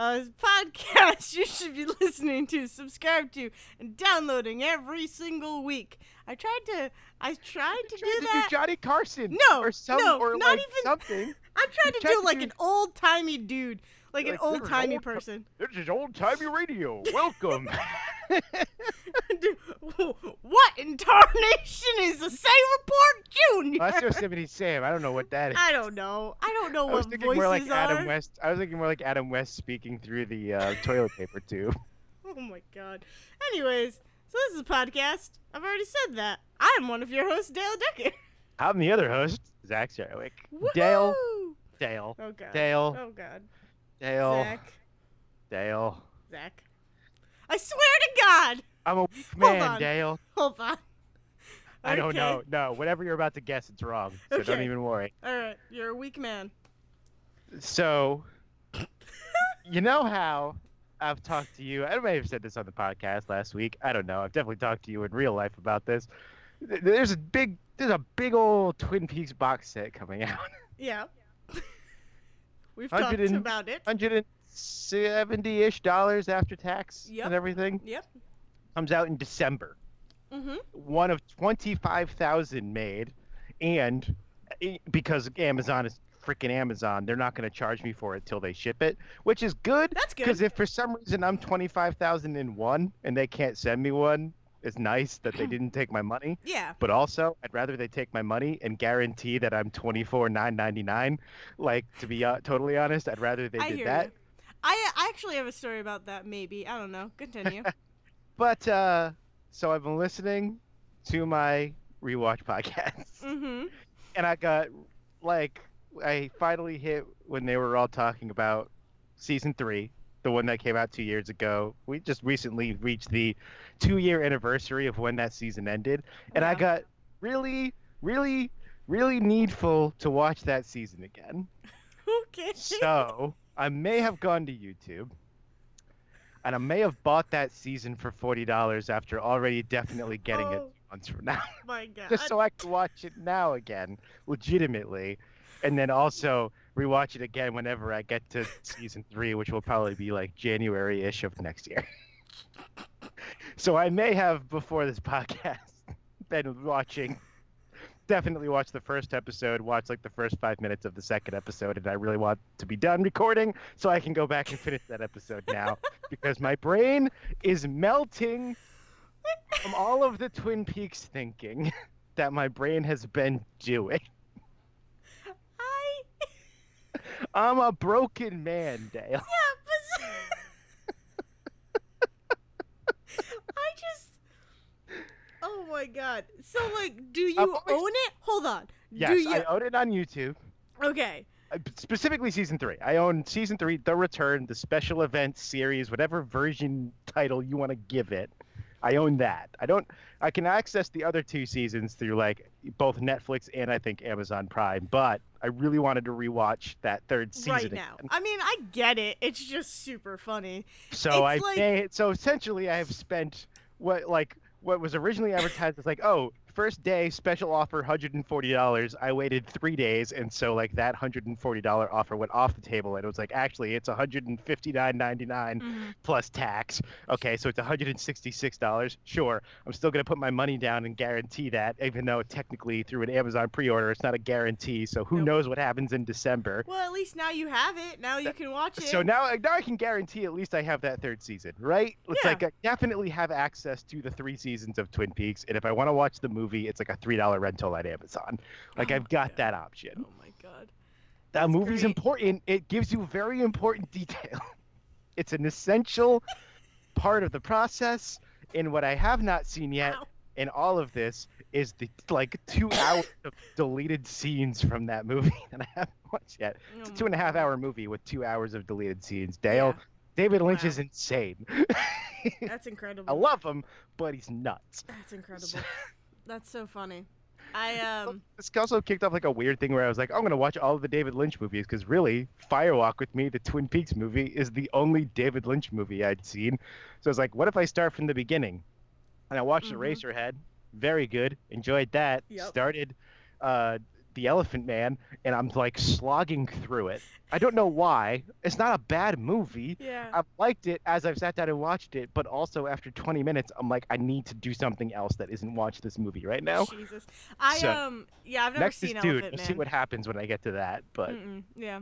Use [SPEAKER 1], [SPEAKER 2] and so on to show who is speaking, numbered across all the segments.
[SPEAKER 1] A podcast you should be listening to, subscribe to, and downloading every single week. I tried to, I tried to
[SPEAKER 2] tried
[SPEAKER 1] do
[SPEAKER 2] to
[SPEAKER 1] that.
[SPEAKER 2] do Johnny Carson.
[SPEAKER 1] No,
[SPEAKER 2] or some,
[SPEAKER 1] no,
[SPEAKER 2] or
[SPEAKER 1] not
[SPEAKER 2] like
[SPEAKER 1] even-
[SPEAKER 2] something.
[SPEAKER 1] I tried to
[SPEAKER 2] tried
[SPEAKER 1] do
[SPEAKER 2] to
[SPEAKER 1] like
[SPEAKER 2] do-
[SPEAKER 1] an old timey dude, like an
[SPEAKER 2] Like,
[SPEAKER 1] old
[SPEAKER 2] "This is
[SPEAKER 1] timey person.
[SPEAKER 2] This is old timey radio. Welcome.
[SPEAKER 1] What in tarnation is the Say Report Jr.?
[SPEAKER 2] That's Yosemite Sam. I don't know what that is.
[SPEAKER 1] I don't know. I don't know
[SPEAKER 2] I was
[SPEAKER 1] what
[SPEAKER 2] thinking
[SPEAKER 1] voices
[SPEAKER 2] more like
[SPEAKER 1] are.
[SPEAKER 2] Adam West. I was thinking more like Adam West speaking through the uh, toilet paper tube.
[SPEAKER 1] Oh my god. Anyways, so this is a podcast. I've already said that. I'm one of your hosts, Dale Decker.
[SPEAKER 2] I'm the other host, Zach Jarwick. Dale, Dale,
[SPEAKER 1] Oh god.
[SPEAKER 2] Dale,
[SPEAKER 1] Oh god.
[SPEAKER 2] Dale,
[SPEAKER 1] Zach.
[SPEAKER 2] Dale.
[SPEAKER 1] Zach. I swear to God.
[SPEAKER 2] I'm a weak
[SPEAKER 1] Hold
[SPEAKER 2] man,
[SPEAKER 1] on.
[SPEAKER 2] Dale.
[SPEAKER 1] Hold on.
[SPEAKER 2] I don't
[SPEAKER 1] Okay.
[SPEAKER 2] know. No, whatever you're about to guess, it's wrong. So don't even worry.
[SPEAKER 1] All right, you're a weak man.
[SPEAKER 2] So, you know how I've talked to you. I may have said this on the podcast last week. I don't know. I've definitely talked to you in real life about this. There's a big, there's a big old Twin Peaks box set coming out.
[SPEAKER 1] Yeah. We've talked
[SPEAKER 2] and-
[SPEAKER 1] about it.
[SPEAKER 2] Hundred and seventy-ish dollars after tax
[SPEAKER 1] Yep.
[SPEAKER 2] and everything.
[SPEAKER 1] Yep.
[SPEAKER 2] Comes out in December.
[SPEAKER 1] Mm-hmm.
[SPEAKER 2] One of twenty-five thousand made, and eh, because Amazon is freaking Amazon, they're not going to charge me for it till they ship it, which is good.
[SPEAKER 1] That's good.
[SPEAKER 2] Because if for some reason I'm twenty-five thousand in one and they can't send me one, it's nice that they didn't take my money.
[SPEAKER 1] Yeah.
[SPEAKER 2] But also, I'd rather they take my money and guarantee that I'm twenty-four nine ninety-nine. Like to be uh, totally honest, I'd rather they
[SPEAKER 1] I
[SPEAKER 2] did that.
[SPEAKER 1] you. I I actually have a story about that. Maybe I don't know. Continue.
[SPEAKER 2] But uh, so I've been listening to my rewatch podcast,
[SPEAKER 1] mm-hmm.
[SPEAKER 2] and I got like I finally hit when they were all talking about season three, the one that came out two years ago. We just recently reached the two-year anniversary of when that season ended, and I got really, really, really needful to watch that season again.
[SPEAKER 1] Okay.
[SPEAKER 2] So I may have gone to YouTube. And I may have bought that season for forty dollars after already definitely getting it
[SPEAKER 1] Oh.
[SPEAKER 2] months from now,
[SPEAKER 1] My God.
[SPEAKER 2] just so I can watch it now again, legitimately, and then also rewatch it again whenever I get to season three, which will probably be like January-ish of next year. So I may have before this podcast been watching definitely watch the first episode, watch like the first five minutes of the second episode, and I really want to be done recording so I can go back and finish that episode now because my brain is melting from all of the Twin Peaks thinking that my brain has been doing.
[SPEAKER 1] I
[SPEAKER 2] I'm a broken man, Dale.
[SPEAKER 1] yeah, but I just. Oh my God. So like, do you own it? Hold on.
[SPEAKER 2] Yes,
[SPEAKER 1] do you?
[SPEAKER 2] I own it on YouTube.
[SPEAKER 1] Okay.
[SPEAKER 2] Uh, Specifically, season three. I own season three, The Return, the special event series, whatever version title you want to give it. I own that. I don't. I can access the other two seasons through like both Netflix and I think Amazon Prime. But I really wanted to rewatch that third season
[SPEAKER 1] right now.
[SPEAKER 2] again.
[SPEAKER 1] I mean, I get it. It's just super funny.
[SPEAKER 2] So I
[SPEAKER 1] It's like-
[SPEAKER 2] so essentially I have spent what like what was originally advertised as like oh first day special offer hundred and forty dollars. I waited three days and so like that hundred and forty dollar offer went off the table and it was like actually it's hundred and fifty nine ninety nine
[SPEAKER 1] Mhm.
[SPEAKER 2] plus tax. Okay, so it's hundred and sixty six dollars. Sure, I'm still gonna put my money down and guarantee that even though technically through an Amazon pre order it's not a guarantee. So who
[SPEAKER 1] Nope.
[SPEAKER 2] knows what happens in December.
[SPEAKER 1] Well, at least now you have it. Now you can watch it.
[SPEAKER 2] So now, now I can guarantee at least I have that third season, right? It's
[SPEAKER 1] Yeah.
[SPEAKER 2] like I definitely have access to the three seasons of Twin Peaks, and if I want to watch the movie, it's like a three dollar rental at Amazon. Like
[SPEAKER 1] Oh
[SPEAKER 2] I've got
[SPEAKER 1] God.
[SPEAKER 2] that option.
[SPEAKER 1] Oh my God.
[SPEAKER 2] That
[SPEAKER 1] That's
[SPEAKER 2] movie's
[SPEAKER 1] great.
[SPEAKER 2] important. It gives you very important detail. it's an essential part of the process. And what I have not seen yet
[SPEAKER 1] Ow.
[SPEAKER 2] in all of this is the like two hours of deleted scenes from that movie that I haven't watched yet. It's
[SPEAKER 1] Oh
[SPEAKER 2] a two and a half hour movie with two hours of deleted scenes. Dale,
[SPEAKER 1] Yeah.
[SPEAKER 2] David Lynch
[SPEAKER 1] Wow.
[SPEAKER 2] is insane.
[SPEAKER 1] That's incredible.
[SPEAKER 2] I love him, but he's nuts.
[SPEAKER 1] That's incredible. That's so funny. I um
[SPEAKER 2] This also kicked off like a weird thing where I was like, I'm gonna watch all of the David Lynch movies because really, Firewalk with Me, the Twin Peaks movie, is the only David Lynch movie I'd seen. So I was like, what if I start from the beginning? And I watched
[SPEAKER 1] Mhm.
[SPEAKER 2] Eraserhead, very good, enjoyed that.
[SPEAKER 1] Yep.
[SPEAKER 2] Started uh, The Elephant Man, and I'm like slogging through it. I don't know why. It's not a bad movie.
[SPEAKER 1] Yeah.
[SPEAKER 2] I've liked it as I've sat down and watched it, but also after 20 minutes, I'm like, I need to do something else that isn't watch this movie right now.
[SPEAKER 1] Jesus. I
[SPEAKER 2] So,
[SPEAKER 1] um yeah, I've never
[SPEAKER 2] Next
[SPEAKER 1] seen
[SPEAKER 2] is Dude.
[SPEAKER 1] Elephant
[SPEAKER 2] We'll see what happens when I get to that. But
[SPEAKER 1] Mm-mm, yeah.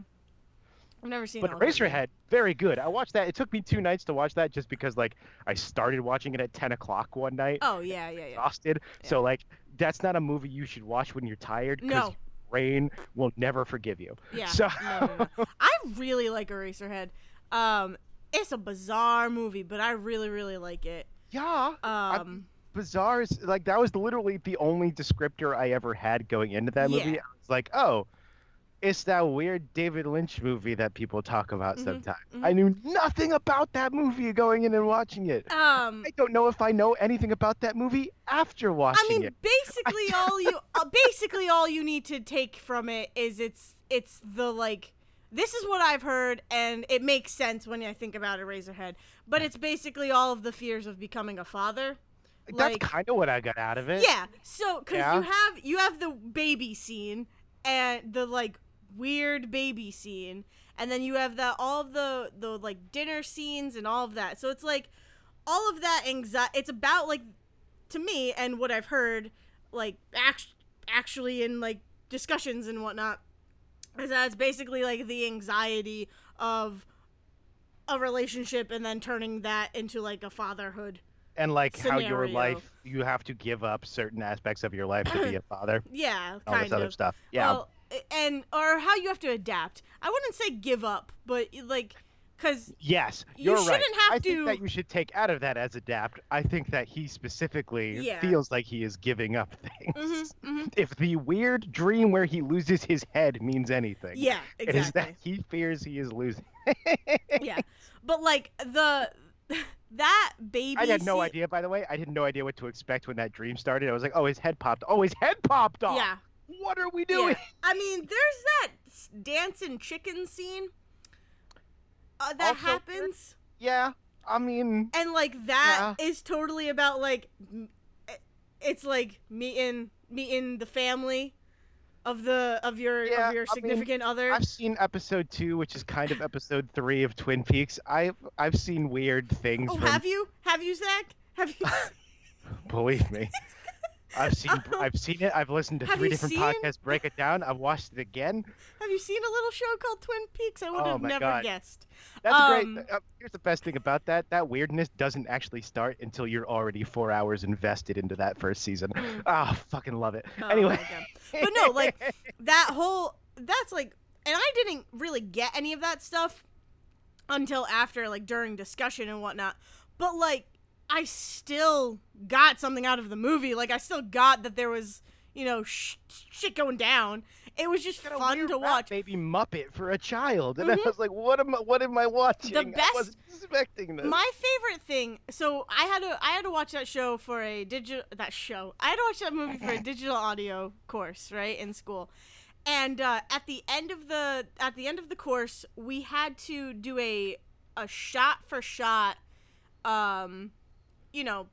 [SPEAKER 1] I've never seen it.
[SPEAKER 2] but
[SPEAKER 1] Elephant Man.
[SPEAKER 2] Eraserhead, very good. I watched that. It took me two nights to watch that just because like I started watching it at 10 o'clock one night,
[SPEAKER 1] Oh yeah, yeah, yeah.
[SPEAKER 2] exhausted. So like that's not a movie you should watch when you're tired.
[SPEAKER 1] No.
[SPEAKER 2] Brain will never forgive you.
[SPEAKER 1] Yeah.
[SPEAKER 2] So
[SPEAKER 1] no, no, no. I really like Eraserhead. Um, it's a bizarre movie, but I really, really like it.
[SPEAKER 2] yeah,
[SPEAKER 1] Um,
[SPEAKER 2] bizarre is like that was literally the only descriptor I ever had going into that movie.
[SPEAKER 1] Yeah.
[SPEAKER 2] I was like, oh, it's that weird David Lynch movie that people talk about
[SPEAKER 1] Mhm,
[SPEAKER 2] sometimes.
[SPEAKER 1] mhm.
[SPEAKER 2] I knew nothing about that movie going in and watching it.
[SPEAKER 1] um,
[SPEAKER 2] I don't know if I know anything about that movie after watching it.
[SPEAKER 1] I mean,
[SPEAKER 2] it.
[SPEAKER 1] basically all you, uh, basically all you need to take from it is it's, it's the like, this is what I've heard, and it makes sense when I think about it, Eraserhead. But it's basically all of the fears of becoming a father.
[SPEAKER 2] That's
[SPEAKER 1] like-
[SPEAKER 2] kind of what I got out of it.
[SPEAKER 1] Yeah. So, because
[SPEAKER 2] Yeah.
[SPEAKER 1] you have you have the baby scene and the like weird baby scene, and then you have that all of the the like dinner scenes and all of that. So it's like all of that anxiety. It's about like to me and what I've heard, like act- actually in like discussions and whatnot, is that it's basically like the anxiety of a relationship and then turning that into like a fatherhood.
[SPEAKER 2] And like how your life, you have to give up certain aspects of your life to be a father.
[SPEAKER 1] Yeah,
[SPEAKER 2] All this other stuff. Yeah.
[SPEAKER 1] Well, and or how you have to adapt. I wouldn't say give up, but like, cause
[SPEAKER 2] Yes,
[SPEAKER 1] You
[SPEAKER 2] you're right.
[SPEAKER 1] shouldn't have
[SPEAKER 2] I
[SPEAKER 1] to-
[SPEAKER 2] think that you should take out of that as adapt. I think that he specifically
[SPEAKER 1] Yeah.
[SPEAKER 2] feels like he is giving up things.
[SPEAKER 1] hmm hmm
[SPEAKER 2] If the weird dream where he loses his head means anything,
[SPEAKER 1] yeah,
[SPEAKER 2] it is that
[SPEAKER 1] exactly.
[SPEAKER 2] he fears he is losing.
[SPEAKER 1] yeah, but like the that baby.
[SPEAKER 2] I had no
[SPEAKER 1] scene-
[SPEAKER 2] idea, by the way. I had no idea what to expect when that dream started. I was like, oh, his head popped. Oh, his head popped off.
[SPEAKER 1] Yeah,
[SPEAKER 2] What are we doing?
[SPEAKER 1] yeah. I mean, there's that dancing chicken scene uh, that
[SPEAKER 2] Also
[SPEAKER 1] happens.
[SPEAKER 2] Yeah. I mean,
[SPEAKER 1] and like that is totally about like it's like meeting meeting the family of the of your
[SPEAKER 2] Yeah,
[SPEAKER 1] of your
[SPEAKER 2] I mean,
[SPEAKER 1] significant other
[SPEAKER 2] I've seen episode two, which is kind of episode three of Twin Peaks. I've I've seen weird things.
[SPEAKER 1] oh
[SPEAKER 2] from,
[SPEAKER 1] have you have you zach have you
[SPEAKER 2] Believe me. I've seen I've seen it. I've listened to
[SPEAKER 1] have
[SPEAKER 2] three
[SPEAKER 1] you
[SPEAKER 2] different
[SPEAKER 1] seen-
[SPEAKER 2] podcasts break it down. I've watched it again.
[SPEAKER 1] have you seen a little show called twin peaks i would
[SPEAKER 2] Oh
[SPEAKER 1] have
[SPEAKER 2] my
[SPEAKER 1] never
[SPEAKER 2] God.
[SPEAKER 1] guessed
[SPEAKER 2] That's
[SPEAKER 1] Um,
[SPEAKER 2] great. Uh, here's the best thing about that: that weirdness doesn't actually start until you're already four hours invested into that first season.
[SPEAKER 1] Mm.
[SPEAKER 2] Ah, fucking love it.
[SPEAKER 1] Oh
[SPEAKER 2] anyway,
[SPEAKER 1] my God. but no like that whole that's like and i didn't really get any of that stuff until after like during discussion and whatnot but like i still got something out of the movie like i still got that there was you know sh- shit going down it was just fun to watch
[SPEAKER 2] Baby Muppet for a child, and
[SPEAKER 1] Mhm.
[SPEAKER 2] I was like, "What am I? What am I watching? I
[SPEAKER 1] best-
[SPEAKER 2] wasn't expecting this."
[SPEAKER 1] my favorite thing so i had to i had to watch that show for a digital that show i had to watch that movie for a digital audio course right in school and uh, at the end of the at the end of the course we had to do a a shot for shot um you know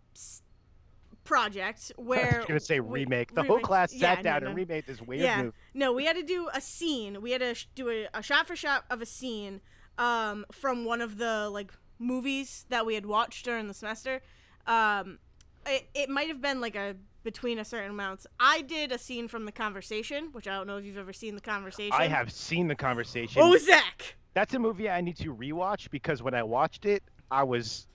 [SPEAKER 1] project where I
[SPEAKER 2] was gonna say
[SPEAKER 1] we-
[SPEAKER 2] remake. The whole class
[SPEAKER 1] yeah,
[SPEAKER 2] sat down
[SPEAKER 1] no.
[SPEAKER 2] and remade this weird
[SPEAKER 1] Yeah.
[SPEAKER 2] movie.
[SPEAKER 1] No, we had to do a scene. We had to sh- do a, a shot for shot of a scene um, from one of the like movies that we had watched during the semester. Um, it, it might have been like a between a certain amounts. I did a scene from the conversation, which I don't know if you've ever seen the conversation.
[SPEAKER 2] I have seen the conversation.
[SPEAKER 1] Oh, Zach.
[SPEAKER 2] That's a movie I need to rewatch because when I watched it, I was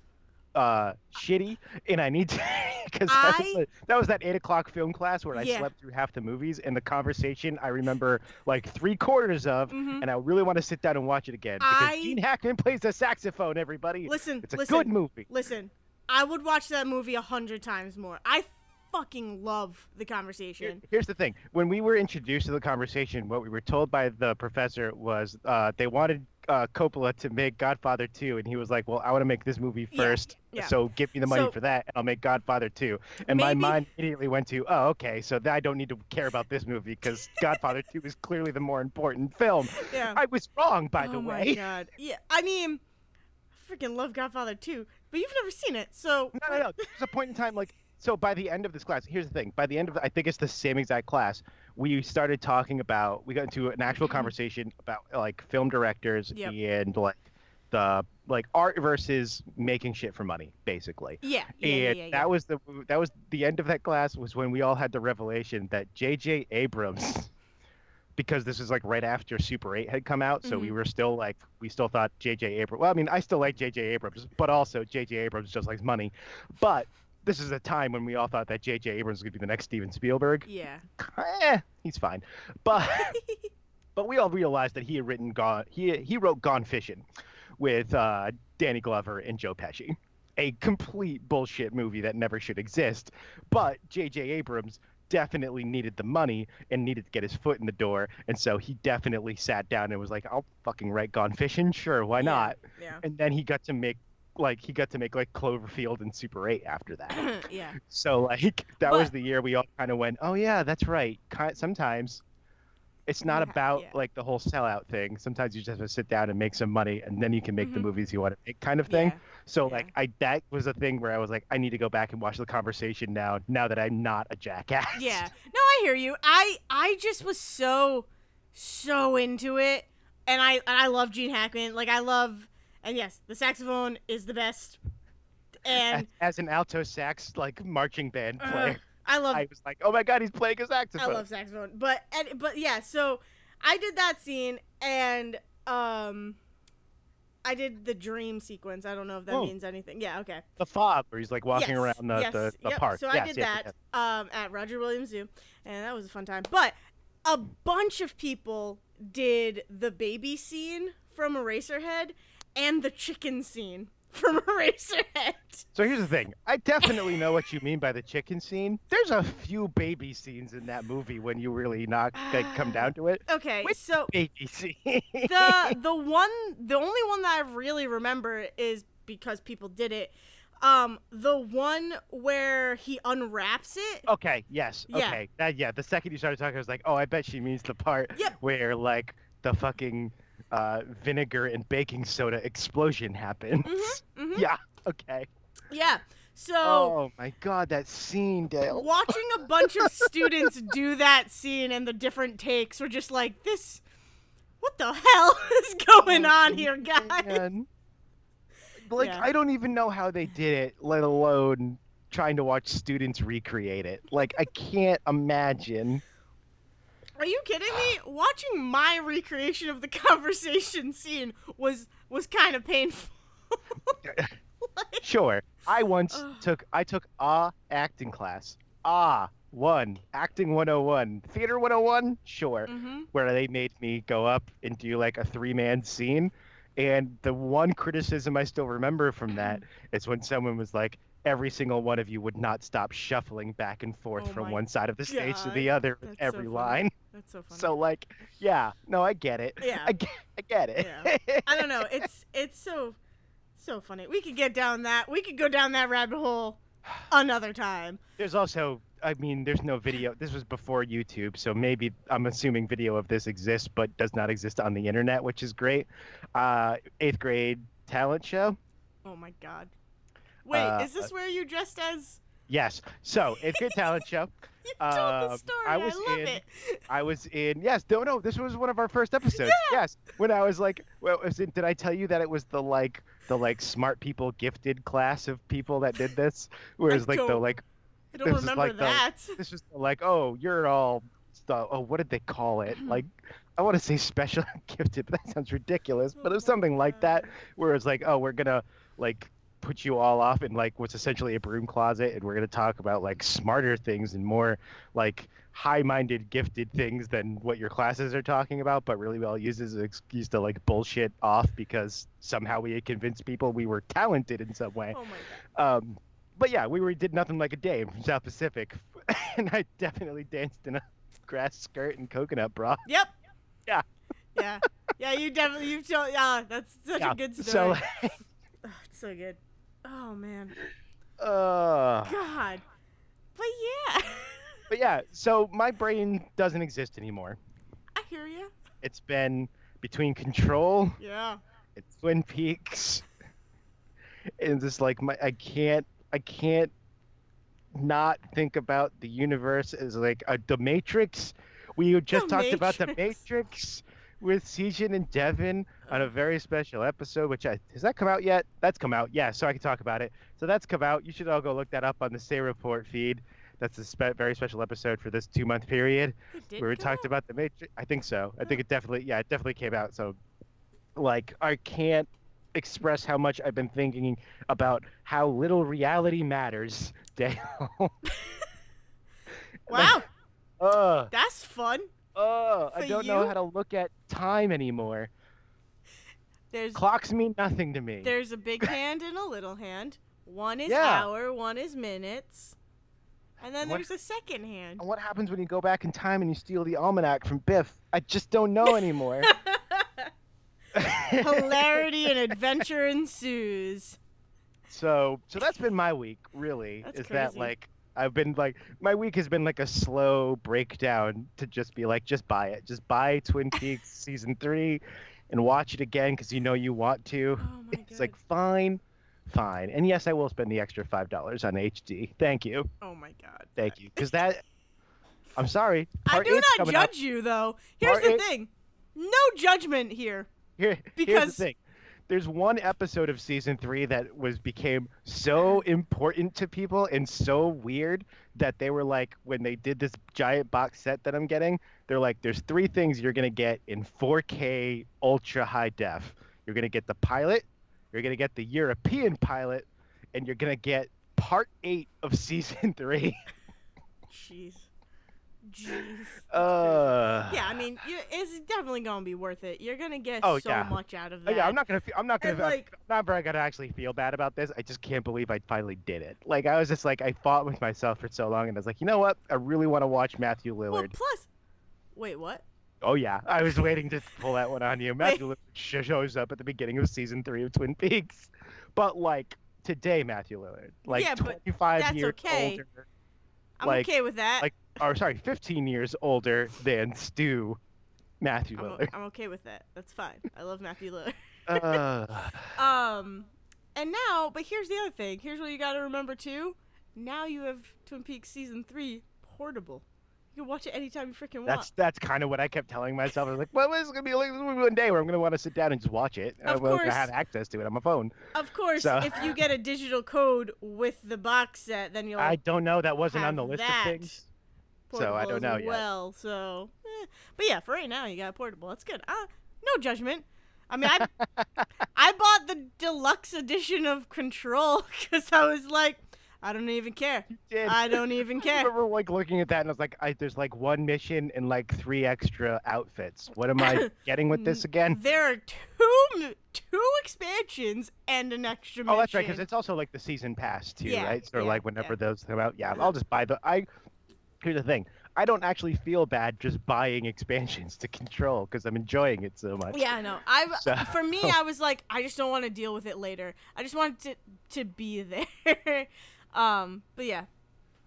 [SPEAKER 2] uh shitty, and I need to because that, was that was that eight o'clock film class where I
[SPEAKER 1] Yeah.
[SPEAKER 2] slept through half the movies, and the conversation I remember like three quarters of,
[SPEAKER 1] Mhm.
[SPEAKER 2] and I really want to sit down and watch it again because
[SPEAKER 1] I-
[SPEAKER 2] Gene Hackman plays the saxophone. Everybody,
[SPEAKER 1] Listen,
[SPEAKER 2] it's a
[SPEAKER 1] listen,
[SPEAKER 2] good movie.
[SPEAKER 1] listen. I would watch that movie a hundred times more. I fucking love the
[SPEAKER 2] Here-
[SPEAKER 1] conversation.
[SPEAKER 2] Here's the thing: when we were introduced to the conversation, what we were told by the professor was uh, they wanted uh, Coppola to make Godfather 2, and he was like, "Well, I want to make this movie first,
[SPEAKER 1] yeah.
[SPEAKER 2] so give me the money
[SPEAKER 1] So-
[SPEAKER 2] for that, and I'll make Godfather 2." And my mind immediately went to, "Oh, okay, so I don't need to care about this movie because Godfather 2 is clearly the more important film."
[SPEAKER 1] Yeah.
[SPEAKER 2] I was wrong, by
[SPEAKER 1] oh
[SPEAKER 2] the
[SPEAKER 1] my
[SPEAKER 2] way.
[SPEAKER 1] god. Yeah, I mean, I freaking love Godfather 2, but you've never seen it, so
[SPEAKER 2] No, no, no. There's a point in time, like, so by the end of this class, here's the thing. By the end of, I think it's the same exact class. we started talking about we got into an actual
[SPEAKER 1] Mm-hmm.
[SPEAKER 2] conversation about like film directors
[SPEAKER 1] Yep.
[SPEAKER 2] and like the like art versus making shit for money, basically.
[SPEAKER 1] Yeah. Yeah.
[SPEAKER 2] and
[SPEAKER 1] yeah, yeah,
[SPEAKER 2] that was the that was the end of that class was when we all had the revelation that J.J. Abrams, because this is like right after Super Eight had come out, so we
[SPEAKER 1] Mhm.
[SPEAKER 2] were still like we still thought J.J. Abrams. Well, I mean, I still like J.J. Abrams, but also J.J. Abrams just likes money. But this is a time when we all thought that J.J. Abrams was going to be the next Steven Spielberg.
[SPEAKER 1] Yeah.
[SPEAKER 2] Eh, he's fine, but but we all realized that he had written Gone. He he wrote Gone Fishing with uh, Danny Glover and Joe Pesci, a complete bullshit movie that never should exist. But J.J. Abrams definitely needed the money and needed to get his foot in the door, and so he definitely sat down and was like, "I'll fucking write Gone Fishing, sure, why
[SPEAKER 1] Yeah.
[SPEAKER 2] not?"
[SPEAKER 1] Yeah.
[SPEAKER 2] And then he got to make like he got to make like Cloverfield and Super 8 after that.
[SPEAKER 1] yeah.
[SPEAKER 2] So like that was the year we all kind of went, oh yeah, that's right. Sometimes it's not
[SPEAKER 1] ha-
[SPEAKER 2] about
[SPEAKER 1] yeah.
[SPEAKER 2] like the whole sellout thing. Sometimes you just have to sit down and make some money, and then you can make the
[SPEAKER 1] Mhm.
[SPEAKER 2] movies you want to make, kind of thing.
[SPEAKER 1] Yeah.
[SPEAKER 2] So
[SPEAKER 1] yeah.
[SPEAKER 2] like I that was a thing where I was like, I need to go back and watch the conversation now. Now that I'm not a jackass.
[SPEAKER 1] Yeah. No, I hear you. I I just was so so into it, and I and I love Gene Hackman. Like I love, and yes, the saxophone is the best. And
[SPEAKER 2] as an alto sax like marching band
[SPEAKER 1] uh,
[SPEAKER 2] player,
[SPEAKER 1] I love
[SPEAKER 2] I was like, oh my god, he's playing a saxophone.
[SPEAKER 1] I love saxophone. But and but yeah, so I did that scene and um I did the dream sequence. I don't know if that
[SPEAKER 2] Oh.
[SPEAKER 1] means anything. Yeah, okay.
[SPEAKER 2] the fob where he's like walking
[SPEAKER 1] Yes,
[SPEAKER 2] around the,
[SPEAKER 1] yes,
[SPEAKER 2] the, the
[SPEAKER 1] yep.
[SPEAKER 2] park.
[SPEAKER 1] So I did
[SPEAKER 2] yes,
[SPEAKER 1] that
[SPEAKER 2] yes.
[SPEAKER 1] um, at Roger Williams Zoo, and that was a fun time. But a bunch of people did the baby scene from Eraserhead and the chicken scene from Eraserhead.
[SPEAKER 2] So here's the thing. I definitely know what you mean by the chicken scene. There's a few baby scenes in that movie when you really not like, come down to it.
[SPEAKER 1] Okay,
[SPEAKER 2] Which-
[SPEAKER 1] so
[SPEAKER 2] Baby scene.
[SPEAKER 1] the the one the only one that I really remember is because people did it. Um, the one where he unwraps it.
[SPEAKER 2] okay, yes.
[SPEAKER 1] Yeah.
[SPEAKER 2] Okay. That yeah, the second you started talking I was like, "Oh, I bet she means the part
[SPEAKER 1] Yep.
[SPEAKER 2] where like the fucking uh, vinegar and baking soda explosion happens."
[SPEAKER 1] Mhm.
[SPEAKER 2] Yeah. Okay.
[SPEAKER 1] Yeah. So
[SPEAKER 2] Oh my god, that scene, Dale.
[SPEAKER 1] watching a bunch of students do that scene and the different takes were just like this what the hell is going on here guys
[SPEAKER 2] Man. Like
[SPEAKER 1] Yeah.
[SPEAKER 2] I don't even know how they did it, let alone trying to watch students recreate it. Like I can't imagine.
[SPEAKER 1] Are you kidding me watching my recreation of the conversation scene was was kind of painful Like,
[SPEAKER 2] Sure. I once took I took a acting class. Ah, one. Acting 101. Theater 101? Sure.
[SPEAKER 1] mhm.
[SPEAKER 2] Where they made me go up and do like a three-man scene. And the one criticism I still remember from that is when someone was like, every single one of you would not stop shuffling back and forth
[SPEAKER 1] Oh
[SPEAKER 2] from one side of the stage to the other with
[SPEAKER 1] that's so
[SPEAKER 2] every
[SPEAKER 1] funny.
[SPEAKER 2] line.
[SPEAKER 1] that's so funny
[SPEAKER 2] So like, yeah, no, I get it.
[SPEAKER 1] Yeah.
[SPEAKER 2] I get, I get it.
[SPEAKER 1] Yeah. I don't know. It's it's so so funny. We could get down that. We could go down that rabbit hole another time.
[SPEAKER 2] There's also, I mean, there's no video. This was before YouTube, so maybe I'm assuming video of this exists, but does not exist on the internet, which is great. Uh, eighth grade talent show.
[SPEAKER 1] Oh my god. Wait,
[SPEAKER 2] Uh,
[SPEAKER 1] is this where you dressed as?
[SPEAKER 2] Yes. So it's grade talent show.
[SPEAKER 1] You told the
[SPEAKER 2] um,
[SPEAKER 1] story.
[SPEAKER 2] I
[SPEAKER 1] I,
[SPEAKER 2] was
[SPEAKER 1] love
[SPEAKER 2] in-
[SPEAKER 1] it.
[SPEAKER 2] I was in. Yes. No, no. This was one of our first episodes. Yes. When I was like, well, was it, did I tell you that it was the like the like smart people gifted class of people that did this? Whereas like the like
[SPEAKER 1] I don't remember
[SPEAKER 2] like the-
[SPEAKER 1] that.
[SPEAKER 2] this was like oh you're all stu- oh what did they call it like i want to say special gifted but that sounds ridiculous but it was
[SPEAKER 1] Oh
[SPEAKER 2] something like that where it's like oh we're gonna like put you all off in like what's essentially a broom closet and we're gonna talk about like smarter things and more like high-minded gifted things than what your classes are talking about but really all used as an excuse to like bullshit off because somehow we had convinced people we were talented in some way
[SPEAKER 1] Oh my god.
[SPEAKER 2] um, but yeah, we were did nothing like a day from South Pacific, and I definitely danced in a grass skirt and coconut bra.
[SPEAKER 1] Yep.
[SPEAKER 2] Yeah.
[SPEAKER 1] Yeah. Yeah. You definitely you told. Yeah. That's such
[SPEAKER 2] Yeah,
[SPEAKER 1] a good
[SPEAKER 2] So,
[SPEAKER 1] story. oh, it's so good. Oh man.
[SPEAKER 2] uh,
[SPEAKER 1] God. But yeah.
[SPEAKER 2] but yeah, so my brain doesn't exist anymore.
[SPEAKER 1] I hear you.
[SPEAKER 2] It's been between Control
[SPEAKER 1] Yeah.
[SPEAKER 2] It's Twin Peaks, and just like my, I can't, I can't not think about the universe as like a the Matrix We just
[SPEAKER 1] The
[SPEAKER 2] talked about the
[SPEAKER 1] Matrix.
[SPEAKER 2] Matrix with Sejin and Devin on a very special episode. Which I has that come out yet? That's come out. Yeah, so I can talk about it. So that's come out. You should all go look that up on the Say Report feed. That's a spe- very special episode for this two month period where we talked
[SPEAKER 1] out?
[SPEAKER 2] about the Matrix. I think so. I think oh. it definitely, yeah, it definitely came out. So, like, I can't express how much I've been thinking about how little reality matters. Dale.
[SPEAKER 1] Wow,
[SPEAKER 2] Ugh, uh.
[SPEAKER 1] that's fun.
[SPEAKER 2] ugh, I don't know how to look at time anymore.
[SPEAKER 1] There's
[SPEAKER 2] Clocks mean nothing to me.
[SPEAKER 1] there's a big hand and a little hand. One is
[SPEAKER 2] Yeah.
[SPEAKER 1] hour, one is minutes, and then
[SPEAKER 2] What-
[SPEAKER 1] there's a second hand.
[SPEAKER 2] And what happens when you go back in time and you steal the almanac from Biff? I just don't know anymore.
[SPEAKER 1] Hilarity and adventure ensues.
[SPEAKER 2] So so that's been my week, really.
[SPEAKER 1] That's
[SPEAKER 2] is that like I've been like my week has been like a slow breakdown to just be like just buy it. Just buy Twin Peaks season 3 and watch it again cuz you know you want to.
[SPEAKER 1] Oh my
[SPEAKER 2] It's
[SPEAKER 1] god.
[SPEAKER 2] like fine. Fine. And yes, I will spend the extra $5 on HD. Thank you.
[SPEAKER 1] oh my god.
[SPEAKER 2] Thank you. Cuz that I'm sorry.
[SPEAKER 1] I do not
[SPEAKER 2] coming up.
[SPEAKER 1] judge you though. Here's
[SPEAKER 2] Part
[SPEAKER 1] the
[SPEAKER 2] eight-
[SPEAKER 1] thing. No judgment here.
[SPEAKER 2] Here,
[SPEAKER 1] Because-
[SPEAKER 2] here's the thing. There's one episode of season three that was became so important to people and so weird that they were like, when they did this giant box set that I'm getting, they're like, there's three things you're gonna get in 4K ultra high def. You're gonna get the pilot, you're gonna get the European pilot, and you're gonna get part eight of season three.
[SPEAKER 1] Jeez. Jeez.
[SPEAKER 2] Uh,
[SPEAKER 1] Yeah, I mean, you, it's definitely gonna be worth it. You're gonna get
[SPEAKER 2] Oh,
[SPEAKER 1] so
[SPEAKER 2] yeah.
[SPEAKER 1] much out of that.
[SPEAKER 2] Yeah, I'm not gonna. fe- I'm not gonna.
[SPEAKER 1] And,
[SPEAKER 2] I'm
[SPEAKER 1] like-
[SPEAKER 2] not very gonna actually feel bad about this. I just can't believe I finally did it. Like I was just like I fought with myself for so long, and I was like, you know what? I really want to watch Matthew Lillard.
[SPEAKER 1] Well, plus, wait, what?
[SPEAKER 2] Oh yeah, I was waiting to pull that one on you. Matthew Lillard sh- shows up at the beginning of season three of Twin Peaks, but like today, Matthew Lillard, like
[SPEAKER 1] Yeah, but
[SPEAKER 2] 25
[SPEAKER 1] that's
[SPEAKER 2] years
[SPEAKER 1] okay.
[SPEAKER 2] older,
[SPEAKER 1] I'm
[SPEAKER 2] Like-
[SPEAKER 1] okay with that.
[SPEAKER 2] like- or sorry, 15 years older than Stu. Matthew
[SPEAKER 1] I'm,
[SPEAKER 2] Lillard.
[SPEAKER 1] I'm okay with that. That's fine. I love Matthew Lillard.
[SPEAKER 2] uh,
[SPEAKER 1] Um, and now, but here's the other thing. Here's what you got to remember too. Now you have Twin Peaks season three portable. You can watch it anytime you freaking want.
[SPEAKER 2] That's that's kind of what I kept telling myself. I was like, well, this is gonna be like this is gonna be one day where I'm gonna want to sit down and just watch it.
[SPEAKER 1] Of
[SPEAKER 2] I'm gonna
[SPEAKER 1] course.
[SPEAKER 2] have access to it on my phone.
[SPEAKER 1] Of course,
[SPEAKER 2] So-
[SPEAKER 1] if you get a digital code with the box set, then you'll
[SPEAKER 2] I don't know. That wasn't on the list
[SPEAKER 1] that
[SPEAKER 2] of things. So I don't know yet.
[SPEAKER 1] Well, so, eh. but yeah, for right now you got portable. That's good. Uh, no judgment. I mean, I I bought the deluxe edition of Control because I was like, I don't even care.
[SPEAKER 2] Did.
[SPEAKER 1] I don't even care.
[SPEAKER 2] I remember like looking at that and I was like, I, there's like one mission and like three extra outfits. What am I getting with this again?
[SPEAKER 1] There are two two expansions and an extra mission.
[SPEAKER 2] Oh, that's right, because it's also like the season pass too,
[SPEAKER 1] Yeah,
[SPEAKER 2] right? So
[SPEAKER 1] yeah,
[SPEAKER 2] like whenever
[SPEAKER 1] yeah.
[SPEAKER 2] those come out, yeah, I'll just buy the. I here's the thing, I don't actually feel bad just buying expansions to Control because I'm enjoying it so much.
[SPEAKER 1] Yeah, I know. I
[SPEAKER 2] So-
[SPEAKER 1] for me, I was like, I just don't want to deal with it later. I just want to to be there. um, but yeah,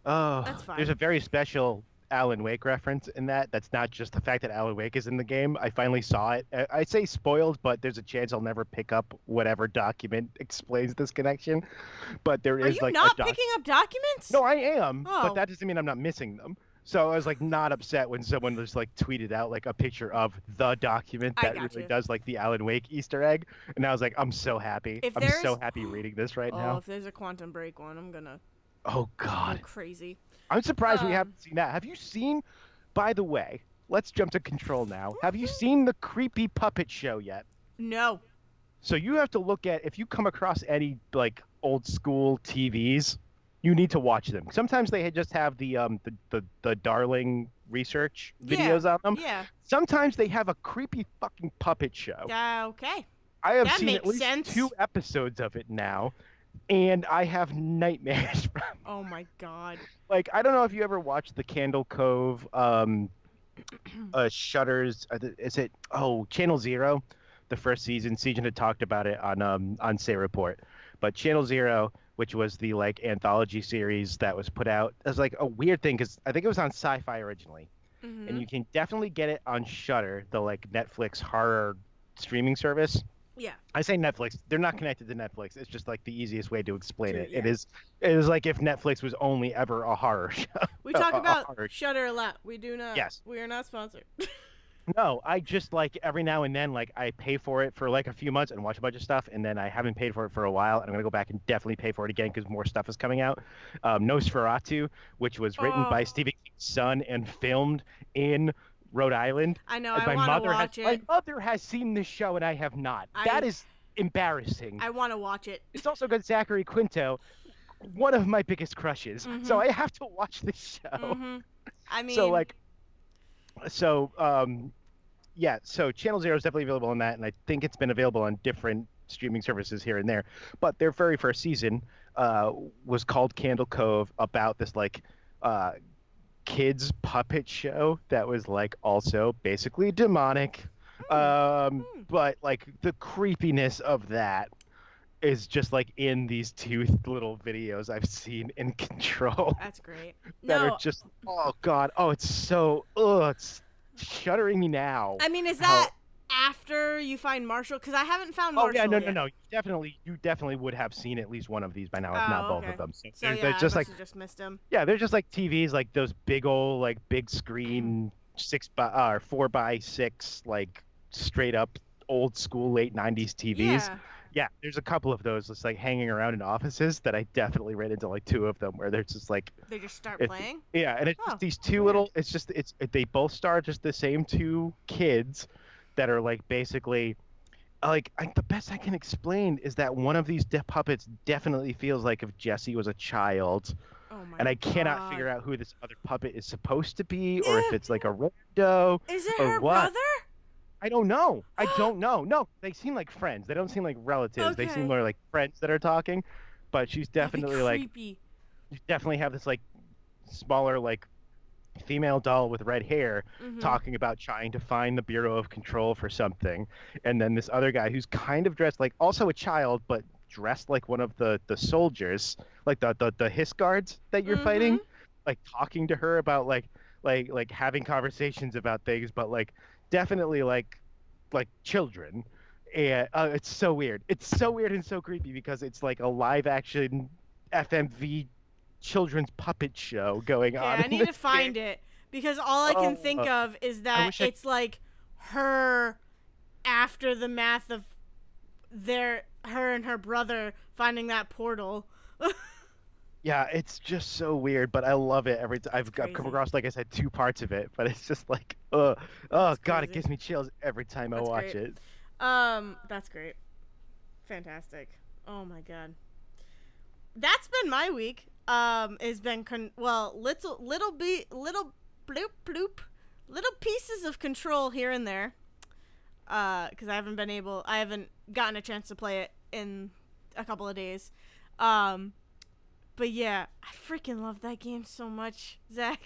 [SPEAKER 2] Oh,
[SPEAKER 1] That's fine.
[SPEAKER 2] There's a very special Alan Wake reference in that. That's not just the fact that Alan Wake is in the game. I finally saw it. I- I say spoiled, but there's a chance I'll never pick up whatever document explains this connection. But there
[SPEAKER 1] are
[SPEAKER 2] is
[SPEAKER 1] you
[SPEAKER 2] like
[SPEAKER 1] not
[SPEAKER 2] doc-
[SPEAKER 1] picking up documents?
[SPEAKER 2] No, I am,
[SPEAKER 1] Oh.
[SPEAKER 2] but that doesn't mean I'm not missing them. So I was like not upset when someone just like tweeted out like a picture of the document that really does like the Alan Wake Easter egg, and I was like, I'm so happy.
[SPEAKER 1] If
[SPEAKER 2] I'm so happy reading this right
[SPEAKER 1] oh,
[SPEAKER 2] now.
[SPEAKER 1] if there's a quantum break one, I'm gonna
[SPEAKER 2] Oh
[SPEAKER 1] go
[SPEAKER 2] God.
[SPEAKER 1] crazy.
[SPEAKER 2] I'm surprised we
[SPEAKER 1] Um,
[SPEAKER 2] haven't seen that. Have you seen, by the way, let's jump to control now. Have you seen the creepy puppet show yet?
[SPEAKER 1] No.
[SPEAKER 2] So you have to look at if you come across any like old school TVs, you need to watch them. Sometimes they just have the um the the, the darling research
[SPEAKER 1] Yeah,
[SPEAKER 2] videos on them.
[SPEAKER 1] Yeah.
[SPEAKER 2] Sometimes they have a creepy fucking puppet show.
[SPEAKER 1] Uh, okay.
[SPEAKER 2] I have
[SPEAKER 1] that
[SPEAKER 2] seen at least
[SPEAKER 1] sense.
[SPEAKER 2] two episodes of it now, and I have nightmares from
[SPEAKER 1] Oh my god.
[SPEAKER 2] like I don't know if you ever watched the Candle Cove um uh Shudder's uh, is it oh Channel Zero the first season Season had talked about it on um on Say Report but Channel Zero which was the like anthology series that was put out as like a weird thing cuz I think it was on Sci-Fi originally
[SPEAKER 1] Mhm.
[SPEAKER 2] and you can definitely get it on Shudder the like Netflix horror streaming service
[SPEAKER 1] Yeah.
[SPEAKER 2] I say Netflix. They're not connected to Netflix. It's just like the easiest way to explain
[SPEAKER 1] To-
[SPEAKER 2] it. It
[SPEAKER 1] yeah.
[SPEAKER 2] is. It is like if Netflix was only ever a horror show.
[SPEAKER 1] We talk about
[SPEAKER 2] horror.
[SPEAKER 1] Shudder a lot. We do not.
[SPEAKER 2] Yes.
[SPEAKER 1] We are not sponsored.
[SPEAKER 2] No, I just like every now and then, like I pay for it for like a few months and watch a bunch of stuff, and then I haven't paid for it for a while, and I'm gonna go back and definitely pay for it again because more stuff is coming out. Um, NOS4A2, which was written by
[SPEAKER 1] Oh.
[SPEAKER 2] Stephen King's son and filmed in Rhode Island.
[SPEAKER 1] I know. I
[SPEAKER 2] my
[SPEAKER 1] want to
[SPEAKER 2] mother
[SPEAKER 1] watch
[SPEAKER 2] has,
[SPEAKER 1] it.
[SPEAKER 2] my mother has seen this show and I have not. that
[SPEAKER 1] I-
[SPEAKER 2] is embarrassing.
[SPEAKER 1] I want to watch it.
[SPEAKER 2] It's also got Zachary Quinto, one of my biggest crushes. So
[SPEAKER 1] Mhm.
[SPEAKER 2] I have to watch this show.
[SPEAKER 1] hmm I mean,
[SPEAKER 2] so like, so um, yeah. So Channel Zero is definitely available on that, and I think it's been available on different streaming services here and there. But their very first season uh, was called Candle Cove, about this like. Uh, kids puppet show that was like also basically demonic um
[SPEAKER 1] Hmm.
[SPEAKER 2] but like the creepiness of that is just like in these two little videos I've seen in Control
[SPEAKER 1] that's great.
[SPEAKER 2] that
[SPEAKER 1] no,
[SPEAKER 2] are just oh god oh it's so oh it's shuddering me now.
[SPEAKER 1] I mean, is that after you find Marshall? Because I haven't found
[SPEAKER 2] Oh
[SPEAKER 1] Marshall.
[SPEAKER 2] yeah, no,
[SPEAKER 1] yet.
[SPEAKER 2] no, no. You definitely, you definitely would have seen at least one of these by now, if
[SPEAKER 1] Oh,
[SPEAKER 2] not both
[SPEAKER 1] okay.
[SPEAKER 2] of them. So,
[SPEAKER 1] So
[SPEAKER 2] they're,
[SPEAKER 1] yeah,
[SPEAKER 2] they're just like
[SPEAKER 1] just missed him.
[SPEAKER 2] yeah, they're just like TVs, like those big old, like big screen, six by uh, or four by six, like straight up old school late '90s TVs.
[SPEAKER 1] Yeah.
[SPEAKER 2] Yeah, there's a couple of those just like hanging around in offices that I definitely ran into like two of them where they're just like
[SPEAKER 1] They just start
[SPEAKER 2] It's-
[SPEAKER 1] playing.
[SPEAKER 2] yeah, and it's
[SPEAKER 1] Oh,
[SPEAKER 2] just these two
[SPEAKER 1] weird.
[SPEAKER 2] little. It's just it's they both star just the same two kids that are like basically like I, the best I can explain is that one of these de- puppets definitely feels like if Jesse was a child,
[SPEAKER 1] Oh my
[SPEAKER 2] and I cannot figure out who this other puppet is supposed to be or if it's like a rando.
[SPEAKER 1] Is it
[SPEAKER 2] or
[SPEAKER 1] her
[SPEAKER 2] what?
[SPEAKER 1] brother?
[SPEAKER 2] I don't know. I don't know. No, they seem like friends. They don't seem like relatives. They seem more like friends that are talking. But she's definitely like you definitely have this like smaller like female doll with red hair
[SPEAKER 1] Mhm.
[SPEAKER 2] talking about trying to find the bureau of control for something. And then this other guy who's kind of dressed like also a child but dressed like one of the the soldiers like the the, the hiss guards that you're fighting like talking to her about like like like having conversations about things but like definitely like like children. And uh, it's so weird. It's so weird and so creepy because it's like a live action fmv children's puppet show going
[SPEAKER 1] Okay,
[SPEAKER 2] on
[SPEAKER 1] I need to find
[SPEAKER 2] game.
[SPEAKER 1] it because all I can
[SPEAKER 2] Oh,
[SPEAKER 1] think
[SPEAKER 2] uh,
[SPEAKER 1] of is that
[SPEAKER 2] wish I-
[SPEAKER 1] it's like her after the math of their her and her brother finding that portal.
[SPEAKER 2] Yeah, it's just so weird, but I love it every time. I've, I've come across, like I said, two parts of it, but it's just like, uh, oh
[SPEAKER 1] That's
[SPEAKER 2] god, it gives me chills every time I watch
[SPEAKER 1] great.
[SPEAKER 2] it.
[SPEAKER 1] Um, that's great. Fantastic. Oh my god. That's been my week. Um, has been con- well, little little be little bloop bloop, little pieces of control here and there. Uh, because I haven't been able, I haven't gotten a chance to play it in a couple of days. Um, but yeah, I freaking love that game so much, Zach.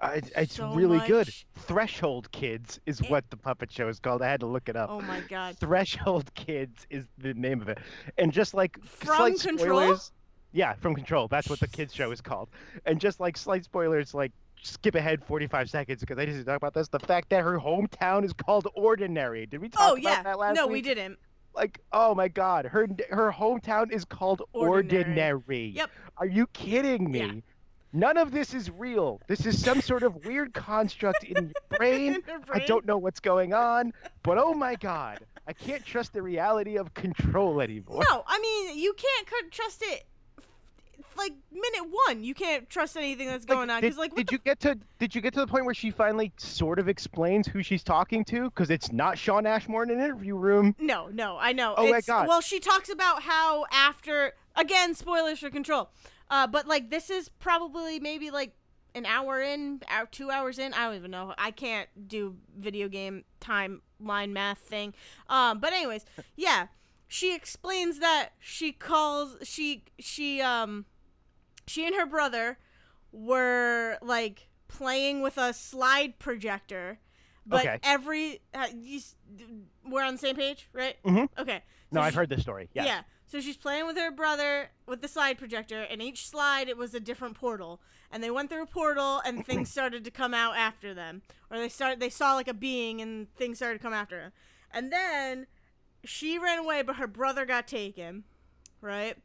[SPEAKER 2] Uh, it's it's
[SPEAKER 1] So
[SPEAKER 2] really good. Threshold Kids is
[SPEAKER 1] It-
[SPEAKER 2] what the puppet show is called. I had to look it up.
[SPEAKER 1] Oh my god.
[SPEAKER 2] Threshold Kids is the name of it, and just like
[SPEAKER 1] From
[SPEAKER 2] slight
[SPEAKER 1] Control?
[SPEAKER 2] spoilers. Yeah, from Control. That's what the kids show is called. And just like slight spoilers, like skip ahead 45 seconds because I didn't talk about this. The fact that her hometown is called Ordinary. Did we talk
[SPEAKER 1] Oh
[SPEAKER 2] about
[SPEAKER 1] yeah.
[SPEAKER 2] that last week?
[SPEAKER 1] No,
[SPEAKER 2] week?
[SPEAKER 1] we didn't.
[SPEAKER 2] like oh my god her her hometown is called ordinary,
[SPEAKER 1] Ordinary. Yep.
[SPEAKER 2] are you kidding me
[SPEAKER 1] Yeah.
[SPEAKER 2] none of this is real this is some sort of weird construct in your brain
[SPEAKER 1] In her
[SPEAKER 2] i don't know what's going on but oh my god i can't trust the reality of control anymore
[SPEAKER 1] No, I mean you can't trust it. F- Like minute one, you can't trust anything that's going on
[SPEAKER 2] did,
[SPEAKER 1] because like
[SPEAKER 2] did you get to did you get to the point where she finally sort of explains who she's talking to because it's not shawn ashmore in an interview room
[SPEAKER 1] No, no, I know.
[SPEAKER 2] Oh my God.
[SPEAKER 1] Well, she talks about how after again spoilers for Control, uh, but like this is probably maybe like an hour in, hour, two hours in. I don't even know. I can't do video game timeline math thing. Um, but anyways, yeah, she explains that she calls she she um she and her brother were like playing with a slide projector. But
[SPEAKER 2] Okay.
[SPEAKER 1] every uh, you, we're on the same page, right?
[SPEAKER 2] Mhm.
[SPEAKER 1] Okay.
[SPEAKER 2] no
[SPEAKER 1] So
[SPEAKER 2] i've heard this story Yeah.
[SPEAKER 1] Yeah. So she's playing with her brother with the slide projector, and each slide it was a different portal, and they went through a portal, and things started to come out after them, or they start they saw like a being, and things started to come after them, and then she ran away, but her brother got taken, right?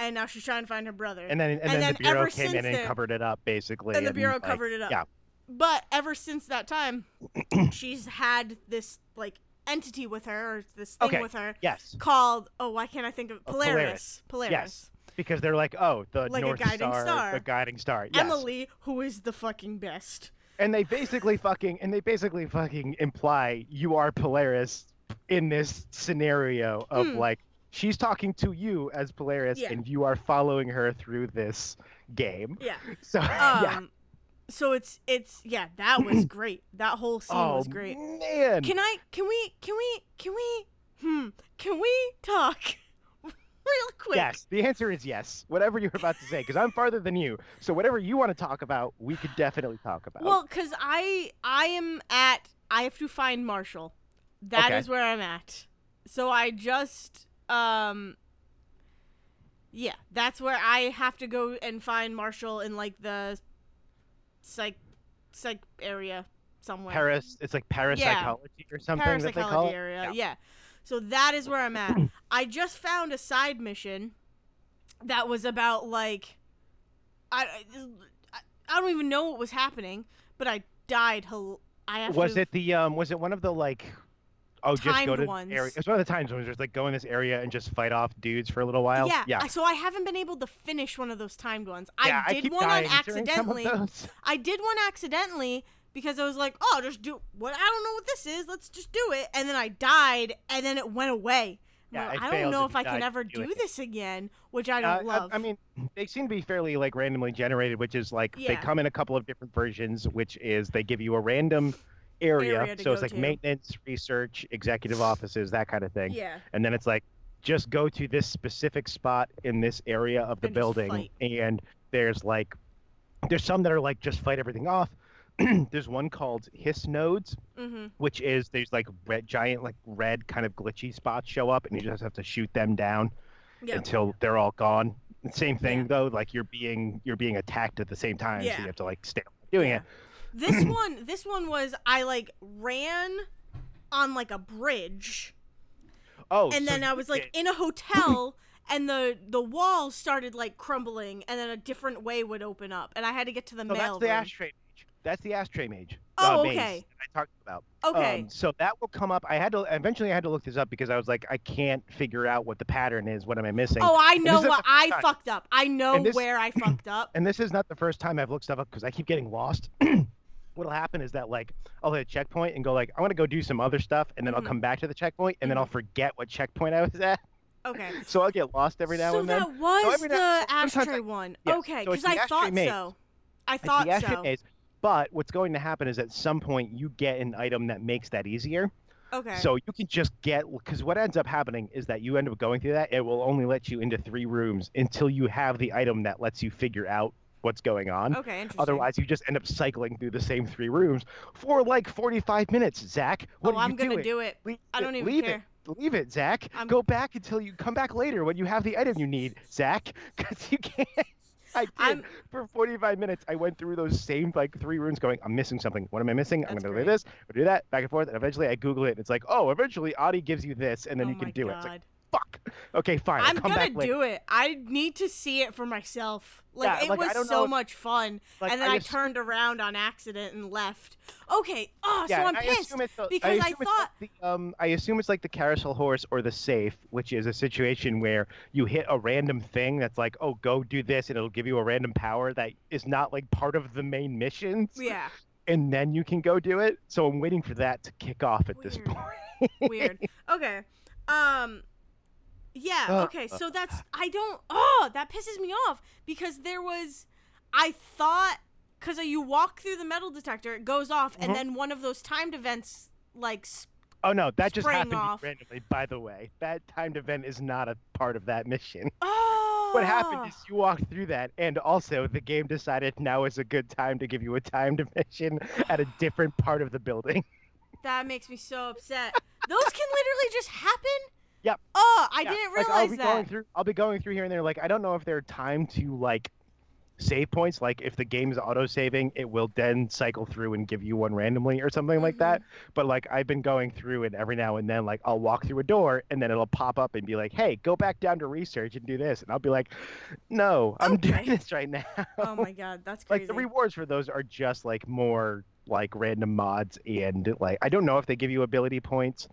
[SPEAKER 1] And now she's trying to find her brother.
[SPEAKER 2] And then and,
[SPEAKER 1] And
[SPEAKER 2] then,
[SPEAKER 1] then
[SPEAKER 2] the bureau came in and
[SPEAKER 1] then-
[SPEAKER 2] covered it up basically.
[SPEAKER 1] and the bureau
[SPEAKER 2] like,
[SPEAKER 1] covered it up.
[SPEAKER 2] Yeah.
[SPEAKER 1] But ever since that time, she's had this like entity with her, or this thing
[SPEAKER 2] Okay.
[SPEAKER 1] with her,
[SPEAKER 2] Yes.
[SPEAKER 1] called oh, why can't I think of
[SPEAKER 2] Oh,
[SPEAKER 1] Polaris?
[SPEAKER 2] Polaris.
[SPEAKER 1] Polaris.
[SPEAKER 2] Yes. Because they're like, oh, the
[SPEAKER 1] Like a
[SPEAKER 2] North
[SPEAKER 1] guiding
[SPEAKER 2] Star,
[SPEAKER 1] star.
[SPEAKER 2] the guiding star. Yes.
[SPEAKER 1] Emily, who is the fucking best.
[SPEAKER 2] And they basically fucking and they basically fucking imply you are Polaris in this scenario of
[SPEAKER 1] Hmm.
[SPEAKER 2] like she's talking to you as Polaris
[SPEAKER 1] Yeah.
[SPEAKER 2] and you are following her through this game.
[SPEAKER 1] Yeah.
[SPEAKER 2] So
[SPEAKER 1] Um.
[SPEAKER 2] yeah.
[SPEAKER 1] So it's it's yeah, that was great. That whole scene
[SPEAKER 2] Oh
[SPEAKER 1] was great.
[SPEAKER 2] man.
[SPEAKER 1] Can I? Can we? Can we? Can we? Hmm. Can we talk real quick?
[SPEAKER 2] Yes, the answer is yes. Whatever you're about to say, because I'm farther than you. So whatever you want to talk about, we could definitely talk about.
[SPEAKER 1] Well, cause I I am at I have to find Marshall. That is
[SPEAKER 2] Okay.
[SPEAKER 1] where I'm at. So I just um. Yeah, that's where I have to go and find Marshall in like the psych psych area somewhere.
[SPEAKER 2] Paris, it's like parapsychology or something that they call
[SPEAKER 1] parapsychology
[SPEAKER 2] it.
[SPEAKER 1] area.
[SPEAKER 2] Yeah.
[SPEAKER 1] Yeah. So that is where I'm at. I just found a side mission that was about like I I, I don't even know what was happening, but I died. hel- I have
[SPEAKER 2] Was
[SPEAKER 1] to,
[SPEAKER 2] it the um? Was it one of the like? Oh, just go to
[SPEAKER 1] ones.
[SPEAKER 2] area. It's one of the times when just like go in this area and just fight off dudes for a little while.
[SPEAKER 1] Yeah,
[SPEAKER 2] yeah.
[SPEAKER 1] So I haven't been able to finish one of those timed ones.
[SPEAKER 2] yeah,
[SPEAKER 1] I did
[SPEAKER 2] keep
[SPEAKER 1] one on accidentally. I did one accidentally because I was like, "Oh, just do what? I don't know what this is. Let's just do it." And then I died, and then it went away.
[SPEAKER 2] Yeah, I
[SPEAKER 1] I don't know if I can ever do this again, which I
[SPEAKER 2] Uh,
[SPEAKER 1] don't love.
[SPEAKER 2] I, I mean, they seem to be fairly like randomly generated, which is like they come in a couple of different versions, which is they give you a random area,
[SPEAKER 1] Area
[SPEAKER 2] so it's like
[SPEAKER 1] to.
[SPEAKER 2] maintenance, research, executive offices, that kind of thing.
[SPEAKER 1] yeah,
[SPEAKER 2] and then it's like just go to this specific spot in this area of the
[SPEAKER 1] And
[SPEAKER 2] building and there's like there's some that are like just fight everything off there's one called hiss nodes
[SPEAKER 1] mm-hmm.
[SPEAKER 2] which is there's like red giant like red kind of glitchy spots show up and you just have to shoot them down
[SPEAKER 1] yeah,
[SPEAKER 2] until they're all gone same thing
[SPEAKER 1] Yeah.
[SPEAKER 2] though like you're being you're being attacked at the same time so you have to like stay doing
[SPEAKER 1] Yeah.
[SPEAKER 2] it
[SPEAKER 1] This one, this one was I like ran on like a bridge,
[SPEAKER 2] oh
[SPEAKER 1] and
[SPEAKER 2] so
[SPEAKER 1] then I was like in a hotel, and the the wall started like crumbling, and then a different way would open up, and I had to get to the
[SPEAKER 2] so
[SPEAKER 1] mail
[SPEAKER 2] that's the
[SPEAKER 1] room.
[SPEAKER 2] ashtray maze that's the ashtray maze
[SPEAKER 1] Oh,
[SPEAKER 2] uh,
[SPEAKER 1] okay.
[SPEAKER 2] I talked about
[SPEAKER 1] Okay,
[SPEAKER 2] Um, so that will come up. I had to eventually I had to look this up because I was like, I can't figure out what the pattern is. What am I missing?
[SPEAKER 1] oh, I know what I
[SPEAKER 2] time.
[SPEAKER 1] fucked up. I know
[SPEAKER 2] this-
[SPEAKER 1] where I fucked up.
[SPEAKER 2] And this is not the first time I've looked stuff up because I keep getting lost. What'll happen is that like I'll hit a checkpoint and go like I want to go do some other stuff, and then
[SPEAKER 1] Mhm.
[SPEAKER 2] I'll come back to the checkpoint, and then
[SPEAKER 1] Mhm.
[SPEAKER 2] I'll forget what checkpoint I was at.
[SPEAKER 1] Okay.
[SPEAKER 2] So I'll get lost every now
[SPEAKER 1] so
[SPEAKER 2] and then.
[SPEAKER 1] So that was
[SPEAKER 2] every
[SPEAKER 1] the
[SPEAKER 2] now- sometimes I-
[SPEAKER 1] ashtray one.
[SPEAKER 2] Yes,
[SPEAKER 1] Okay, because
[SPEAKER 2] the
[SPEAKER 1] I thought
[SPEAKER 2] maze.
[SPEAKER 1] so. I
[SPEAKER 2] It's
[SPEAKER 1] thought
[SPEAKER 2] the
[SPEAKER 1] so.
[SPEAKER 2] maze. But what's going to happen is at some point you get an item that makes that easier.
[SPEAKER 1] Okay.
[SPEAKER 2] So you can just get because what ends up happening is that you end up going through that. It will only let you into three rooms until you have the item that lets you figure out what's going on.
[SPEAKER 1] okay. Interesting.
[SPEAKER 2] Otherwise, you just end up cycling through the same three rooms for like 45 minutes. Zach, what
[SPEAKER 1] oh, I'm gonna do it.
[SPEAKER 2] Leave
[SPEAKER 1] I don't even
[SPEAKER 2] leave
[SPEAKER 1] care.
[SPEAKER 2] it. Leave it, Zach.
[SPEAKER 1] I'm-
[SPEAKER 2] Go back until you come back later when you have the item you need, Zach, because you can't. I did
[SPEAKER 1] I'm-
[SPEAKER 2] for 45 minutes. I went through those same like three rooms, going, "I'm missing something. What am I missing? I'm gonna do this, I'm gonna do that, back and forth." And eventually, I Google it, and it's like, "Oh, eventually, Ahti gives you this, and then
[SPEAKER 1] oh
[SPEAKER 2] you can do
[SPEAKER 1] God.
[SPEAKER 2] it." It's like, "Fuck." Okay, fine.
[SPEAKER 1] I'm gonna do it. I need to see it for myself. Like
[SPEAKER 2] Yeah,
[SPEAKER 1] it
[SPEAKER 2] like,
[SPEAKER 1] was so
[SPEAKER 2] if-
[SPEAKER 1] much fun,
[SPEAKER 2] Like,
[SPEAKER 1] and then I,
[SPEAKER 2] ass-
[SPEAKER 1] turned around on accident and left. Okay. Oh,
[SPEAKER 2] Yeah,
[SPEAKER 1] so I'm
[SPEAKER 2] I
[SPEAKER 1] pissed.
[SPEAKER 2] the-
[SPEAKER 1] because I
[SPEAKER 2] it's
[SPEAKER 1] thought-
[SPEAKER 2] like the, um, I assume it's like the carousel horse or the safe, which is a situation where you hit a random thing that's like, oh, go do this, and it'll give you a random power that is not like part of the main missions,
[SPEAKER 1] Yeah.
[SPEAKER 2] and then you can go do it. So I'm waiting for that to kick off at this point.
[SPEAKER 1] Weird. Okay. Um. Yeah.
[SPEAKER 2] Uh,
[SPEAKER 1] Okay. So that's I don't. Oh, that pisses me off because there was, I thought, because you walk through the metal detector, it goes off,
[SPEAKER 2] Mhm.
[SPEAKER 1] and then one of those timed events like.
[SPEAKER 2] Oh no, that just happened
[SPEAKER 1] off.
[SPEAKER 2] randomly. By the way, that timed event is not a part of that mission.
[SPEAKER 1] Oh.
[SPEAKER 2] What happened is you walked through that, and also the game decided now is a good time to give you a timed mission at a different part of the building.
[SPEAKER 1] That makes me so upset. Those can literally just happen.
[SPEAKER 2] Yep.
[SPEAKER 1] Oh, I
[SPEAKER 2] Yeah,
[SPEAKER 1] didn't realize like,
[SPEAKER 2] I'll be
[SPEAKER 1] that.
[SPEAKER 2] going through. I'll be going through here and there. Like I don't know if they're timed to like save points. Like if the game is auto saving, it will then cycle through and give you one randomly or something like that. Mm-hmm. But like I've been going through and every now and then, like I'll walk through a door and then it'll pop up and be like, "Hey, go back down to research and do this," and I'll be like, "No, I'm
[SPEAKER 1] Okay.
[SPEAKER 2] doing this right now."
[SPEAKER 1] Oh my god, that's crazy.
[SPEAKER 2] like the rewards for those are just like more like random mods and like I don't know if they give you ability points,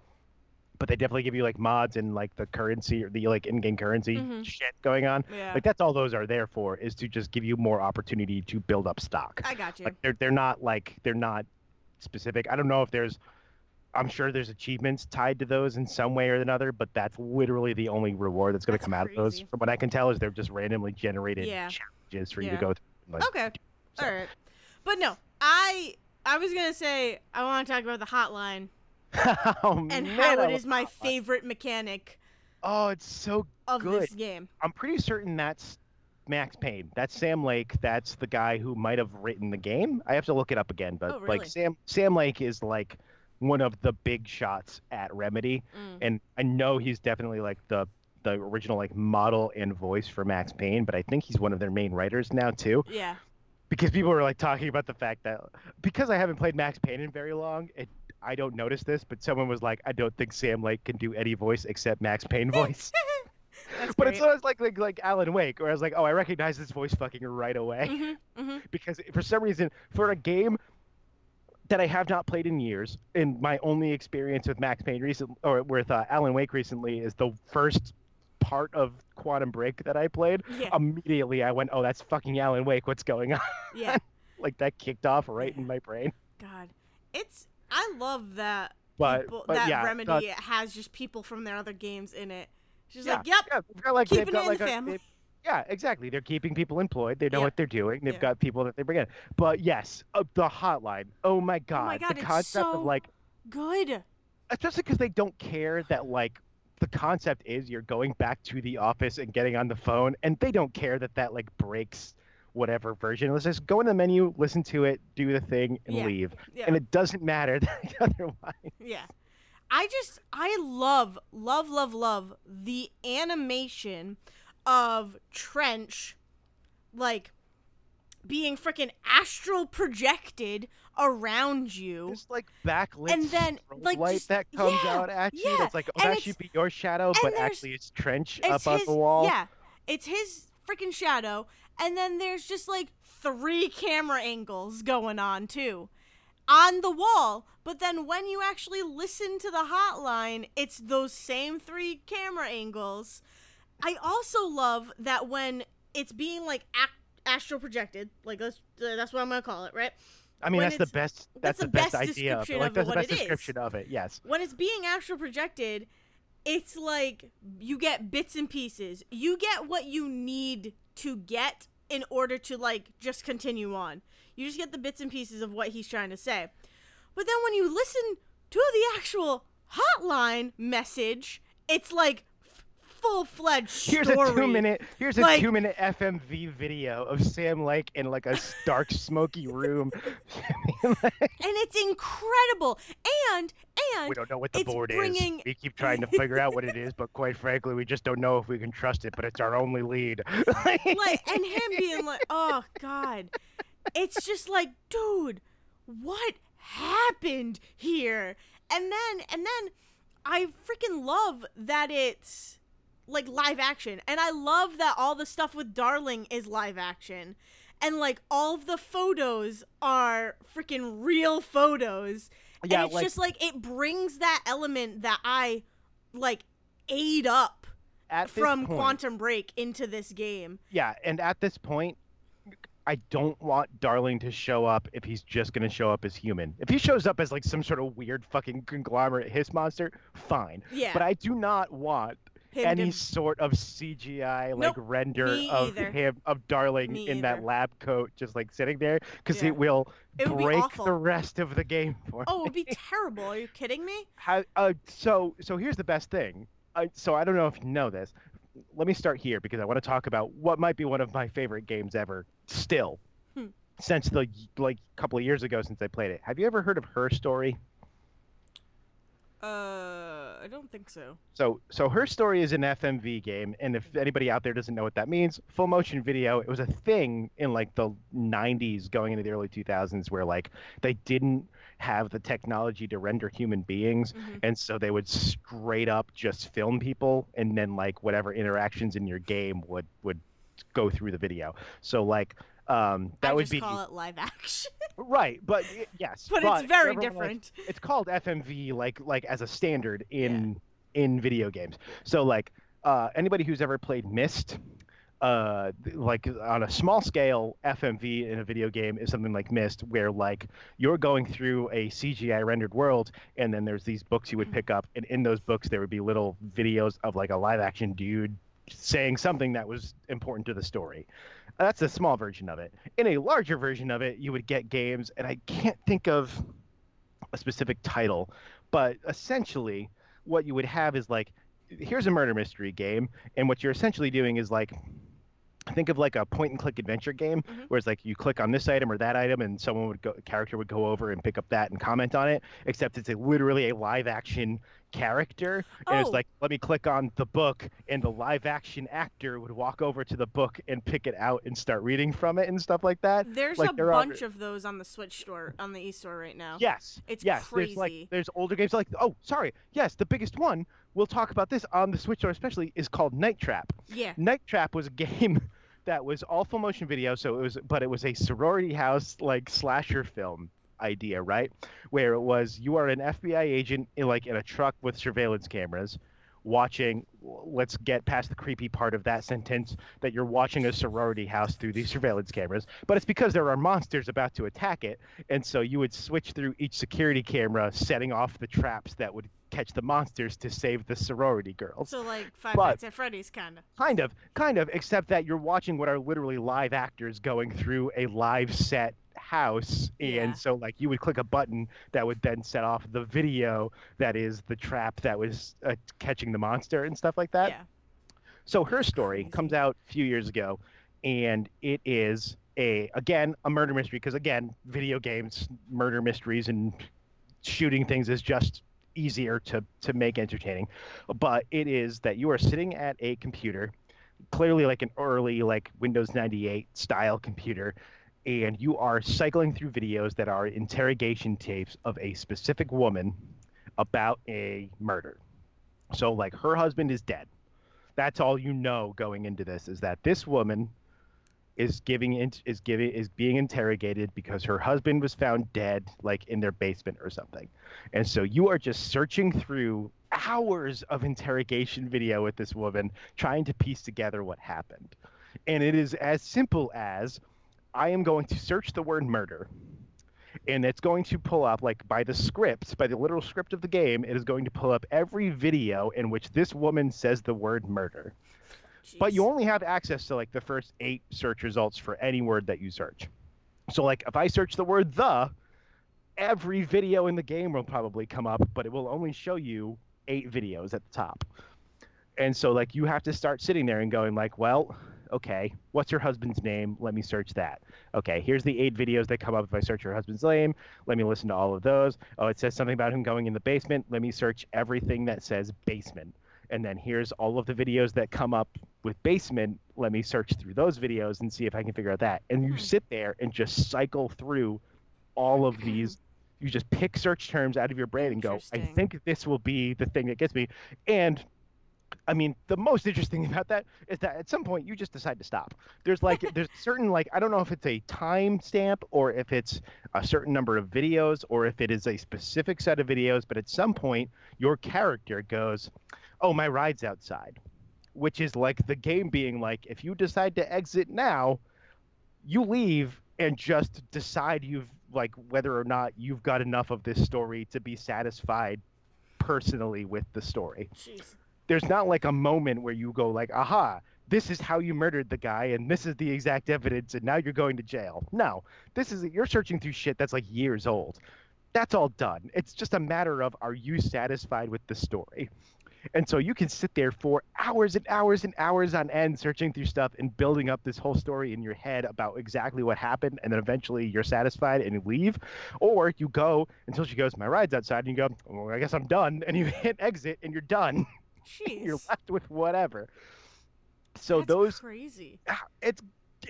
[SPEAKER 2] but they definitely give you like mods and like the currency or the like in-game currency
[SPEAKER 1] Mhm.
[SPEAKER 2] shit going on.
[SPEAKER 1] yeah,
[SPEAKER 2] Like that's all those are there for is to just give you more opportunity to build up stock.
[SPEAKER 1] I got you.
[SPEAKER 2] Like they're they're not like they're not specific. I don't know if there's I'm sure there's achievements tied to those in some way or another, but that's literally the only reward that's going to come out of those. From what I can tell, is they're just randomly generated
[SPEAKER 1] Yeah.
[SPEAKER 2] challenges for you to go through. Like,
[SPEAKER 1] okay,
[SPEAKER 2] so-
[SPEAKER 1] all right, but no, I I was gonna say I want to talk about the hotline
[SPEAKER 2] oh,
[SPEAKER 1] and
[SPEAKER 2] man,
[SPEAKER 1] how
[SPEAKER 2] I
[SPEAKER 1] it is my favorite mechanic
[SPEAKER 2] Oh, it's so.
[SPEAKER 1] of this game.
[SPEAKER 2] I'm pretty certain that's Max Payne. That's Sam Lake. That's the guy who might have written the game. I have to look it up again, but
[SPEAKER 1] Oh,
[SPEAKER 2] like? Sam Sam Lake is like one of the big shots at Remedy,
[SPEAKER 1] Mm.
[SPEAKER 2] and I know he's definitely like the the original like model and voice for Max Payne, but I think he's one of their main writers now too.
[SPEAKER 1] Yeah,
[SPEAKER 2] Because people were like talking about the fact that because I haven't played Max Payne in very long, it I don't notice this, but someone was like, I don't think Sam Lake can do any voice except Max Payne voice. But
[SPEAKER 1] great.
[SPEAKER 2] it's always like, like like Alan Wake, where I was like, oh, I recognize this voice fucking right away
[SPEAKER 1] hmm hmm
[SPEAKER 2] because for some reason, for a game that I have not played in years, and my only experience with Max Payne recent or with uh, Alan Wake recently is the first part of Quantum Break that I played.
[SPEAKER 1] Yeah,
[SPEAKER 2] Immediately, I went, oh, that's fucking Alan Wake. What's going on?
[SPEAKER 1] yeah.
[SPEAKER 2] like that kicked off right in my brain.
[SPEAKER 1] God, it's I love that
[SPEAKER 2] But,
[SPEAKER 1] people,
[SPEAKER 2] but
[SPEAKER 1] that
[SPEAKER 2] yeah,
[SPEAKER 1] Remedy has just people from their other games in it. She's
[SPEAKER 2] yeah,
[SPEAKER 1] like, yep,
[SPEAKER 2] yeah, they've got like they've
[SPEAKER 1] keeping
[SPEAKER 2] got
[SPEAKER 1] it in
[SPEAKER 2] like
[SPEAKER 1] the
[SPEAKER 2] a-
[SPEAKER 1] family.
[SPEAKER 2] Yeah, exactly. They're keeping people employed. They know
[SPEAKER 1] Yeah.
[SPEAKER 2] what they're doing. They've
[SPEAKER 1] Yeah.
[SPEAKER 2] got people that they bring in. But yes, uh, the hotline. Oh my god,
[SPEAKER 1] Oh my God,
[SPEAKER 2] the
[SPEAKER 1] it's
[SPEAKER 2] concept
[SPEAKER 1] so
[SPEAKER 2] of like,
[SPEAKER 1] Good.
[SPEAKER 2] especially because they don't care that like the concept is you're going back to the office and getting on the phone, and they don't care that that like breaks whatever version. Let's just go in the menu, listen to it, do the thing, and
[SPEAKER 1] Yeah.
[SPEAKER 2] leave.
[SPEAKER 1] Yeah.
[SPEAKER 2] And it doesn't matter otherwise.
[SPEAKER 1] Yeah. I just I love love love love the animation of Trench like being freaking astral projected around you.
[SPEAKER 2] This like backlit
[SPEAKER 1] And then, like,
[SPEAKER 2] light
[SPEAKER 1] just-
[SPEAKER 2] that comes
[SPEAKER 1] yeah,
[SPEAKER 2] out at you.
[SPEAKER 1] yeah,
[SPEAKER 2] That's like, oh,
[SPEAKER 1] and
[SPEAKER 2] that should be your shadow, but actually it's trench
[SPEAKER 1] It's
[SPEAKER 2] up on the wall.
[SPEAKER 1] Yeah. It's his freaking shadow and then there's just like three camera angles going on too on the wall. But then when you actually listen to the hotline, it's those same three camera angles. I also love that when it's being like astral projected, like that's uh, that's what I'm gonna call it, right?
[SPEAKER 2] I mean,
[SPEAKER 1] when
[SPEAKER 2] that's the best.
[SPEAKER 1] that's
[SPEAKER 2] That's,
[SPEAKER 1] the
[SPEAKER 2] the best,
[SPEAKER 1] best
[SPEAKER 2] idea of it.
[SPEAKER 1] description
[SPEAKER 2] Like
[SPEAKER 1] of
[SPEAKER 2] that's
[SPEAKER 1] it,
[SPEAKER 2] the
[SPEAKER 1] what
[SPEAKER 2] best
[SPEAKER 1] it is.
[SPEAKER 2] description of it. Yes.
[SPEAKER 1] When it's being astral projected, it's like you get bits and pieces. You get what you need to get in order to like just continue on. You just get the bits and pieces of what he's trying to say. But then when you listen to the actual hotline message, it's like f- full-fledged story.
[SPEAKER 2] Here's a two minute. Here's a
[SPEAKER 1] Like-
[SPEAKER 2] two minute FMV video of Sam Lake in like a dark, smoky room.
[SPEAKER 1] and it's incredible. And and
[SPEAKER 2] we don't know what the board
[SPEAKER 1] bringing-
[SPEAKER 2] is. We keep trying to figure out what it is, but quite frankly, we just don't know if we can trust it. But it's our only lead.
[SPEAKER 1] like and him being like oh god it's just like dude what happened here and then and then i freaking love that it's like live action. And i love that all the stuff with darling is live action. And like all of the photos are freaking real photos.
[SPEAKER 2] Yeah,
[SPEAKER 1] and it's
[SPEAKER 2] like
[SPEAKER 1] just like it brings that element that i like ate up
[SPEAKER 2] at
[SPEAKER 1] from
[SPEAKER 2] point,
[SPEAKER 1] quantum break into this game.
[SPEAKER 2] Yeah, and at this point, I don't want Darling to show up if he's just gonna show up as human. If he shows up as like some sort of weird fucking conglomerate hiss monster, fine.
[SPEAKER 1] yeah.
[SPEAKER 2] But I do not want any sort of CGI like
[SPEAKER 1] Nope,
[SPEAKER 2] render of
[SPEAKER 1] either.
[SPEAKER 2] him of Darling
[SPEAKER 1] Me
[SPEAKER 2] in that lab coat just like sitting there because
[SPEAKER 1] Yeah.
[SPEAKER 2] it will
[SPEAKER 1] It be
[SPEAKER 2] break the rest of the game for
[SPEAKER 1] Oh, it would be terrible. Are you kidding me?
[SPEAKER 2] How, uh, so so here's the best thing. I, so I don't know if you know this. Let me start here because I want to talk about what might be one of my favorite games ever. Still,
[SPEAKER 1] Hmm.
[SPEAKER 2] since the like couple of years ago since I played it. Have you ever heard of Her Story?
[SPEAKER 1] Uh, I don't think so.
[SPEAKER 2] So, so her story is an FMV game, and if anybody out there doesn't know what that means, full motion video. It was a thing in like the '90s, going into the early 2000s, where like they didn't have the technology to render human beings,
[SPEAKER 1] Mhm.
[SPEAKER 2] and so they would straight up just film people, and then like whatever interactions in your game would would go through the video. So like. Um, that
[SPEAKER 1] I
[SPEAKER 2] would
[SPEAKER 1] just
[SPEAKER 2] be
[SPEAKER 1] call it live action,
[SPEAKER 2] right, but yes,
[SPEAKER 1] but, it's very different.
[SPEAKER 2] it's called FMV like like as a standard in in video games. So like uh, anybody who's ever played Myst, uh, like on a small scale, FMV in a video game is something like Myst, where like you're going through a CGI rendered world, and then there's these books you would pick up, and in those books there would be little videos of like a live action dude saying something that was important to the story. That's a small version of it. In a larger version of it, you would get games, and I can't think of a specific title, but essentially what you would have is like here's a murder mystery game, and what you're essentially doing is like think of like a point and click adventure game
[SPEAKER 1] Mhm.
[SPEAKER 2] where it's like you click on this item or that item and someone would go a character would go over and pick up that and comment on it except it's a, literally a live action character and it's
[SPEAKER 1] Oh.
[SPEAKER 2] like let me click on the book and the live action actor would walk over to the book and pick it out and start reading from it and stuff like that
[SPEAKER 1] There's
[SPEAKER 2] like,
[SPEAKER 1] a
[SPEAKER 2] there are-
[SPEAKER 1] bunch of those on the Switch store, on the eStore right now.
[SPEAKER 2] Yes.
[SPEAKER 1] It's
[SPEAKER 2] yes. There's like
[SPEAKER 1] crazy.
[SPEAKER 2] there's older games like oh sorry yes the biggest one we'll talk about this on the Switch store especially is called Night Trap.
[SPEAKER 1] Yeah.
[SPEAKER 2] Night Trap was a game that was all full motion video so it was but it was a sorority house like slasher film idea right where it was you are an FBI agent in like in a truck with surveillance cameras watching let's get past the creepy part of that sentence that you're watching a sorority house through these surveillance cameras but it's because there are monsters about to attack it and so you would switch through each security camera setting off the traps that would catch the monsters to save the sorority girls
[SPEAKER 1] So like Five
[SPEAKER 2] But-
[SPEAKER 1] Nights at Freddy's kind of.
[SPEAKER 2] kind of kind of except that you're watching what are literally live actors going through a live set house
[SPEAKER 1] Yeah.
[SPEAKER 2] and so like you would click a button that would then set off the video that is the trap that was uh, catching the monster and stuff like that
[SPEAKER 1] Yeah.
[SPEAKER 2] so her story comes out a few years ago, and it is a again a murder mystery because again video games murder mysteries and shooting things is just easier to to make entertaining. But it is that you are sitting at a computer, clearly like an early like Windows 98 style computer. And you are cycling through videos that are interrogation tapes of a specific woman about a murder. So, like, her husband is dead. That's all you know going into this is that this woman is giving in, is giving is being interrogated because her husband was found dead like in their basement or something. And so you are just searching through hours of interrogation video with this woman trying to piece together what happened. And it is as simple as i am going to search the word murder and it's going to pull up like by the script by the literal script of the game it is going to pull up every video in which this woman says the word murder. But you only have access to like the first eight search results for any word that you search. So like if i search the word the every video in the game will probably come up but it will only show you eight videos at the top. And so like you have to start sitting there and going like well okay what's her husband's name? Let me search that okay here's the eight videos that come up if i search her husband's name. Let me listen to all of those. Oh it says something about him going in the basement. Let me search everything that says basement. And then here's all of the videos that come up with basement. Let me search through those videos and see if i can figure out that. And you
[SPEAKER 1] Hmm.
[SPEAKER 2] sit there and just cycle through all of these. You just pick search terms out of your brain and go i think this will be the thing that gets me. And I mean, the most interesting about that is that at some point you just decide to stop. There's like there's certain like I don't know if it's a time stamp or if it's a certain number of videos or if it is a specific set of videos, but at some point your character goes, "Oh, my ride's outside." Which is like the game being like if you decide to exit now, you leave and just decide you've like whether or not you've got enough of this story to be satisfied personally with the story
[SPEAKER 1] Jeez.
[SPEAKER 2] There's not like a moment where you go like aha this is how you murdered the guy and this is the exact evidence and now you're going to jail no this is you're searching through shit that's like years old that's all done it's just a matter of are you satisfied with the story And so you can sit there for hours and hours and hours on end searching through stuff and building up this whole story in your head about exactly what happened. And then eventually you're satisfied and you leave. Or you go until she goes, My ride's outside. And you go, well, I guess I'm done. And you hit exit and you're done.
[SPEAKER 1] Jeez.
[SPEAKER 2] you're left with whatever. So
[SPEAKER 1] That's
[SPEAKER 2] those,
[SPEAKER 1] crazy.
[SPEAKER 2] ah, it's,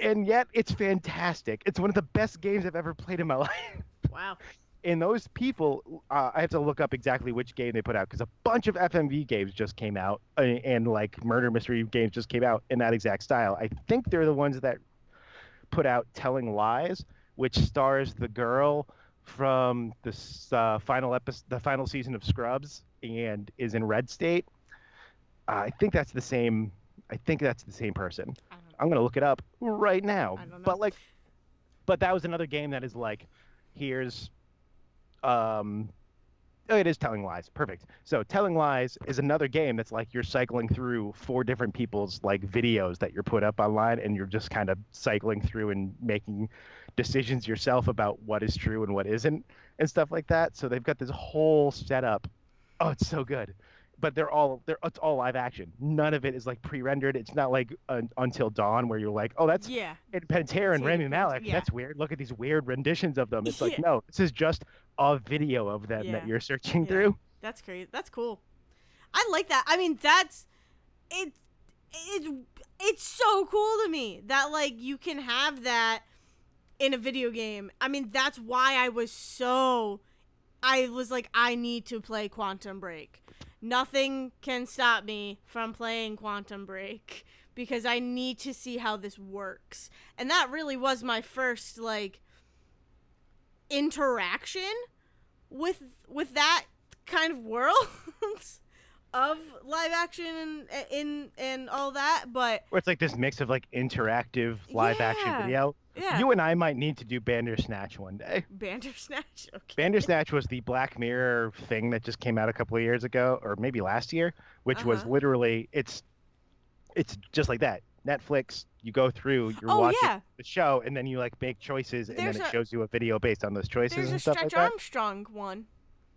[SPEAKER 2] and yet it's fantastic. It's one of the best games I've ever played in my life
[SPEAKER 1] Wow.
[SPEAKER 2] and those people uh, i have to look up exactly which game they put out because a bunch of fmv games just came out uh, and like murder mystery games just came out in that exact style i think they're the ones that put out telling lies which stars the girl from this uh, final episode the final season of scrubs and is in red state i think that's the same i think that's the same person I'm gonna look it up right now.
[SPEAKER 1] I don't know.
[SPEAKER 2] But like, but that was another game that is like, here's, um, oh, it is telling lies. Perfect. So telling lies is another game that's like you're cycling through four different people's like videos that you're put up online, and you're just kind of cycling through and making decisions yourself about what is true and what isn't, and stuff like that. So they've got this whole setup. Oh, it's so good but they're all they're it's all live action. None of it is like pre-rendered. It's not like uh, Until Dawn where you're like, oh, that's
[SPEAKER 1] Yeah.
[SPEAKER 2] and Panettiere and Rami Malek.
[SPEAKER 1] yeah.
[SPEAKER 2] That's weird. Look at these weird renditions of them. It's like
[SPEAKER 1] Yeah.
[SPEAKER 2] no, this is just a video of them
[SPEAKER 1] Yeah.
[SPEAKER 2] that you're searching
[SPEAKER 1] Yeah.
[SPEAKER 2] through.
[SPEAKER 1] That's crazy. That's cool. I like that. I mean, that's it. It's it's so cool to me that like you can have that in a video game. I mean, that's why I was so. I was like, I need to play Quantum Break. Nothing can stop me from playing Quantum Break because I need to see how this works. And that really was my first like interaction with with that kind of world of live action and in and all that but
[SPEAKER 2] Where it's like this mix of like interactive live action video.
[SPEAKER 1] Yeah
[SPEAKER 2] You and I might need to do Bandersnatch one day.
[SPEAKER 1] bandersnatch okay
[SPEAKER 2] Bandersnatch was the Black Mirror thing that just came out a couple of years ago, or maybe last year, which was
[SPEAKER 1] Uh-huh.
[SPEAKER 2] literally it's it's just like that. Netflix, you go through, you're
[SPEAKER 1] oh
[SPEAKER 2] watching
[SPEAKER 1] yeah
[SPEAKER 2] the show, and then you like make choices, and
[SPEAKER 1] There's
[SPEAKER 2] then it
[SPEAKER 1] a-
[SPEAKER 2] shows you a video based on those choices
[SPEAKER 1] there's a
[SPEAKER 2] and stuff
[SPEAKER 1] stretch
[SPEAKER 2] like that.
[SPEAKER 1] armstrong one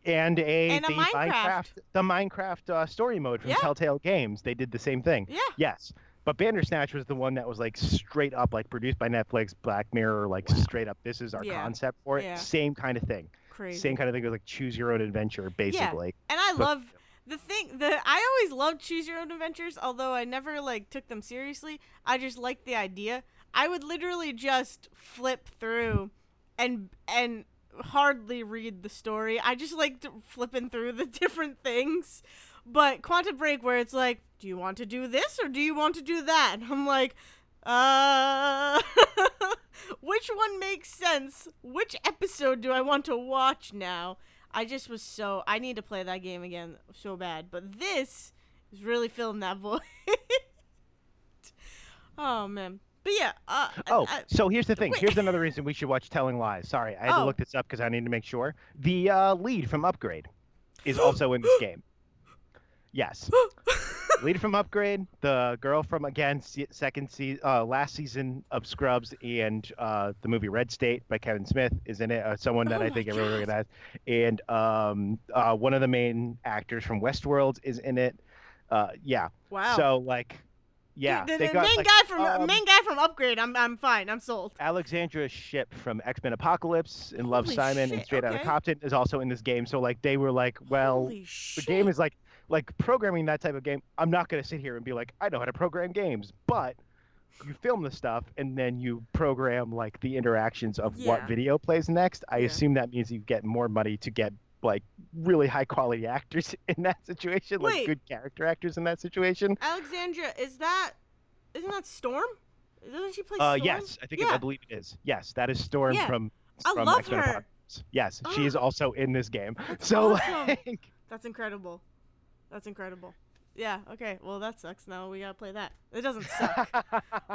[SPEAKER 2] And a,
[SPEAKER 1] And a
[SPEAKER 2] the
[SPEAKER 1] Minecraft.
[SPEAKER 2] the Minecraft uh, story mode from
[SPEAKER 1] Yeah.
[SPEAKER 2] Telltale Games. They did the same thing.
[SPEAKER 1] yeah
[SPEAKER 2] Yes. But Bandersnatch was the one that was like straight up like produced by Netflix, Black Mirror, like straight up. This is our
[SPEAKER 1] Yeah.
[SPEAKER 2] concept for it.
[SPEAKER 1] Yeah.
[SPEAKER 2] Same kind of thing.
[SPEAKER 1] crazy
[SPEAKER 2] Same kind of thing. It was like choose your own adventure, basically. Yeah.
[SPEAKER 1] and i
[SPEAKER 2] But-
[SPEAKER 1] love the thing the i always loved choose your own adventures although i never like took them seriously i just liked the idea i would literally just flip through and and hardly read the story i just liked flipping through the different things but quantum break where it's like do you want to do this or do you want to do that and i'm like uh which one makes sense which episode do i want to watch now I just was so I need to play that game again so bad. But this is really filling that void. oh man. But yeah, uh,
[SPEAKER 2] Oh,
[SPEAKER 1] I-
[SPEAKER 2] so here's the thing.
[SPEAKER 1] wait.
[SPEAKER 2] Here's another reason we should watch Telling Lies. Sorry, I had to
[SPEAKER 1] Oh.
[SPEAKER 2] look this up because I need to make sure. The uh, lead from Upgrade is also in this game. Yes. lead from Upgrade, the girl from again se- second season, uh, last season of Scrubs and uh, the movie Red State by Kevin Smith is in it. Uh, someone that
[SPEAKER 1] Oh
[SPEAKER 2] I think everyone
[SPEAKER 1] God.
[SPEAKER 2] recognizes, and um, uh, one of the main actors from Westworld is in it. Uh, yeah.
[SPEAKER 1] wow.
[SPEAKER 2] So like, yeah,
[SPEAKER 1] the, the,
[SPEAKER 2] got
[SPEAKER 1] main
[SPEAKER 2] like,
[SPEAKER 1] guy from
[SPEAKER 2] um,
[SPEAKER 1] main guy from Upgrade. I'm I'm fine. I'm sold.
[SPEAKER 2] Alexandra Shipp from X Men Apocalypse and Love
[SPEAKER 1] Holy
[SPEAKER 2] Simon and
[SPEAKER 1] shit,
[SPEAKER 2] Straight Outta
[SPEAKER 1] okay.
[SPEAKER 2] Compton is also in this game. So like they were like, well, the game is like like programming that type of game. I'm not gonna sit here and be like, I know how to program games, but you film the stuff and then you program like the interactions of what video plays next. I
[SPEAKER 1] Yeah.
[SPEAKER 2] assume that means you get more money to get like really high quality actors in that situation, like good character actors in that situation.
[SPEAKER 1] Alexandra, is that isn't that Storm? Doesn't she play
[SPEAKER 2] Uh, yes, I think it, I believe it is. Yes, that is Storm
[SPEAKER 1] Yeah,
[SPEAKER 2] from
[SPEAKER 1] I
[SPEAKER 2] from
[SPEAKER 1] love
[SPEAKER 2] X-Men
[SPEAKER 1] her.
[SPEAKER 2] Apocalypse. Yes, she is
[SPEAKER 1] Ah.
[SPEAKER 2] also in this game.
[SPEAKER 1] That's
[SPEAKER 2] so
[SPEAKER 1] awesome.
[SPEAKER 2] like,
[SPEAKER 1] That's incredible. That's incredible. Yeah, okay. Well, that sucks. Now we gotta play that. It doesn't suck,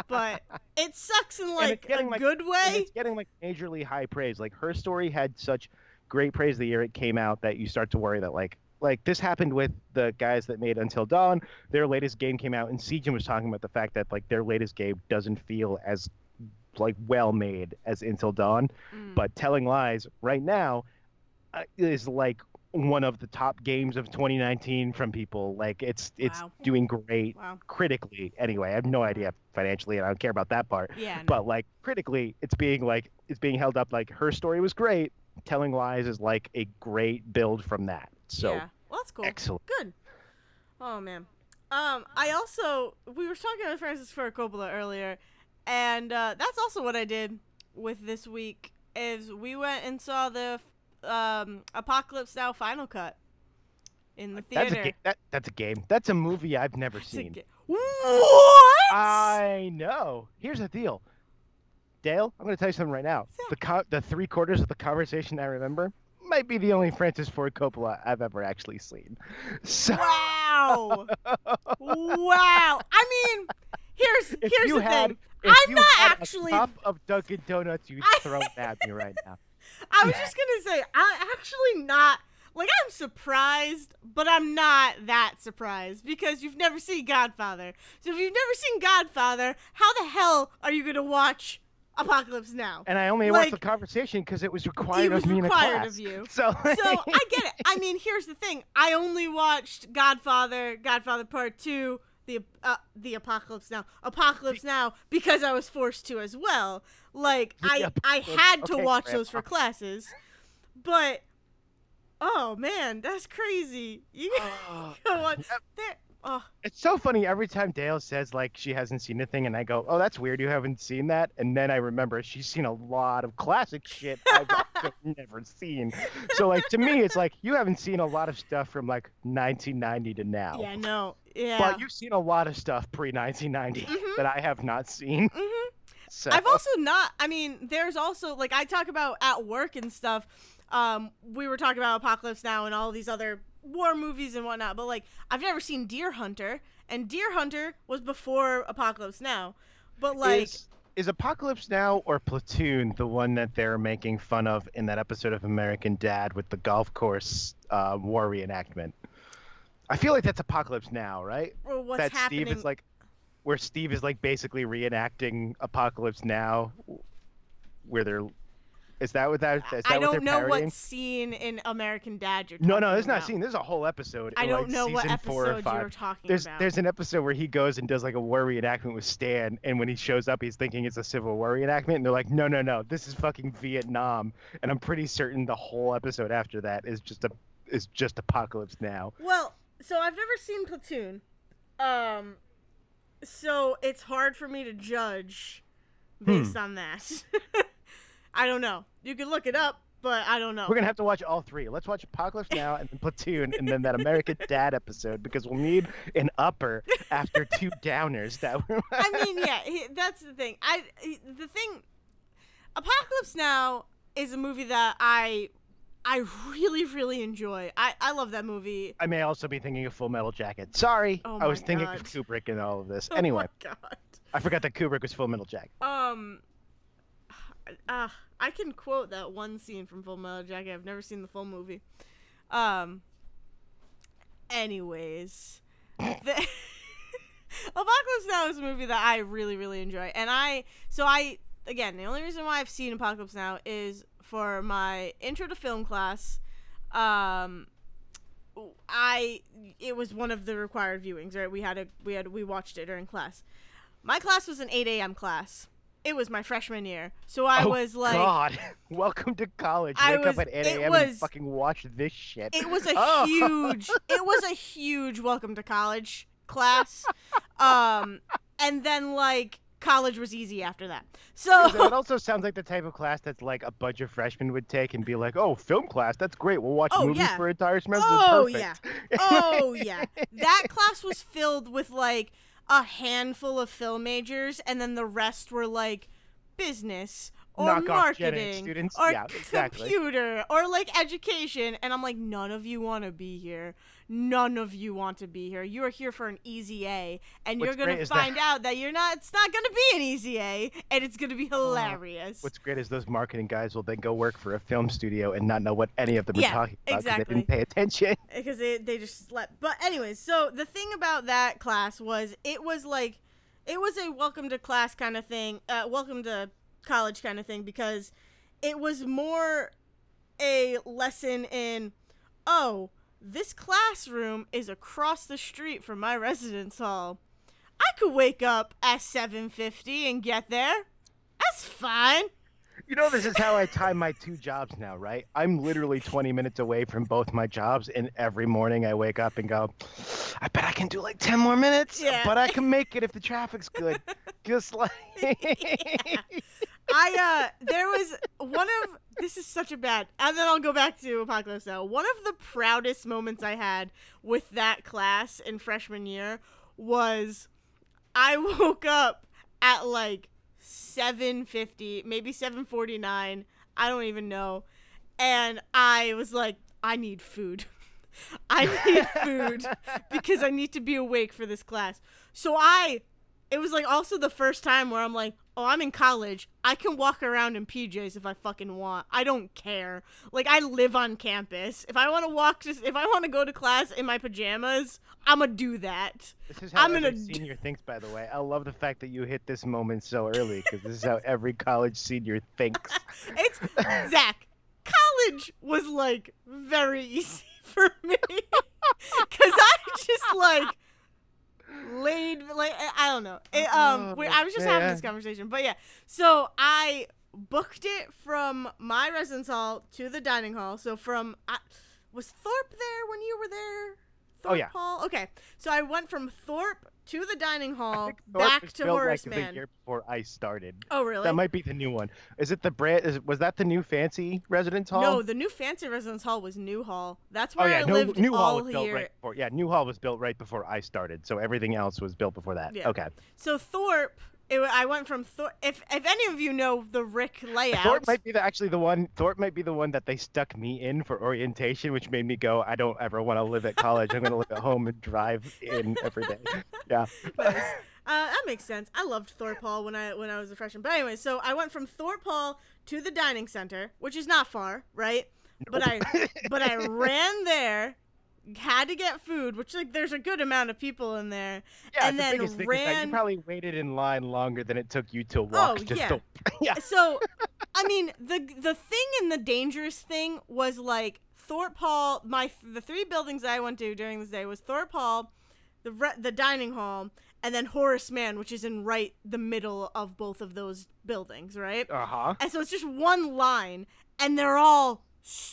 [SPEAKER 1] but it sucks in like a
[SPEAKER 2] like-
[SPEAKER 1] good way.
[SPEAKER 2] it's getting like majorly high praise. Like her story had such great praise the year it came out that you start to worry that like like this happened with the guys that made Until Dawn. Their latest game came out, and Siegen was talking about the fact that like their latest game doesn't feel as like well made as Until Dawn.
[SPEAKER 1] Mm.
[SPEAKER 2] But Telling Lies right now uh, is like one of the top games of 2019 from people. Like it's it's
[SPEAKER 1] Wow.
[SPEAKER 2] doing great
[SPEAKER 1] Wow.
[SPEAKER 2] critically. Anyway, I have no idea financially, and I don't care about that part.
[SPEAKER 1] Yeah. no.
[SPEAKER 2] But like critically, it's being like it's being held up like her story was great. Telling Lies is like a great build from that. So
[SPEAKER 1] yeah. Well, that's cool.
[SPEAKER 2] excellent.
[SPEAKER 1] Good. Oh man. Um, I also we were talking with Francis Ford Coppola earlier, and uh, that's also what I did with this week. Is we went and saw the um, Apocalypse Now final cut in the
[SPEAKER 2] That's
[SPEAKER 1] theater.
[SPEAKER 2] a ga- that, that's a game. That's a movie I've never
[SPEAKER 1] a
[SPEAKER 2] seen.
[SPEAKER 1] ga- what?
[SPEAKER 2] I know. Here's the deal, Dale. I'm going to tell you something right now. The co- the three quarters of the conversation I remember might be the only Francis Ford Coppola I've ever actually seen. So
[SPEAKER 1] wow. wow. I mean, here's here's
[SPEAKER 2] you
[SPEAKER 1] the
[SPEAKER 2] had,
[SPEAKER 1] thing.
[SPEAKER 2] if
[SPEAKER 1] I'm
[SPEAKER 2] you
[SPEAKER 1] not actually-
[SPEAKER 2] cup of Dunkin' Donuts, you'd throw at me right now.
[SPEAKER 1] I was just gonna say, I'm actually not like I'm surprised, but I'm not that surprised because you've never seen Godfather. So if you've never seen Godfather, how the hell are you gonna watch Apocalypse Now?
[SPEAKER 2] And I only
[SPEAKER 1] Like,
[SPEAKER 2] watched the conversation because it was required
[SPEAKER 1] It was
[SPEAKER 2] of me
[SPEAKER 1] required of you.
[SPEAKER 2] So,
[SPEAKER 1] So I get it. I mean, here's the thing: I only watched Godfather, Godfather Part Two, the uh, the Apocalypse Now, Apocalypse Now because I was forced to as well. Like I I had to
[SPEAKER 2] okay,
[SPEAKER 1] watch
[SPEAKER 2] Grandma.
[SPEAKER 1] those for classes, but oh man, that's crazy. You
[SPEAKER 2] Oh.
[SPEAKER 1] go on there. Oh,
[SPEAKER 2] It's so funny every time Dale says like she hasn't seen a thing, and I go, "Oh, that's weird. You haven't seen that." And then I remember she's seen a lot of classic shit I've never seen. So like to me, it's like you haven't seen a lot of stuff from like 1990 to now.
[SPEAKER 1] yeah, no, yeah.
[SPEAKER 2] But you've seen a lot of stuff pre 1990
[SPEAKER 1] Mhm.
[SPEAKER 2] that I have not seen.
[SPEAKER 1] hmm
[SPEAKER 2] So
[SPEAKER 1] I've also not. I mean, there's also like I talk about at work and stuff. Um, we were talking about Apocalypse Now and all these other war movies and whatnot, but like I've never seen Deer Hunter, and Deer Hunter was before Apocalypse Now. But like,
[SPEAKER 2] is, is Apocalypse Now or Platoon the one that they're making fun of in that episode of American Dad with the golf course uh, war reenactment? I feel like that's Apocalypse Now, right?
[SPEAKER 1] or what's
[SPEAKER 2] that
[SPEAKER 1] happening?
[SPEAKER 2] Steve is like, where Steve is like basically reenacting Apocalypse Now, where they're. Is that what that? Is that
[SPEAKER 1] I don't know
[SPEAKER 2] parodying?
[SPEAKER 1] what scene in American Dad you're
[SPEAKER 2] No,
[SPEAKER 1] no,
[SPEAKER 2] no, it's not scene. There's a whole episode.
[SPEAKER 1] I
[SPEAKER 2] in,
[SPEAKER 1] don't
[SPEAKER 2] like,
[SPEAKER 1] know what
[SPEAKER 2] season four or
[SPEAKER 1] episode you're talking
[SPEAKER 2] There's
[SPEAKER 1] about.
[SPEAKER 2] there's an episode where he goes and does like a war reenactment with Stan, and when he shows up, he's thinking it's a Civil War reenactment, and they're like, no, no, no, this is fucking Vietnam, and I'm pretty certain the whole episode after that is just a is just Apocalypse Now.
[SPEAKER 1] Well, so I've never seen Platoon. Um so it's hard for me to judge based
[SPEAKER 2] Hmm.
[SPEAKER 1] on that. I don't know. You can look it up, but I don't know.
[SPEAKER 2] We're gonna have to watch all three. Let's watch Apocalypse Now and then Platoon, and then that American Dad episode because we'll need an upper after two downers. That were...
[SPEAKER 1] I mean, yeah, he- that's the thing. I he- the thing Apocalypse Now is a movie that I I really really enjoy. I I love that movie.
[SPEAKER 2] I may also be thinking of Full Metal Jacket. Sorry,
[SPEAKER 1] Oh
[SPEAKER 2] I was
[SPEAKER 1] my
[SPEAKER 2] thinking
[SPEAKER 1] God.
[SPEAKER 2] of Kubrick and all of this.
[SPEAKER 1] Oh
[SPEAKER 2] Anyway,
[SPEAKER 1] my god.
[SPEAKER 2] I forgot that Kubrick was Full Metal Jacket.
[SPEAKER 1] Um, uh, I can quote that one scene from Full Metal Jacket. I've never seen the full movie. Um. Anyways, the Apocalypse Now is a movie that I really, really enjoy, and I so I again the only reason why I've seen Apocalypse Now is for my intro to film class. Um. I it was one of the required viewings, right? We had a we had we watched it during class. My class was an 8 a.m. class. It was my freshman year, so I
[SPEAKER 2] oh,
[SPEAKER 1] was like,
[SPEAKER 2] God, welcome to college.
[SPEAKER 1] I
[SPEAKER 2] Wake
[SPEAKER 1] was-
[SPEAKER 2] up at 8
[SPEAKER 1] it
[SPEAKER 2] a.m. and fucking watch this shit.
[SPEAKER 1] it was a
[SPEAKER 2] Oh.
[SPEAKER 1] huge, it was a huge welcome to college class. Um, and then like college was easy after that.
[SPEAKER 2] So it also sounds like the type of class that's like a bunch of freshmen would take and be like, "Oh, film class, that's great. We'll watch
[SPEAKER 1] Oh,
[SPEAKER 2] movies
[SPEAKER 1] yeah.
[SPEAKER 2] for entire semester.
[SPEAKER 1] Oh,
[SPEAKER 2] Perfect."
[SPEAKER 1] oh yeah, that class was filled with like a handful of film majors, and then the rest were like business or
[SPEAKER 2] Knock
[SPEAKER 1] marketing
[SPEAKER 2] students.
[SPEAKER 1] or
[SPEAKER 2] Yeah, exactly.
[SPEAKER 1] computer or like education and i'm like none of you want to be here none of you want to be here you're here for an easy a and
[SPEAKER 2] What's
[SPEAKER 1] you're gonna
[SPEAKER 2] is that-
[SPEAKER 1] find out that you're not it's not gonna be an easy a and it's gonna be hilarious
[SPEAKER 2] What's great is those marketing guys will then go work for a film studio and not know what any of them
[SPEAKER 1] Yeah,
[SPEAKER 2] are talking about 'cause they
[SPEAKER 1] exactly.
[SPEAKER 2] didn't pay attention.
[SPEAKER 1] because they, they just slept. But anyways, so the thing about that class was it was like it was a welcome to class kind of thing, uh, welcome to college kind of thing because it was more a lesson in oh, this classroom is across the street from my residence hall. I could wake up at 7:50 and get there. That's fine.
[SPEAKER 2] You know, this is how I time my two jobs now, right? I'm literally 20 minutes away from both my jobs, and every morning I wake up and go, I bet I can do like 10 more minutes,
[SPEAKER 1] Yeah.
[SPEAKER 2] but I can make it if the traffic's good. Just like.
[SPEAKER 1] I uh there was one of this is such a bad and then I'll go back to Apocalypse Now. One of the proudest moments I had with that class in freshman year was I woke up at like 7:50, maybe 7:49, I don't even know. And I was like I need food. I need food because I need to be awake for this class. So I it was like also the first time where I'm like, oh, I'm in college. I can walk around in PJs if I fucking want. I don't care. Like I live on campus. If I want to walk, just if I want to go to class in my pajamas, I'ma do that.
[SPEAKER 2] This is how
[SPEAKER 1] I'm
[SPEAKER 2] every
[SPEAKER 1] gonna d-
[SPEAKER 2] senior thinks, by the way. I love the fact that you hit this moment so early because this is how every college senior thinks.
[SPEAKER 1] It's Zach. College was like very easy for me because I just like laid like I- don't know. It, um,
[SPEAKER 2] Oh,
[SPEAKER 1] we, I was just having this conversation, but yeah. So I booked it from my residence hall to the dining hall. So from I, was Thorpe there when you were there?
[SPEAKER 2] Oh, yeah.
[SPEAKER 1] Hall? Okay. So I went from Thorpe to the dining hall back to Horace
[SPEAKER 2] like,
[SPEAKER 1] Man.
[SPEAKER 2] the year before I started.
[SPEAKER 1] Oh really?
[SPEAKER 2] That might be the new one. Is it the brand? Is was that the new fancy residence hall?
[SPEAKER 1] No, the new fancy residence hall was New Hall. That's
[SPEAKER 2] Oh
[SPEAKER 1] where
[SPEAKER 2] yeah,
[SPEAKER 1] I
[SPEAKER 2] New,
[SPEAKER 1] lived
[SPEAKER 2] New
[SPEAKER 1] all
[SPEAKER 2] Hall was built
[SPEAKER 1] year.
[SPEAKER 2] right before. Yeah, New Hall was built right before I started, so everything else was built before that.
[SPEAKER 1] Yeah.
[SPEAKER 2] Okay.
[SPEAKER 1] So Thorpe, it, I went from Thorpe. If if any of you know the Rick layout,
[SPEAKER 2] Thorpe might be the, actually the one. Thorpe might be the one that they stuck me in for orientation, which made me go, I don't ever want to live at college. I'm going to live at home and drive in every day. Yeah.
[SPEAKER 1] Nice. Uh, that makes sense. I loved Thorpe Hall when I when I was a freshman. But anyway, so I went from Thorpe Hall to the dining center, which is not far, right? But I but I ran there, had to get food, which like there's a good amount of people in there.
[SPEAKER 2] yeah,
[SPEAKER 1] and
[SPEAKER 2] the
[SPEAKER 1] then
[SPEAKER 2] biggest thing is that
[SPEAKER 1] ran-
[SPEAKER 2] you probably waited in line longer than it took you to walk.
[SPEAKER 1] Oh,
[SPEAKER 2] just
[SPEAKER 1] yeah.
[SPEAKER 2] To, yeah.
[SPEAKER 1] So, I mean, the the thing and the dangerous thing was like Thorpe Hall. My the three buildings I went to during this day was Thorpe Hall, the re- the dining hall, and then Horace Mann, which is in right the middle of both of those buildings, right?
[SPEAKER 2] Uh huh.
[SPEAKER 1] And so it's just one line, and they're all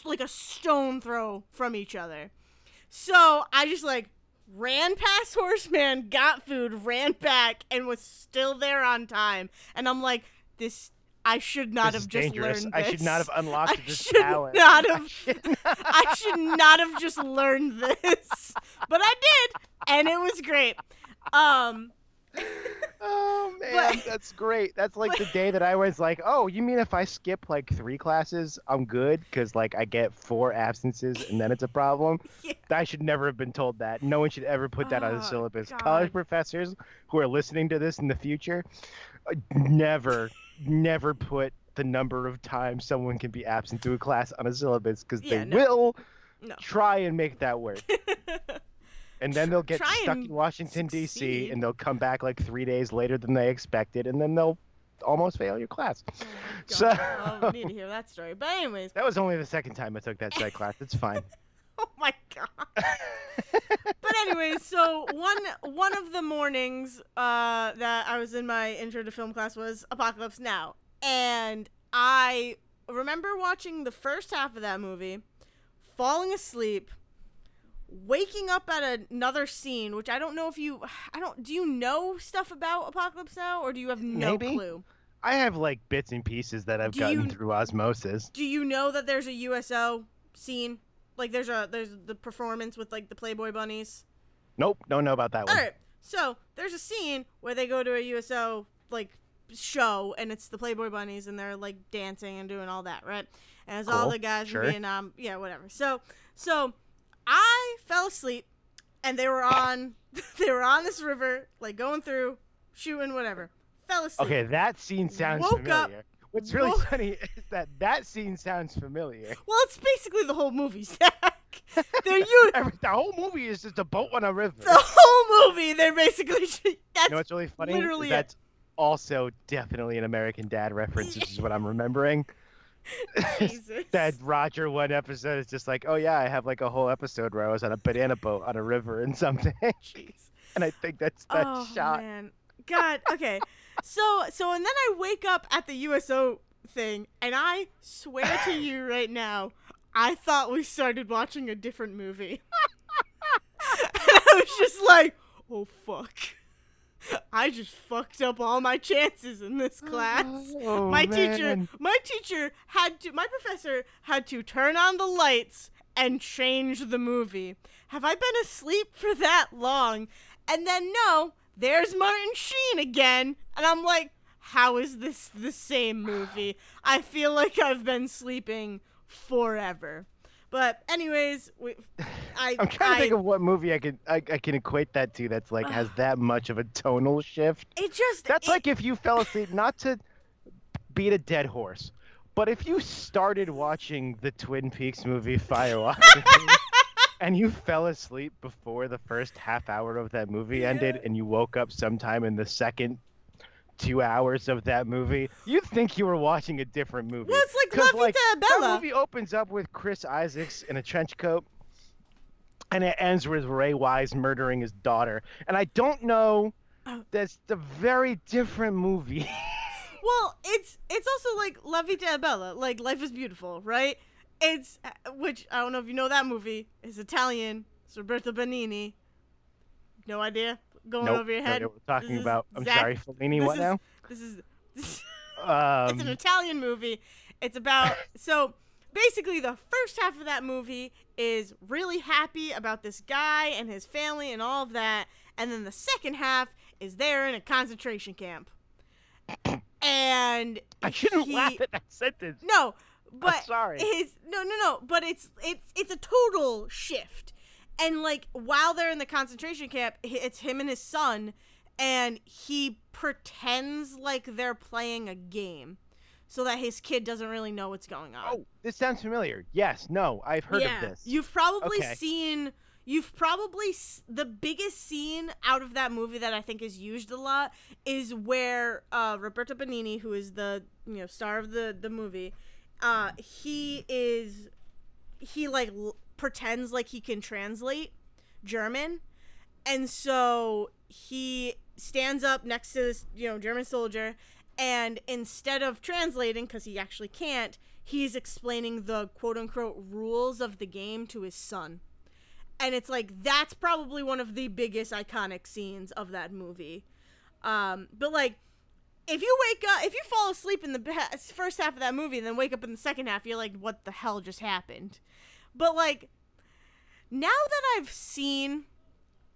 [SPEAKER 1] like a stone throw from each other. So I just like ran past Horace Mann, got food, ran back, and was still there on time. And I'm like, this. I should not
[SPEAKER 2] This
[SPEAKER 1] have just
[SPEAKER 2] dangerous.
[SPEAKER 1] learned this.
[SPEAKER 2] I should not have unlocked
[SPEAKER 1] I
[SPEAKER 2] this
[SPEAKER 1] should
[SPEAKER 2] talent.
[SPEAKER 1] not
[SPEAKER 2] I
[SPEAKER 1] have-
[SPEAKER 2] should not-
[SPEAKER 1] I should not have just learned this, but I did, and it was great. Um,
[SPEAKER 2] Oh man,
[SPEAKER 1] But-
[SPEAKER 2] that's great. That's like the day that I was like, "Oh, you mean if I skip like three classes, I'm good because like I get four absences and then it's a problem."
[SPEAKER 1] Yeah.
[SPEAKER 2] I should never have been told that. No one should ever put that on
[SPEAKER 1] Oh,
[SPEAKER 2] the syllabus.
[SPEAKER 1] God.
[SPEAKER 2] College professors who are listening to this in the future, uh, never, never put the number of times someone can be absent to a class on a syllabus because
[SPEAKER 1] Yeah,
[SPEAKER 2] they
[SPEAKER 1] no.
[SPEAKER 2] will
[SPEAKER 1] No.
[SPEAKER 2] try and make that work. And then they'll get
[SPEAKER 1] Try
[SPEAKER 2] stuck in Washington D.C. and they'll come back like three days later than they expected, and then they'll almost fail your class.
[SPEAKER 1] oh
[SPEAKER 2] So-
[SPEAKER 1] God. Oh, we need to hear that story. But anyways,
[SPEAKER 2] That was only the second time I took that psych class. It's fine.
[SPEAKER 1] oh my god. But anyway, so one one of the mornings uh, that I was in my intro to film class was Apocalypse Now, and I remember watching the first half of that movie, falling asleep, waking up at another scene, which I don't know if you, I don't, do you know stuff about Apocalypse Now, or do you have no
[SPEAKER 2] Maybe.
[SPEAKER 1] clue?
[SPEAKER 2] I have like bits and pieces that I've
[SPEAKER 1] Do
[SPEAKER 2] gotten
[SPEAKER 1] you-
[SPEAKER 2] through osmosis.
[SPEAKER 1] Do you know that there's a USO scene? Like there's a there's the performance with like the Playboy bunnies.
[SPEAKER 2] Nope, don't know about that
[SPEAKER 1] All
[SPEAKER 2] one.
[SPEAKER 1] right. So there's a scene where they go to a USO like show, and it's the Playboy bunnies, and they're like dancing and doing all that, right? And it's all
[SPEAKER 2] Cool.
[SPEAKER 1] the guys
[SPEAKER 2] Sure.
[SPEAKER 1] from um, Vietnam, yeah, whatever. So, so I fell asleep, and they were on they were on this river, like going through, shooting, whatever. Fell asleep.
[SPEAKER 2] Okay, that scene sounds
[SPEAKER 1] Woke up-
[SPEAKER 2] familiar. What's really
[SPEAKER 1] woke-
[SPEAKER 2] funny is that that scene sounds familiar.
[SPEAKER 1] Well, it's basically the whole movie, Zach. They're you.
[SPEAKER 2] The whole movie is just a boat on a river.
[SPEAKER 1] The whole movie, they're basically that's
[SPEAKER 2] you know what's really funny?
[SPEAKER 1] literally it.
[SPEAKER 2] that's also definitely an American Dad reference, which is what I'm remembering.
[SPEAKER 1] Jesus.
[SPEAKER 2] that Roger one episode is just like, oh yeah, I have like a whole episode where I was on a banana boat on a river and something,
[SPEAKER 1] Jeez.
[SPEAKER 2] and I think that's that
[SPEAKER 1] oh
[SPEAKER 2] shot.
[SPEAKER 1] man. God. Okay. so so and then I wake up at the USO thing, and I swear to you right now, I thought we started watching a different movie. and I was just like, oh fuck. I just fucked up all my chances in this oh, class.
[SPEAKER 2] Oh,
[SPEAKER 1] my teacher my teacher had to my professor had to turn on the lights and change the movie. Have i been asleep for that long? And then no there's martin sheen again. And i'm like how is this the same movie? I feel like i've been sleeping forever but anyways we i
[SPEAKER 2] I'm trying
[SPEAKER 1] I,
[SPEAKER 2] to think of what movie I can I, I can equate that to that's like has that much of a tonal shift.
[SPEAKER 1] it just
[SPEAKER 2] That's
[SPEAKER 1] it-
[SPEAKER 2] like if you fell asleep, not to beat a dead horse, but if you started watching the Twin Peaks movie Firewalk and you fell asleep before the first half hour of that movie ended and you woke up sometime in the second two hours of that movie, you'd think you were watching a different movie.
[SPEAKER 1] well, it's like La
[SPEAKER 2] like,
[SPEAKER 1] Vita
[SPEAKER 2] that movie opens up with Chris Isaacs in a trench coat, and it ends with Ray Wise murdering his daughter. And I don't know.
[SPEAKER 1] Oh.
[SPEAKER 2] That's a very different movie.
[SPEAKER 1] Well, it's it's also like La Vita Bella, like Life is Beautiful, right? It's uh, which I don't know if you know that movie. It's Italian. It's Roberto Benigni. No idea. Going
[SPEAKER 2] nope,
[SPEAKER 1] over your head.
[SPEAKER 2] what we're talking
[SPEAKER 1] This
[SPEAKER 2] about. I'm
[SPEAKER 1] Zach-
[SPEAKER 2] sorry, Fellini. What
[SPEAKER 1] is-
[SPEAKER 2] now?
[SPEAKER 1] This is this,
[SPEAKER 2] Um,
[SPEAKER 1] it's an Italian movie. It's about so basically the first half of that movie is really happy about this guy and his family and all of that, and then the second half is there in a concentration camp. And
[SPEAKER 2] I shouldn't
[SPEAKER 1] he-
[SPEAKER 2] laugh at that sentence.
[SPEAKER 1] No, but
[SPEAKER 2] sorry.
[SPEAKER 1] His no, no, no. But it's it's it's a total shift, and like while they're in the concentration camp, it's him and his son, and he pretends like they're playing a game, so that his kid doesn't really know what's going on.
[SPEAKER 2] Oh, this sounds familiar. Yes, no, I've heard
[SPEAKER 1] yeah,
[SPEAKER 2] of this.
[SPEAKER 1] you've probably
[SPEAKER 2] Okay.
[SPEAKER 1] seen. You've probably s- the biggest scene out of that movie that I think is used a lot is where uh, Roberto Benigni, who is the you know star of the the movie, uh, he is he like l- pretends like he can translate German, and so he stands up next to this you know German soldier, and instead of translating because he actually can't, he's explaining the quote unquote rules of the game to his son and it's like that's probably one of the biggest iconic scenes of that movie. Um, but like, if you wake up, if you fall asleep in the first half of that movie and then wake up in the second half, you're like, what the hell just happened? But like, now that I've seen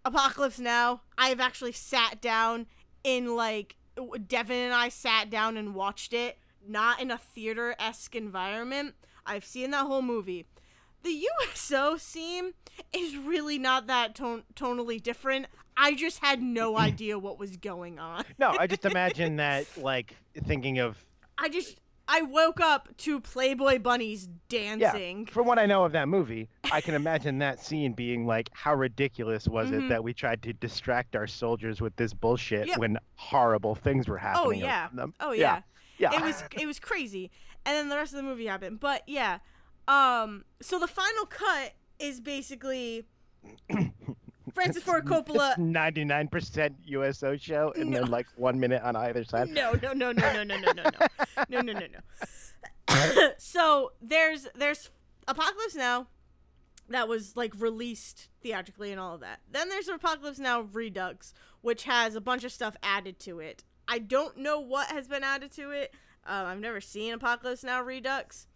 [SPEAKER 1] Apocalypse Now, I've actually sat down in like Devin and I sat down and watched it, not in a theater esque environment. I've seen that whole movie. The USO scene is really not that ton- tonally different. I just had no idea what was going on.
[SPEAKER 2] No, I just imagine that, like, thinking of
[SPEAKER 1] I just I woke up to Playboy bunnies dancing.
[SPEAKER 2] Yeah, From what I know of that movie, I can imagine that scene being like, how ridiculous was
[SPEAKER 1] Mhm.
[SPEAKER 2] it that we tried to distract our soldiers with this bullshit
[SPEAKER 1] Yep.
[SPEAKER 2] when horrible things were happening? Oh yeah.
[SPEAKER 1] Oh yeah.
[SPEAKER 2] yeah.
[SPEAKER 1] it was it was crazy and then the rest of the movie happened but yeah um so the final cut is basically francis ford coppola.
[SPEAKER 2] Ninety-nine percent USO show, and
[SPEAKER 1] No.
[SPEAKER 2] then like one minute on either side.
[SPEAKER 1] no no no no no no no no no. No no no no. So there's there's apocalypse now that was like released theatrically and all of that. Then there's apocalypse now redux which has a bunch of stuff added to it. I don't know what has been added to it. Um, i've never seen apocalypse now redux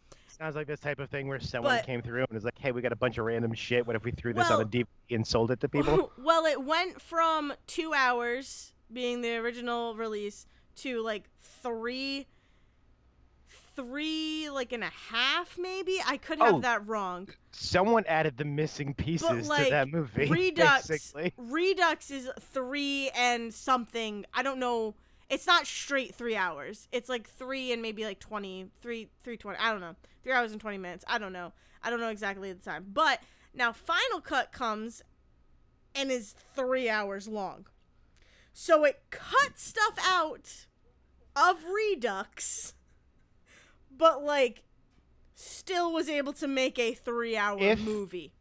[SPEAKER 2] Sounds like this type of thing where someone
[SPEAKER 1] But-
[SPEAKER 2] came through and was like, "Hey, we got a bunch of random shit. What if we threw this
[SPEAKER 1] Well-
[SPEAKER 2] on a DVD and sold it to people?"
[SPEAKER 1] well, it went from two hours being the original release to like three, three like and a half, maybe. I could have
[SPEAKER 2] Oh,
[SPEAKER 1] that wrong.
[SPEAKER 2] Someone added the missing pieces
[SPEAKER 1] like,
[SPEAKER 2] to that movie.
[SPEAKER 1] Redux,
[SPEAKER 2] basically.
[SPEAKER 1] Redux is three and something. I don't know. It's not straight three hours. It's like three and maybe like 20, three, three twenty. I don't know. Three hours and 20 minutes. I don't know. I don't know exactly the time. But now Final Cut comes and is three hours long. So it cuts stuff out of Redux, but like still was able to make a three-hour
[SPEAKER 2] If-
[SPEAKER 1] movie.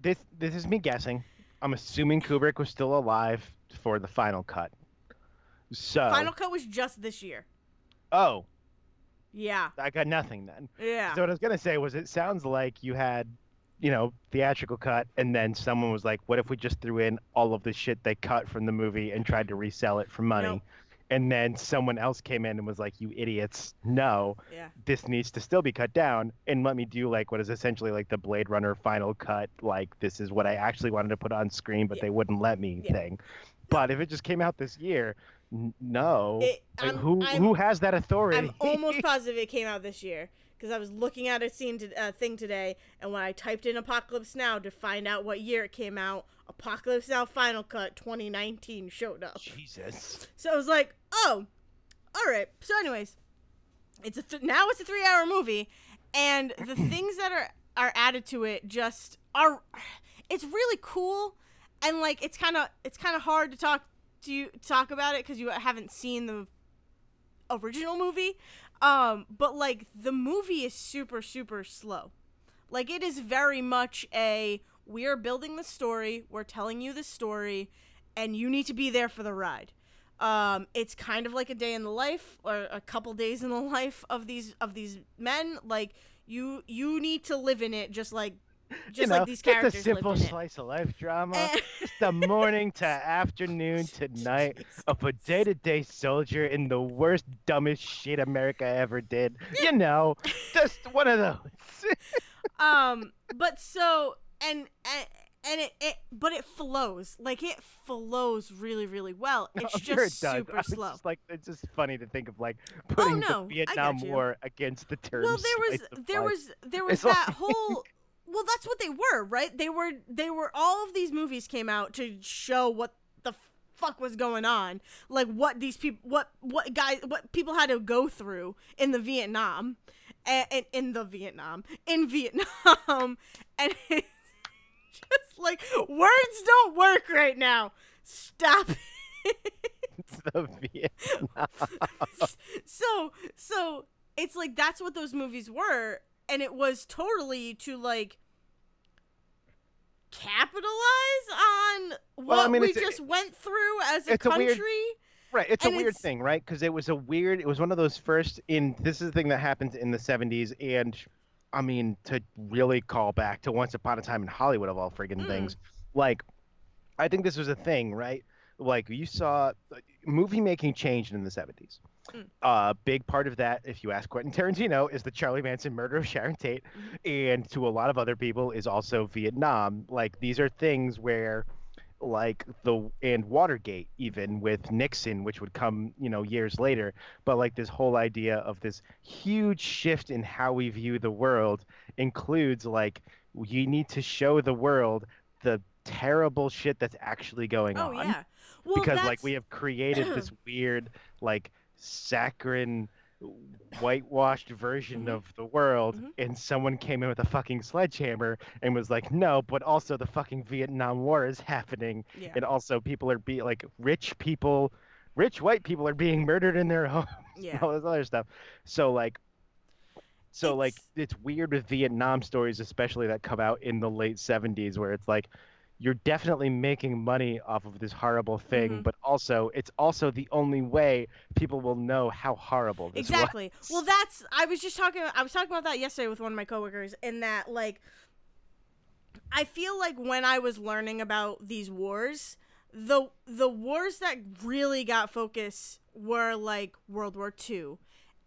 [SPEAKER 2] This this is me guessing. I'm assuming Kubrick was still alive for the final cut. So
[SPEAKER 1] Final Cut was just this year.
[SPEAKER 2] oh,
[SPEAKER 1] Yeah,
[SPEAKER 2] I got nothing then.
[SPEAKER 1] yeah.
[SPEAKER 2] So what I was gonna say was, it sounds like you had, you know, theatrical cut, and then someone was like, "What if we just threw in all of the shit they cut from the movie and tried to resell it for money?"
[SPEAKER 1] Nope.
[SPEAKER 2] And then someone else came in and was like, "You idiots! No,
[SPEAKER 1] yeah.
[SPEAKER 2] this needs to still be cut down, and let me do like what is essentially like the Blade Runner final cut. Like this is what I actually wanted to put on screen, but
[SPEAKER 1] Yeah.
[SPEAKER 2] they wouldn't let me
[SPEAKER 1] Yeah.
[SPEAKER 2] thing." But if it just came out this year, no.
[SPEAKER 1] It,
[SPEAKER 2] Like, who
[SPEAKER 1] I'm,
[SPEAKER 2] who has that authority?
[SPEAKER 1] I'm almost positive it came out this year because I was looking at a scene to, uh, thing today, and when I typed in Apocalypse Now to find out what year it came out, Apocalypse Now Final Cut 2019 showed up.
[SPEAKER 2] Jesus.
[SPEAKER 1] So I was like, oh, all right. So, anyways, it's a th- now it's a three-hour movie, and the things that are are added to it just are. It's really cool, and like it's kind of it's kind of hard to talk to you talk about it because you haven't seen the original movie. Um, but like the movie is super super slow. Like it is very much a we are building the story, we're telling you the story, and you need to be there for the ride. Um, it's kind of like a day in the life or a couple days in the life of these of these men. Like you you need to live in it just like just
[SPEAKER 2] you know,
[SPEAKER 1] like these characters
[SPEAKER 2] It's a simple slice of life drama.
[SPEAKER 1] it.
[SPEAKER 2] Just the morning to afternoon to night of a day to day soldier in the worst, dumbest shit America ever did. You know, just one of those.
[SPEAKER 1] um but so and and, and it, it but it flows like it flows really really well it's
[SPEAKER 2] I'm
[SPEAKER 1] just
[SPEAKER 2] sure it
[SPEAKER 1] super slow
[SPEAKER 2] just like it's just funny to think of like putting
[SPEAKER 1] no,
[SPEAKER 2] the Vietnam. War against the term.
[SPEAKER 1] well there was there
[SPEAKER 2] life.
[SPEAKER 1] was there was
[SPEAKER 2] It's
[SPEAKER 1] that
[SPEAKER 2] like-
[SPEAKER 1] whole well that's what they were right? They were they were all of these movies came out to show what the fuck was going on. Like what these people what what guys what people had to go through in the vietnam and, and in the vietnam in vietnam. And it's just like words don't work right now. Stop it.
[SPEAKER 2] The Vietnam.
[SPEAKER 1] so so it's like that's what those movies were and it was totally to like capitalize on what
[SPEAKER 2] Well, I mean,
[SPEAKER 1] we
[SPEAKER 2] it's a-
[SPEAKER 1] just went through as a
[SPEAKER 2] it's a weird-
[SPEAKER 1] country
[SPEAKER 2] Right, it's a weird
[SPEAKER 1] it's-
[SPEAKER 2] thing, right? Because it was a weird. It was one of those first in. This is the thing that happens in the '70s, and I mean to really call back to Once Upon a Time in Hollywood of all friggin'
[SPEAKER 1] Mm.
[SPEAKER 2] things. Like, I think this was a thing, right? Like you saw, movie making changed in the '70s.
[SPEAKER 1] Mm.
[SPEAKER 2] A big part of that, if you ask Quentin Tarantino, is the Charlie Manson murder of Sharon Tate,
[SPEAKER 1] Mm-hmm.
[SPEAKER 2] and to a lot of other people is also Vietnam. Like these are things where like the and Watergate even with Nixon which would come you know years later but like this whole idea of this huge shift in how we view the world includes like you need to show the world the terrible shit that's actually going on.
[SPEAKER 1] oh
[SPEAKER 2] on
[SPEAKER 1] yeah well
[SPEAKER 2] because like we have created this weird like saccharine whitewashed version
[SPEAKER 1] Mhm.
[SPEAKER 2] of the world
[SPEAKER 1] Mhm.
[SPEAKER 2] and someone came in with a fucking sledgehammer and was like no but also the fucking vietnam war is happening
[SPEAKER 1] yeah.
[SPEAKER 2] and also people are being like rich people rich white people are being murdered in their homes
[SPEAKER 1] yeah
[SPEAKER 2] and all this other stuff so like so like
[SPEAKER 1] It's-
[SPEAKER 2] it's weird with vietnam stories especially that come out in the late 70s where it's like you're definitely making money off of this horrible thing
[SPEAKER 1] Mhm.
[SPEAKER 2] but also it's also the only way people will know how horrible this is.
[SPEAKER 1] exactly
[SPEAKER 2] was
[SPEAKER 1] well that's i was just talking i was talking about that yesterday with one of my coworkers in that like i feel like when i was learning about these wars the the wars that really got focus were like world war ii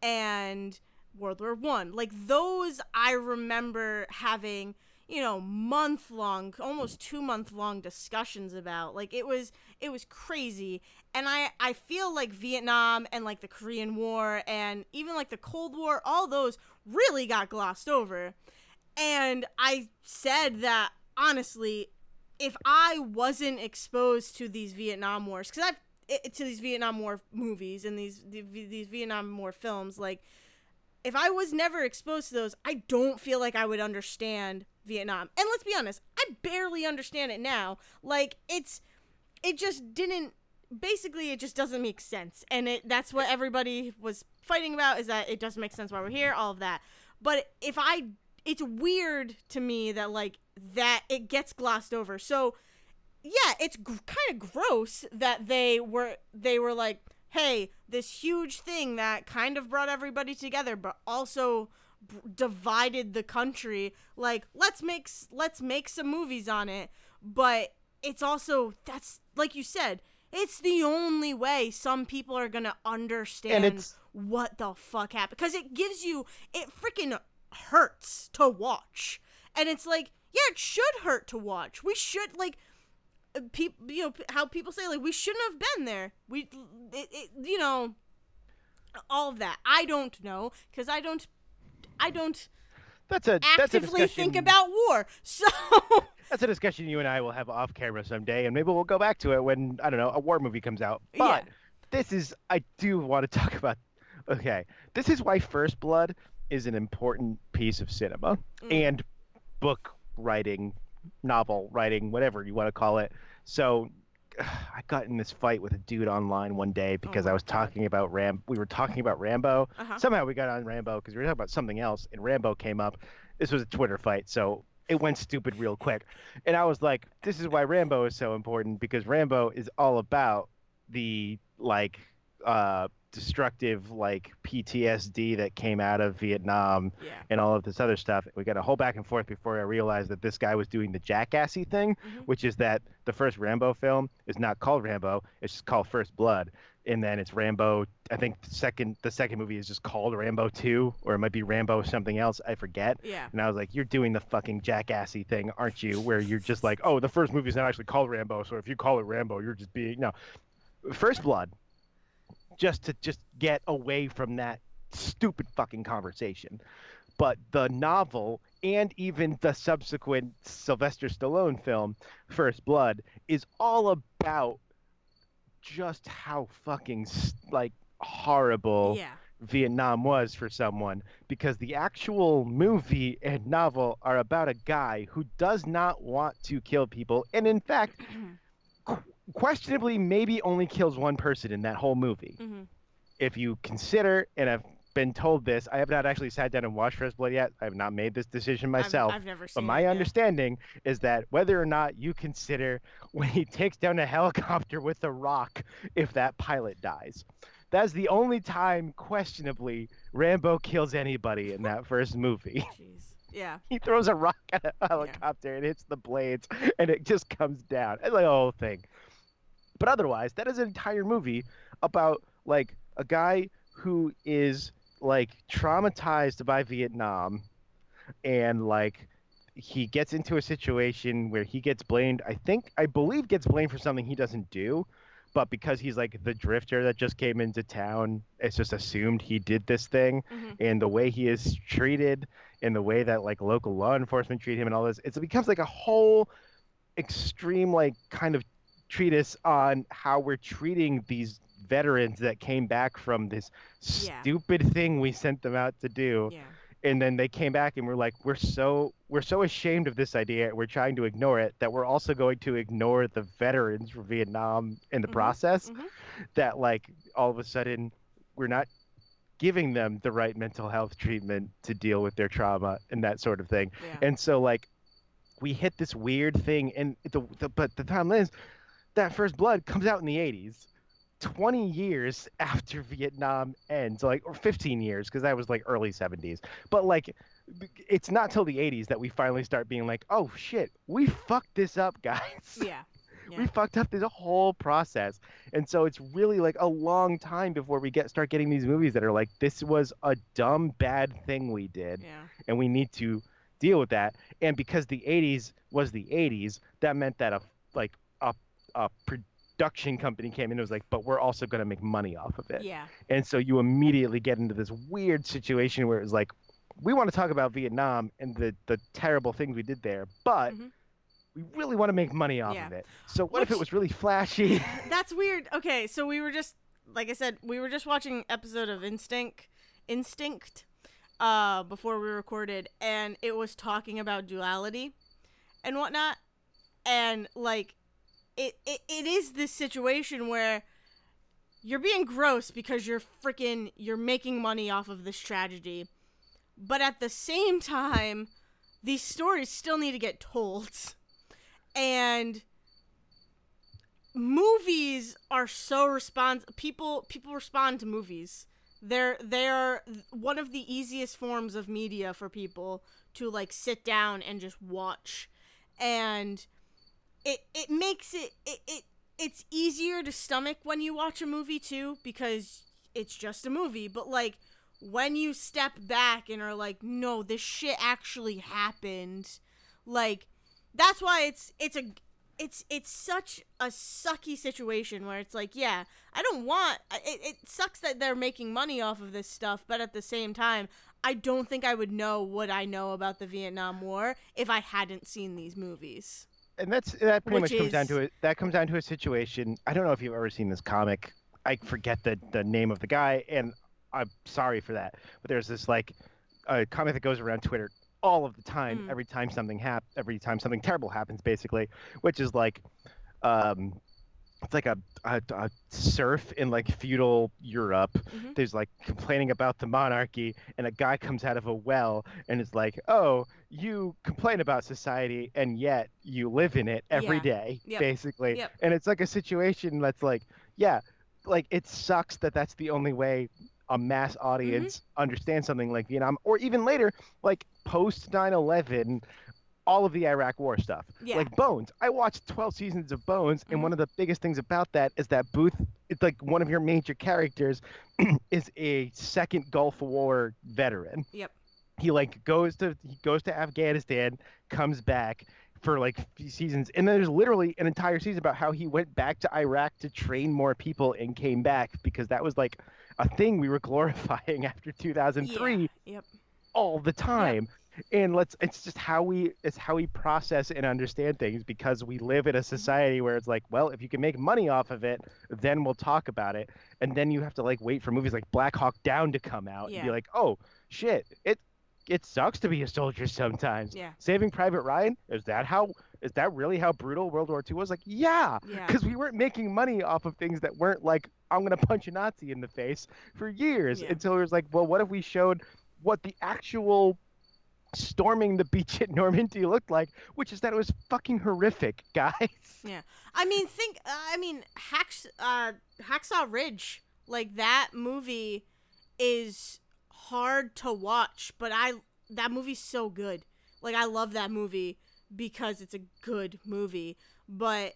[SPEAKER 1] and world war one like those i remember having you know month long almost two month long discussions about like it was it was crazy. And i i feel like vietnam and like the korean war and even like the cold war all those really got glossed over. And i said that honestly if i wasn't exposed to these vietnam wars because i've to these vietnam war movies and these these vietnam war films like if I was never exposed to those, I don't feel like I would understand Vietnam. And let's be honest, I barely understand it now. Like it's it just didn't basically it just doesn't make sense. And it that's what everybody was fighting about is that it doesn't make sense why we're here, all of that. but if I it's weird to me that like that it gets glossed over. So yeah, it's g- kind of gross that they were they were like, "Hey, this huge thing that kind of brought everybody together but also b- divided the country. Like, let's make let's make some movies on it." But it's also that's like you said, it's the only way some people are going to understand what the fuck happened because it gives you it freaking hurts to watch. And it's like, yeah, it should hurt to watch. We should like people you know how people say like we shouldn't have been there. We it, it, you know all of that. I don't know cuz I don't I don't
[SPEAKER 2] That's a that's a
[SPEAKER 1] actively think about war. So
[SPEAKER 2] That's a discussion you and I will have off camera someday, and maybe we'll go back to it when I don't know a war movie comes out. But
[SPEAKER 1] Yeah.
[SPEAKER 2] this is I do want to talk about. Okay, this is why First Blood is an important piece of cinema
[SPEAKER 1] Mm.
[SPEAKER 2] and book writing, novel writing, whatever you want to call it. So. I got in this fight with a dude online one day because I
[SPEAKER 1] Oh my
[SPEAKER 2] was
[SPEAKER 1] God.
[SPEAKER 2] talking about Ram. We were talking about Rambo.
[SPEAKER 1] uh-huh.
[SPEAKER 2] Somehow we got on Rambo because we were talking about something else, and Rambo came up. This was a Twitter fight, so it went stupid real quick. And I was like, "This is why Rambo is so important because Rambo is all about the like uh, destructive like PTSD that came out of Vietnam
[SPEAKER 1] yeah.
[SPEAKER 2] and all of this other stuff." We got a whole back and forth before I realized that this guy was doing the jackassy thing,
[SPEAKER 1] Mhm.
[SPEAKER 2] which is that the first Rambo film is not called Rambo; it's just called First Blood and then it's Rambo. I think the second the second movie is just called Rambo Two, or it might be Rambo something else. I forget.
[SPEAKER 1] Yeah.
[SPEAKER 2] And I was like, "You're doing the fucking jackassy thing, aren't you? Where you're just like, oh, the first movie's not actually called Rambo, so if you call it Rambo, you're just being no." First Blood, just to just get away from that stupid fucking conversation. But the novel and even the subsequent Sylvester Stallone film, First Blood, is all about just how fucking like horrible
[SPEAKER 1] Yeah.
[SPEAKER 2] Vietnam was for someone because the actual movie and novel are about a guy who does not want to kill people and in fact questionably maybe only kills one person in that whole movie
[SPEAKER 1] Mhm.
[SPEAKER 2] if you consider and I've been told this I have not actually sat down and watched First Blood yet I have not made this decision
[SPEAKER 1] I've-
[SPEAKER 2] myself
[SPEAKER 1] I've, never
[SPEAKER 2] but
[SPEAKER 1] seen
[SPEAKER 2] my
[SPEAKER 1] it, yeah.
[SPEAKER 2] understanding is that whether or not you consider when he takes down a helicopter with a rock if that pilot dies. That's the only time, questionably, Rambo kills anybody in that first movie.
[SPEAKER 1] Jeez. Yeah.
[SPEAKER 2] he throws a rock at a helicopter and hits the blades, and it just comes down. It's like a whole thing. But otherwise, that is an entire movie about like a guy who is like traumatized by Vietnam and like he gets into a situation where he gets blamed i think i believe gets blamed for something he doesn't do but because he's like the drifter that just came into town it's just assumed he did this thing
[SPEAKER 1] Mhm.
[SPEAKER 2] and the way he is treated and the way that like local law enforcement treat him and all this it becomes like a whole extreme like kind of treatise on how we're treating these veterans that came back from this
[SPEAKER 1] Yeah.
[SPEAKER 2] stupid thing we sent them out to do
[SPEAKER 1] Yeah.
[SPEAKER 2] and then they came back and we're like we're so we're so ashamed of this idea we're trying to ignore it that we're also going to ignore the veterans from vietnam in the
[SPEAKER 1] Mhm,
[SPEAKER 2] process
[SPEAKER 1] mhm.
[SPEAKER 2] that like all of a sudden we're not giving them the right mental health treatment to deal with their trauma and that sort of thing
[SPEAKER 1] Yeah.
[SPEAKER 2] and so like we hit this weird thing and the, the but the problem is that first blood comes out in the 80s 20 years after vietnam ends like or 15 years because that was like early 70s but like it's not till the 80s that we finally start being like oh shit we fucked this up guys.
[SPEAKER 1] Yeah.
[SPEAKER 2] we fucked up this whole process. And so it's really like a long time before we get start getting these movies that are like this was a dumb bad thing we did
[SPEAKER 1] Yeah.
[SPEAKER 2] and we need to deal with that. And because the 80s was the 80s that meant that a like a, production company came in and was like but we're also going to make money off of it
[SPEAKER 1] Yeah.
[SPEAKER 2] and so you immediately get into this weird situation where it's like we want to talk about vietnam and the the terrible things we did there but
[SPEAKER 1] Mhm.
[SPEAKER 2] we really want to make money off
[SPEAKER 1] Yeah.
[SPEAKER 2] of it so what if it was really flashy
[SPEAKER 1] That's weird. Okay, so we were just like I said, we were just watching episode of Instinct Instinct uh before we recorded and it was talking about duality and whatnot. And like it, it, it is this situation where you're being gross because you're freaking you're making money off of this tragedy. but at the same time, these stories still need to get told. And movies are so respond people people respond to movies. They're they're one of the easiest forms of media for people to like sit down and just watch. And it it makes it it, it it's easier to stomach when you watch a movie too because it's just a movie, but like when you step back and are like, no, this shit actually happened, like that's why it's it's a it's it's such a sucky situation where it's like, yeah, I don't want it, it sucks that they're making money off of this stuff, but at the same time, I don't think I would know what I know about the Vietnam War if I hadn't seen these movies.
[SPEAKER 2] And that's that pretty
[SPEAKER 1] Which
[SPEAKER 2] much comes down to it. That comes down to a situation. I don't know if you've ever seen this comic. I forget the the name of the guy, and I'm sorry for that. But there's this like a comic that goes around Twitter all of the time.
[SPEAKER 1] Mm.
[SPEAKER 2] Every time something hap- every time something terrible happens, basically, which is like, um, it's like a, a, a serf in like feudal Europe.
[SPEAKER 1] Mhm.
[SPEAKER 2] There's like complaining about the monarchy, and a guy comes out of a well and is like, "Oh, you complain about society, and yet you live in it every
[SPEAKER 1] Yeah.
[SPEAKER 2] day,
[SPEAKER 1] Yep.
[SPEAKER 2] basically."
[SPEAKER 1] Yep.
[SPEAKER 2] And it's like a situation that's like, yeah, like it sucks that that's the only way a mass
[SPEAKER 1] Mm-hmm.
[SPEAKER 2] audience understands something like Vietnam, or even later, like post 9/11 all of the Iraq War stuff.
[SPEAKER 1] Yeah.
[SPEAKER 2] Like Bones. I watched 12 seasons of Bones, and
[SPEAKER 1] Mhm.
[SPEAKER 2] one of the biggest things about that is that Booth, it's like one of your major characters, is a second Gulf War veteran.
[SPEAKER 1] Yep.
[SPEAKER 2] He like goes to he goes to Afghanistan, comes back for like few seasons, and then there's literally an entire season about how he went back to Iraq to train more people and came back because that was like a thing we were glorifying after 2003
[SPEAKER 1] Yeah. Yep.
[SPEAKER 2] all the time and let's it's just how we it's how we process and understand things because we live in a mm-hmm. society where it's like well if you can make money off of it then we'll talk about it and then you have to like wait for movies like black hawk down to come out and be like oh shit it it sucks to be a soldier sometimes
[SPEAKER 1] Yeah.
[SPEAKER 2] saving private ryan is that how is that really how brutal world war ii was like yeah
[SPEAKER 1] Yeah.
[SPEAKER 2] because we weren't making money off of things that weren't like i'm gonna punch a nazi in the face for years
[SPEAKER 1] Yeah.
[SPEAKER 2] until it was like well what if we showed what the actual storming the beach at normandy looked like which is that it was fucking horrific guys Yeah,
[SPEAKER 1] I mean, think. Uh, I mean, Hacks, uh, Hacksaw Ridge, like that movie, is hard to watch, but I that movie's so good. Like I love that movie because it's a good movie. But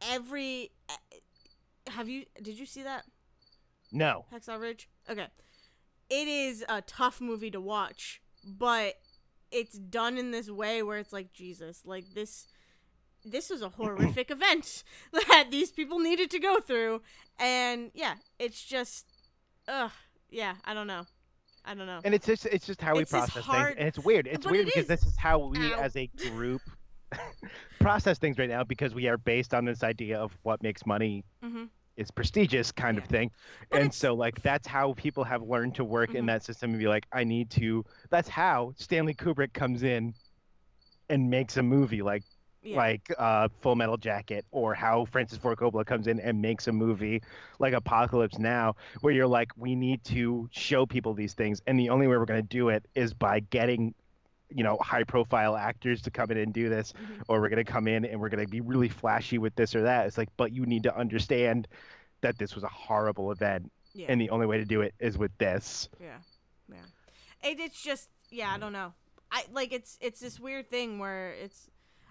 [SPEAKER 1] every, eh, have you? Did you see that
[SPEAKER 2] no
[SPEAKER 1] Hacksaw Ridge? Okay, it is a tough movie to watch, but it's done in this way where it's like Jesus, like this this was a horrific event that these people needed to go through. And yeah it's just ugh yeah i don't know. I don't know.
[SPEAKER 2] And it's just it's just how we
[SPEAKER 1] It's this
[SPEAKER 2] process
[SPEAKER 1] hard-
[SPEAKER 2] things and it's weird. It's
[SPEAKER 1] But
[SPEAKER 2] weird
[SPEAKER 1] it
[SPEAKER 2] because
[SPEAKER 1] is-
[SPEAKER 2] this is how we
[SPEAKER 1] Ow.
[SPEAKER 2] as a group process things right now because we are based on this idea of what makes money
[SPEAKER 1] hmm
[SPEAKER 2] is prestigious kind of thing.
[SPEAKER 1] But
[SPEAKER 2] and so like that's how people have learned to work in
[SPEAKER 1] Mhm.
[SPEAKER 2] that system and be like i need to that's how stanley kubrick comes in and makes a movie like
[SPEAKER 1] yeah.
[SPEAKER 2] like uh full metal jacket or how francis ford coppola comes in and makes a movie like apocalypse now where you're like we need to show people these things and the only way we're going to do it is by getting you know high profile actors to come in and do this
[SPEAKER 1] Mhm.
[SPEAKER 2] or we're going to come in and we're going to be really flashy with this or that. It's like but you need to understand that this was a horrible event
[SPEAKER 1] yeah.
[SPEAKER 2] and the only way to do it is with this.
[SPEAKER 1] Yeah yeah. It, it's just yeah i don't know. I like it's it's this weird thing where it's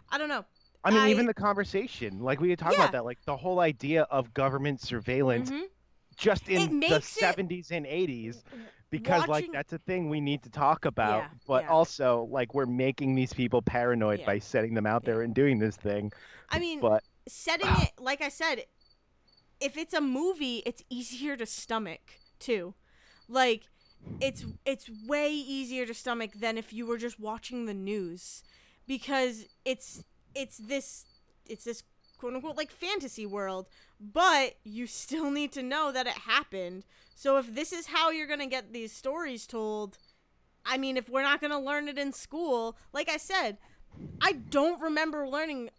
[SPEAKER 1] i don't know.
[SPEAKER 2] I mean
[SPEAKER 1] I-
[SPEAKER 2] even the conversation like we could talk
[SPEAKER 1] Yeah.
[SPEAKER 2] about that like the whole idea of government surveillance
[SPEAKER 1] Mhm.
[SPEAKER 2] just in the
[SPEAKER 1] makes it-
[SPEAKER 2] 70s and 80s because like that's a thing we need to talk about
[SPEAKER 1] Yeah,
[SPEAKER 2] but
[SPEAKER 1] yeah.
[SPEAKER 2] also like we're making these people paranoid
[SPEAKER 1] Yeah.
[SPEAKER 2] by setting them out there and doing this thing
[SPEAKER 1] i mean
[SPEAKER 2] but
[SPEAKER 1] setting it like I said, if it's a movie, it's easier to stomach too. Like it's it's way easier to stomach than if you were just watching the news because it's it's this it's this quote unquote like fantasy world, but you still need to know that it happened. So if this is how you're going to get these stories told, I mean, if we're not going to learn it in school, like I said, I don't remember learning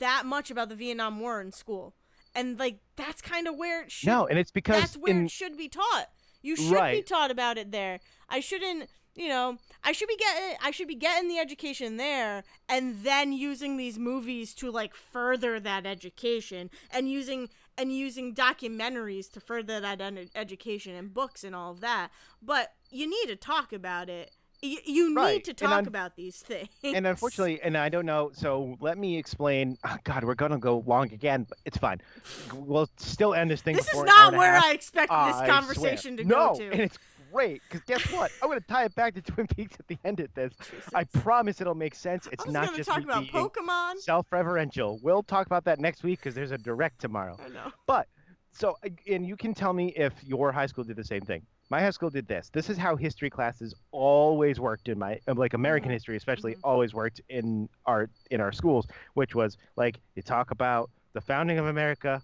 [SPEAKER 1] that much about the Vietnam War in school. And like that's kind of where it should
[SPEAKER 2] no and it's because
[SPEAKER 1] that's where
[SPEAKER 2] in
[SPEAKER 1] it should be taught. You should be taught about it there. I shouldn't you know, I should be getting I should be getting the education there and then using these movies to like further that education and using and using documentaries to further that ed- education and books and all of that. But you need to talk about it. You, you
[SPEAKER 2] Right,
[SPEAKER 1] need to talk
[SPEAKER 2] un-
[SPEAKER 1] about these things.
[SPEAKER 2] and unfortunately, and I don't know. So let me explain. Oh, God, we're gonna go long again, but it's fine. We'll still end this thing.
[SPEAKER 1] this is
[SPEAKER 2] before an hour
[SPEAKER 1] not where. I expected
[SPEAKER 2] I
[SPEAKER 1] this
[SPEAKER 2] swear.
[SPEAKER 1] conversation to
[SPEAKER 2] no,
[SPEAKER 1] go to.
[SPEAKER 2] and it's great because guess what? I'm gonna tie it back to Twin Peaks at the end of this. I promise it'll make sense. It's not
[SPEAKER 1] gonna
[SPEAKER 2] just
[SPEAKER 1] talk about Pokemon.
[SPEAKER 2] self-referential. We'll talk about that next week because there's a direct tomorrow.
[SPEAKER 1] I know.
[SPEAKER 2] But so and you can tell me if your high school did the same thing. My high school did this. This is how history classes always worked in my um, like American
[SPEAKER 1] Mhm.
[SPEAKER 2] history especially
[SPEAKER 1] Mhm.
[SPEAKER 2] always worked in our in our schools, which was like you talk about the founding of America,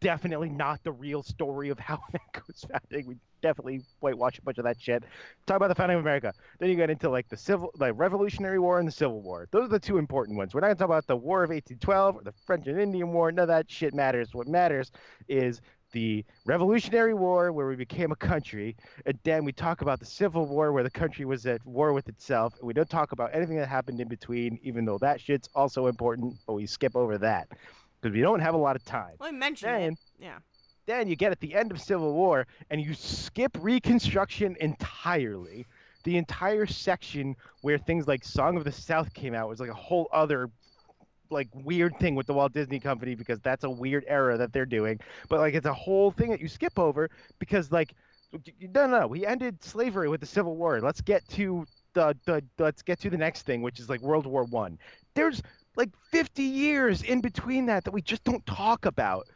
[SPEAKER 2] definitely not the real story of how America was founded. We definitely whitewash a bunch of that shit. Talk about the founding of America. Then you get into like the civil, like Revolutionary War and the Civil War. Those are the two important ones. We're not gonna talk about the War of 1812 or the French and Indian War. None of that shit matters. What matters is the Revolutionary War, where we became a country, and then we talk about the Civil War, where the country was at war with itself. And we don't talk about anything that happened in between, even though that shit's also important, but we skip over that because we don't have a lot of time.
[SPEAKER 1] Well, I mentioned
[SPEAKER 2] Then,
[SPEAKER 1] it. Yeah.
[SPEAKER 2] Then you get at the end of Civil War and you skip Reconstruction entirely. The entire section where things like Song of the South came out was like a whole other like weird thing with the Walt Disney Company because that's a weird era that they're doing. But like it's a whole thing that you skip over because like y- no no we ended slavery with the Civil War. Let's get to the, the let's get to the next thing which is like World War 1. There's like 50 years in between that that we just don't talk about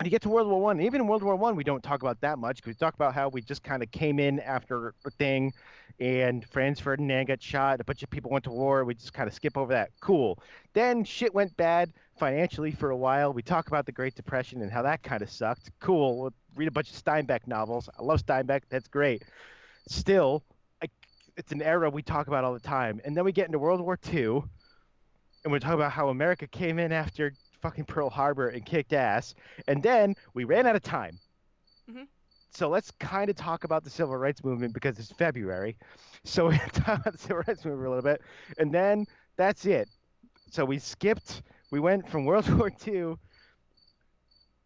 [SPEAKER 2] and you get to World War One. Even in World War One, we don't talk about that much we talk about how we just kind of came in after a thing, and Franz Ferdinand got shot. A bunch of people went to war. We just kind of skip over that. Cool. Then shit went bad financially for a while. We talk about the Great Depression and how that kind of sucked. Cool. We'll read a bunch of Steinbeck novels. I love Steinbeck. That's great. Still, I, it's an era we talk about all the time. And then we get into World War Two, and we talk about how America came in after fucking Pearl Harbor and kicked ass. And then we ran out of time.
[SPEAKER 1] Mhm.
[SPEAKER 2] So let's kind of talk about the civil rights movement because it's February. So we talk about the civil rights movement a little bit. And then that's it. So we skipped, we went from World War II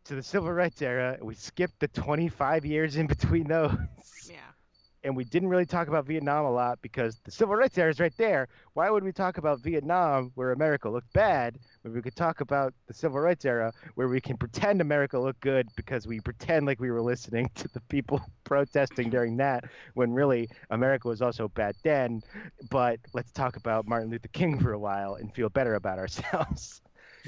[SPEAKER 2] to the civil rights era. We skipped the 25 years in between those.
[SPEAKER 1] Yeah.
[SPEAKER 2] And we didn't really talk about Vietnam a lot because the civil rights era is right there. Why would we talk about Vietnam where America looked bad when we could talk about the civil rights era where we can pretend America looked good because we pretend like we were listening to the people protesting during that when really America was also bad then. But let's talk about Martin Luther King for a while and feel better about ourselves.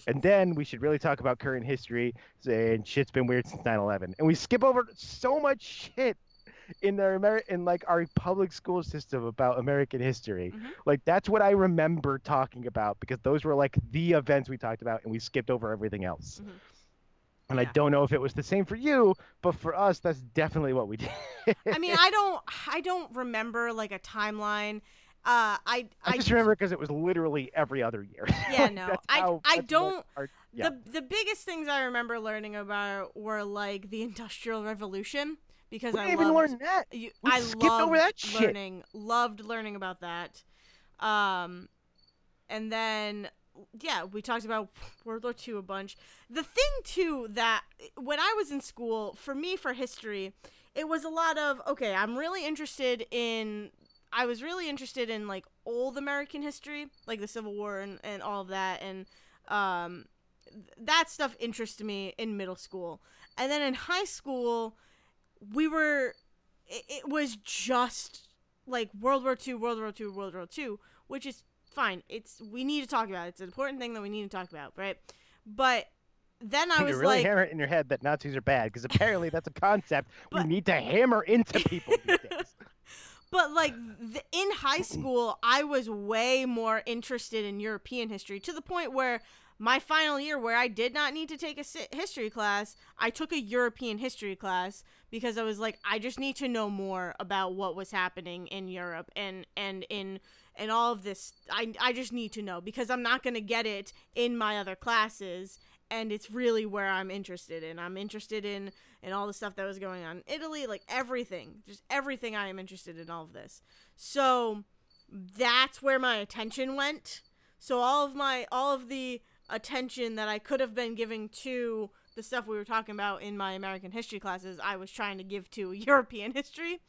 [SPEAKER 2] And then we should really talk about current history and shit's been weird since 9/11. And we skip over so much shit in our Amer- in like our public school system about American history.
[SPEAKER 1] Mhm.
[SPEAKER 2] Like that's what I remember talking about because those were like the events we talked about and we skipped over everything else.
[SPEAKER 1] Mhm.
[SPEAKER 2] And I don't know if it was the same for you, but for us that's definitely what we did.
[SPEAKER 1] I mean, I don't, I don't remember like a timeline. Uh, I,
[SPEAKER 2] I
[SPEAKER 1] I
[SPEAKER 2] just remember because it was literally every other year.
[SPEAKER 1] Yeah, no, I-
[SPEAKER 2] how-
[SPEAKER 1] I don't-
[SPEAKER 2] our- yeah.
[SPEAKER 1] the the biggest things I remember learning about were like the Industrial Revolution because
[SPEAKER 2] we
[SPEAKER 1] I
[SPEAKER 2] even
[SPEAKER 1] loved,
[SPEAKER 2] learn that.
[SPEAKER 1] you,
[SPEAKER 2] We
[SPEAKER 1] I
[SPEAKER 2] skipped
[SPEAKER 1] loved
[SPEAKER 2] over that shit.
[SPEAKER 1] learning, loved learning about that. Um, and then yeah, we talked about World War II a bunch. The thing too that when I was in school, for me for history, it was a lot of okay. I'm really interested in. I was really interested in like old American history, like the Civil War and, and all of that, and um, th- that stuff interested me in middle school. And then in high school, we were. It, it was just like World War II, World War II, World War II, which is fine. It's we need to talk about. it. It's an important thing that we need to talk about, right? But then I was
[SPEAKER 2] really
[SPEAKER 1] like,
[SPEAKER 2] hammer it in your head that Nazis are bad because apparently that's a concept we need to hammer into people these days.
[SPEAKER 1] But like th- in high school, I was way more interested in European history to the point where my final year, where I did not need to take a history class, I took a European history class because I was like, I just need to know more about what was happening in Europe and and in and all of this. I I just need to know because I'm not gonna get it in my other classes, and it's really where I'm interested in. I'm interested in in all the stuff that was going on in Italy, like everything, just everything. I am interested in all of this. So that's where my attention went. So all of my all of the attention that I could have been giving to the stuff we were talking about in my American history classes, I was trying to give to European history,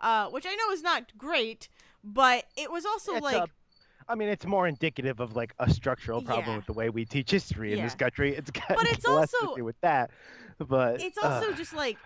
[SPEAKER 1] uh, which I know is not great, but it was also
[SPEAKER 2] It's
[SPEAKER 1] like.
[SPEAKER 2] a- I mean, it's more indicative of like a structural problem
[SPEAKER 1] Yeah.
[SPEAKER 2] with the way we teach history in this country. It's got
[SPEAKER 1] But it's
[SPEAKER 2] less
[SPEAKER 1] also-
[SPEAKER 2] to do with that. But
[SPEAKER 1] it's
[SPEAKER 2] uh,
[SPEAKER 1] also just like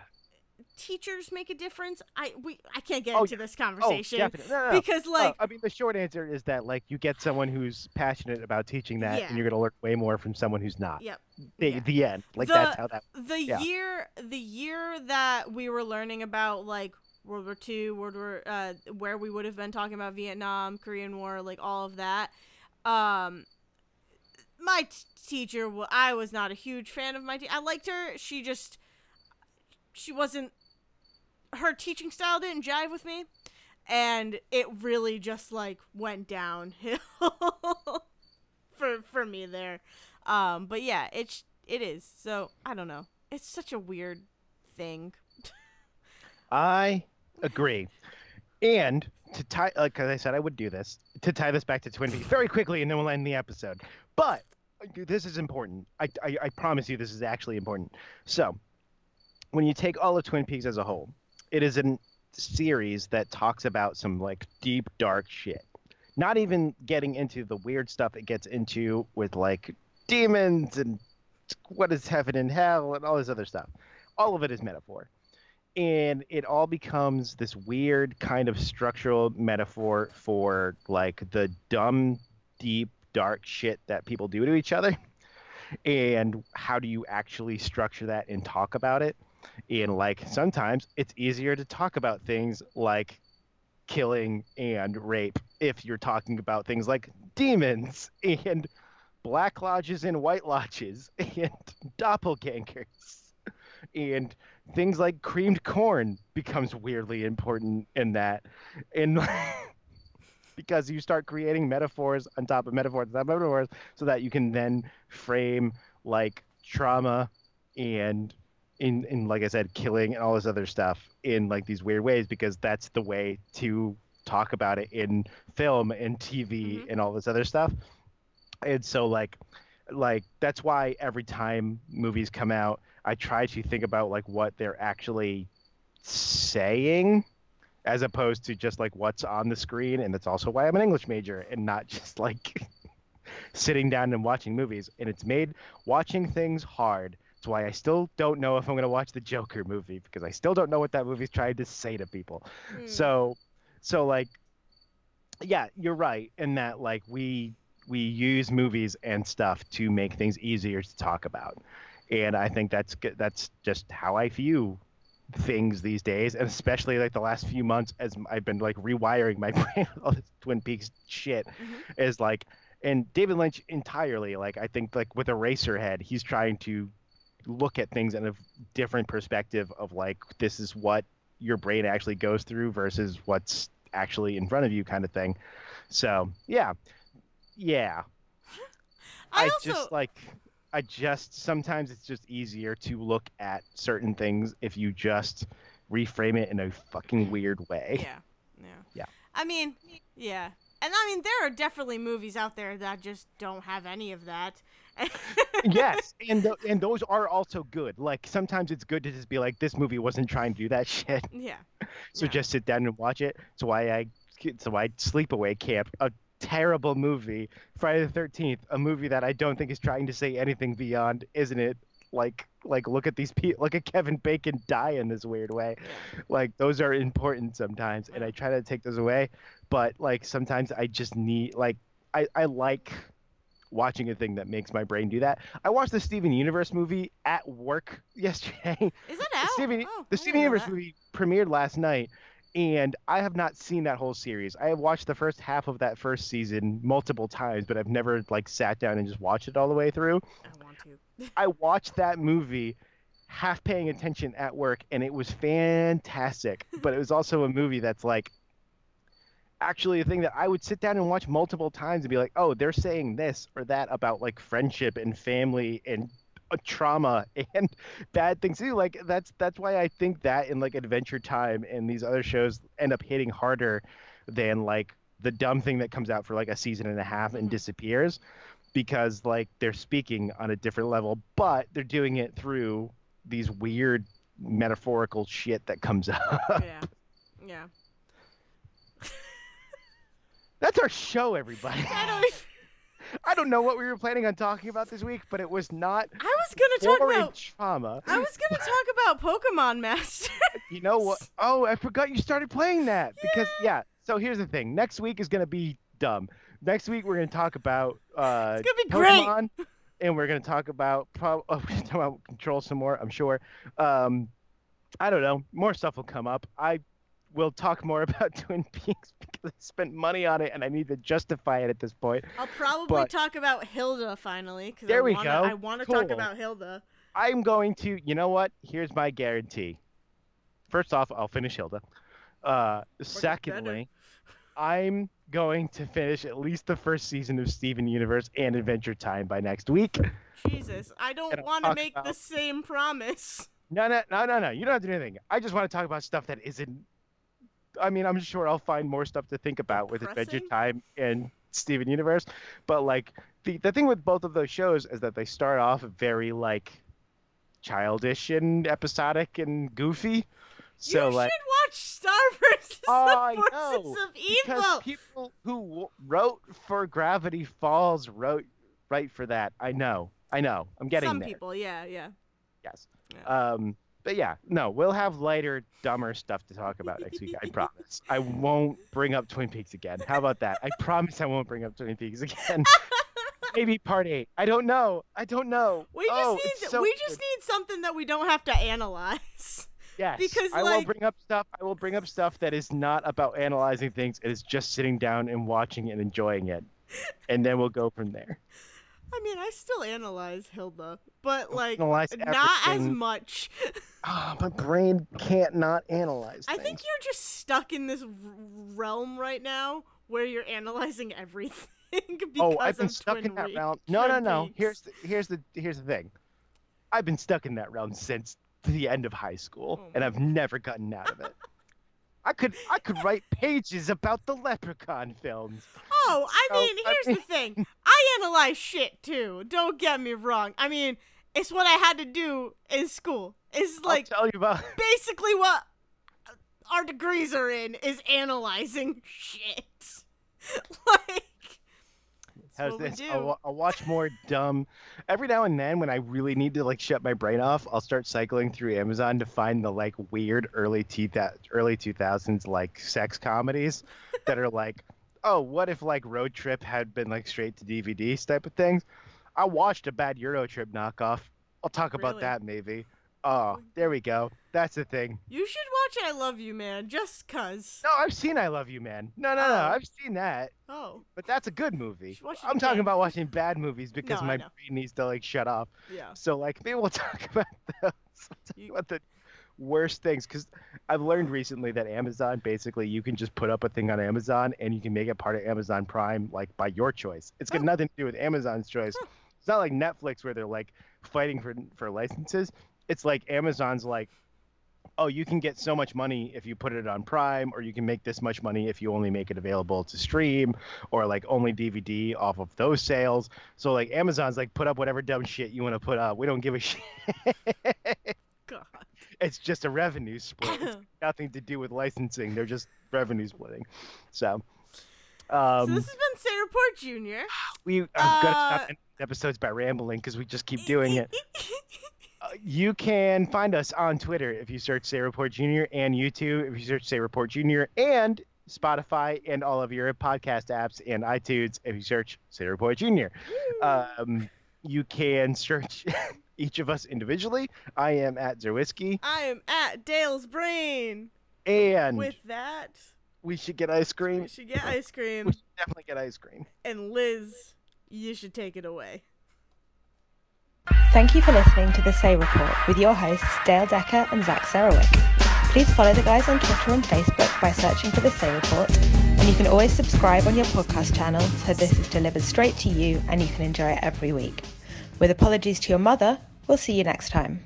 [SPEAKER 1] teachers make a difference. I we I can't get
[SPEAKER 2] Oh,
[SPEAKER 1] into this
[SPEAKER 2] oh,
[SPEAKER 1] conversation
[SPEAKER 2] definitely. No, no,
[SPEAKER 1] because
[SPEAKER 2] Uh,
[SPEAKER 1] like
[SPEAKER 2] I mean, the short answer is that like you get someone who's passionate about teaching that,
[SPEAKER 1] Yeah.
[SPEAKER 2] and you're gonna learn way more from someone who's not.
[SPEAKER 1] Yep.
[SPEAKER 2] The,
[SPEAKER 1] Yeah.
[SPEAKER 2] the end. Like
[SPEAKER 1] The-
[SPEAKER 2] that's how that.
[SPEAKER 1] the
[SPEAKER 2] yeah.
[SPEAKER 1] year the year that we were learning about like World War II, World War uh where we would have been talking about Vietnam, Korean War, like all of that. Um my t- teacher, I was not a huge fan of my teacher. I liked her. She just she wasn't her teaching style didn't jive with me and it really just like went downhill for for me there. Um but yeah, it's it is. So, I don't know. It's such a weird thing.
[SPEAKER 2] I agree. And to tie, like as I said, I would do this to tie this back to Twin Peaks very quickly, and then we'll end the episode. But this is important. I, I, I promise you, this is actually important. So, when you take all of Twin Peaks as a whole, it is a series that talks about some like deep, dark shit. Not even getting into the weird stuff it gets into with like demons and what is heaven and hell and all this other stuff. All of it is metaphor and it all becomes this weird kind of structural metaphor for like the dumb deep dark shit that people do to each other and how do you actually structure that and talk about it and like sometimes it's easier to talk about things like killing and rape if you're talking about things like demons and black lodges and white lodges and doppelgangers. And things like creamed corn becomes weirdly important in that. And because you start creating metaphors on top of metaphors on top of metaphors so that you can then frame like trauma and in, in like i said killing and all this other stuff in like these weird ways because that's the way to talk about it in film and tv
[SPEAKER 1] Mhm.
[SPEAKER 2] and all this other stuff. And so like like that's why every time movies come out i try to think about like what they're actually saying as opposed to just like what's on the screen. And that's also why i'm an english major and not just like sitting down and watching movies. And it's made watching things hard it's why i still don't know if i'm going to watch the joker movie because i still don't know what that movie's trying to say to people
[SPEAKER 1] Hmm.
[SPEAKER 2] so so like yeah you're right in that like we we use movies and stuff to make things easier to talk about and i think that's that's just how i view things these days and especially like the last few months as i've been like rewiring my brain all this twin peaks shit
[SPEAKER 1] Mhm.
[SPEAKER 2] is like and david lynch entirely like i think like with eraserhead he's trying to look at things in a different perspective of like this is what your brain actually goes through versus what's actually in front of you kind of thing so yeah yeah
[SPEAKER 1] I,
[SPEAKER 2] I,
[SPEAKER 1] also
[SPEAKER 2] just like I just sometimes it's just easier to look at certain things if you just reframe it in a fucking weird way.
[SPEAKER 1] yeah. Yeah.
[SPEAKER 2] Yeah.
[SPEAKER 1] I mean, yeah. And I mean there are definitely movies out there that just don't have any of that.
[SPEAKER 2] Yes, and th- and those are also good. Like sometimes it's good to just be like this movie wasn't trying to do that shit.
[SPEAKER 1] yeah.
[SPEAKER 2] So
[SPEAKER 1] Yeah.
[SPEAKER 2] just sit down and watch it. It's why I so I Sleepaway Camp, a terrible movie. Friday the Thirteenth, a movie that I don't think is trying to say anything beyond, isn't it? Like like look at these people, look at Kevin Bacon die in this weird way. Like those are important sometimes, and I try to take those away. But like sometimes I just need like I I like watching a thing that makes my brain do that. I watched the Steven Universe movie at work yesterday.
[SPEAKER 1] Is that
[SPEAKER 2] The
[SPEAKER 1] out?
[SPEAKER 2] Steven,
[SPEAKER 1] Oh,
[SPEAKER 2] the Steven Universe
[SPEAKER 1] that.
[SPEAKER 2] movie premiered last night, and I have not seen that whole series. I have watched the first half of that first season multiple times, but I've never like sat down and just watched it all the way through.
[SPEAKER 1] I want to.
[SPEAKER 2] I watched that movie half paying attention at work, and it was fantastic. but it was also a movie that's like actually a thing that I would sit down and watch multiple times and be like, oh, they're saying this or that about like friendship and family and uh, trauma and bad things too. Like that's that's why I think that in like Adventure Time and these other shows end up hitting harder than like the dumb thing that comes out for like a season and a half and
[SPEAKER 1] Mhm.
[SPEAKER 2] disappears because like they're speaking on a different level, but they're doing it through these weird metaphorical shit that comes up.
[SPEAKER 1] yeah. Yeah.
[SPEAKER 2] That's our show, everybody.
[SPEAKER 1] I don't even,
[SPEAKER 2] I don't know what we were planning on talking about this week, but it was not
[SPEAKER 1] I was gonna talk about
[SPEAKER 2] trauma.
[SPEAKER 1] I was gonna talk about Pokemon Master.
[SPEAKER 2] You know what? Oh, I forgot you started playing that because yeah. So here's the thing. Next week is gonna be dumb. Next week we're gonna talk about uh,
[SPEAKER 1] It's gonna be great.
[SPEAKER 2] And we're gonna talk about pro- oh, we're talk about Control some more. I'm sure. Um, I don't know. More stuff will come up. I will talk more about Twin Peaks because I spent money on it and I need to justify it at this point.
[SPEAKER 1] I'll probably
[SPEAKER 2] But-
[SPEAKER 1] talk about Hilda finally because
[SPEAKER 2] There
[SPEAKER 1] I
[SPEAKER 2] we
[SPEAKER 1] wanna,
[SPEAKER 2] go.
[SPEAKER 1] I want to talk about Hilda.
[SPEAKER 2] I'm going to, you know what? Here's my guarantee. First off, I'll finish Hilda. Uh, secondly, I'm going to finish at least the first season of Steven Universe and Adventure Time by next week.
[SPEAKER 1] Jesus, I don't want to make the same promise.
[SPEAKER 2] No, no, no, no, no. You don't have to do anything. I just want to talk about stuff that isn't. I mean, I'm sure I'll find more stuff to think about with Adventure Time and Steven Universe. But like the the thing with both of those shows is that they start off very like childish and episodic and goofy. So
[SPEAKER 1] you
[SPEAKER 2] like
[SPEAKER 1] should watch Star versus
[SPEAKER 2] Oh,
[SPEAKER 1] the Forces
[SPEAKER 2] know,
[SPEAKER 1] of
[SPEAKER 2] because people who wrote for Gravity Falls wrote right for that. I know. I know. I'm getting
[SPEAKER 1] Some
[SPEAKER 2] there.
[SPEAKER 1] people, yeah, yeah.
[SPEAKER 2] Yes.
[SPEAKER 1] Yeah.
[SPEAKER 2] Um, but yeah, no, we'll have lighter, dumber stuff to talk about next week. I promise. I won't bring up Twin Peaks again. How about that? I promise I won't bring up Twin Peaks again. Maybe part eight. I don't know. I don't know.
[SPEAKER 1] We just
[SPEAKER 2] oh,
[SPEAKER 1] need
[SPEAKER 2] so
[SPEAKER 1] we
[SPEAKER 2] good.
[SPEAKER 1] just need something that we don't have to analyze.
[SPEAKER 2] yes.
[SPEAKER 1] because,
[SPEAKER 2] I will bring up stuff. I will bring up stuff that is not about analyzing things. It is just sitting down and watching and enjoying it, and then we'll go from there.
[SPEAKER 1] I mean, I still analyze Hilda, but like
[SPEAKER 2] Analyze
[SPEAKER 1] not as much.
[SPEAKER 2] Ah, my brain can't not analyze.
[SPEAKER 1] I think you're just stuck in this r- realm right now where you're analyzing everything because
[SPEAKER 2] oh, I've been stuck in that realm. No, no, no.
[SPEAKER 1] Peaks.
[SPEAKER 2] Here's the, here's the here's the thing. I've been stuck in that realm since the end of high school,
[SPEAKER 1] Oh
[SPEAKER 2] and I've never gotten out of it. I could I could write pages about the Leprechaun films.
[SPEAKER 1] Oh, I
[SPEAKER 2] So,
[SPEAKER 1] mean,
[SPEAKER 2] I
[SPEAKER 1] here's the thing. I analyze shit too. Don't get me wrong. I mean, it's what I had to do in school. It's like
[SPEAKER 2] I'll tell you about.
[SPEAKER 1] basically what our degrees are in is analyzing shit. like what
[SPEAKER 2] this?
[SPEAKER 1] do.
[SPEAKER 2] I'll, I'll watch more dumb. Every now and then, when I really need to like shut my brain off, I'll start cycling through Amazon to find the like weird early two early two thousands like sex comedies that are like, oh, what if like Road Trip had been like straight to DVDs type of things. I watched a bad Euro Trip knockoff. I'll talk about
[SPEAKER 1] Really?
[SPEAKER 2] that maybe. Oh, there we go. That's the thing.
[SPEAKER 1] You should watch I Love You Man just cuz.
[SPEAKER 2] No, I've seen I Love You, Man. No, no, no.
[SPEAKER 1] Oh.
[SPEAKER 2] I've seen that.
[SPEAKER 1] Oh,
[SPEAKER 2] But that's a good movie.
[SPEAKER 1] should watch it
[SPEAKER 2] I'm talking about watching bad movies because
[SPEAKER 1] No,
[SPEAKER 2] my brain needs to like shut off.
[SPEAKER 1] yeah.
[SPEAKER 2] So like maybe we'll talk about those. Talk
[SPEAKER 1] You-
[SPEAKER 2] about the worst things because I've learned recently that Amazon basically you can just put up a thing on Amazon and you can make it part of Amazon Prime like by your choice. It's got
[SPEAKER 1] Huh.
[SPEAKER 2] nothing to do with Amazon's choice.
[SPEAKER 1] Huh.
[SPEAKER 2] It's not like Netflix where they're like fighting for for licenses. It's like Amazon's like oh, you can get so much money if you put it on Prime, or you can make this much money if you only make it available to stream, or like only DVD off of those sales. So like Amazon's like put up whatever dumb shit you want to put up. We don't give a shit.
[SPEAKER 1] God.
[SPEAKER 2] it's just a revenue split. It's nothing to do with licensing. They're just revenue splitting. So,
[SPEAKER 1] so
[SPEAKER 2] um,
[SPEAKER 1] this has been Say Report Junior.
[SPEAKER 2] we are gonna
[SPEAKER 1] uh,
[SPEAKER 2] stop ending episodes by rambling because we just keep doing it. Uh, you can find us on Twitter if you search Say Report Junior and YouTube if you search Say Report Junior and Spotify and all of your podcast apps and iTunes if you search Say Report Junior. Um, you can search each of us individually. I am at Zerwisky,
[SPEAKER 1] I am at Dale's Brain.
[SPEAKER 2] and
[SPEAKER 1] With that,
[SPEAKER 2] we should get ice cream.
[SPEAKER 1] we should get ice cream.
[SPEAKER 2] We should definitely get ice cream.
[SPEAKER 1] And Liz, you should take it away.
[SPEAKER 3] Thank you for listening to the Say Report with your hosts Dale Decker and Zach Sarowik. Please follow the guys on Twitter and Facebook by searching for the Say Report, and you can always subscribe on your podcast channel so this is delivered straight to you and you can enjoy it every week. With apologies to your mother, We'll see you next time.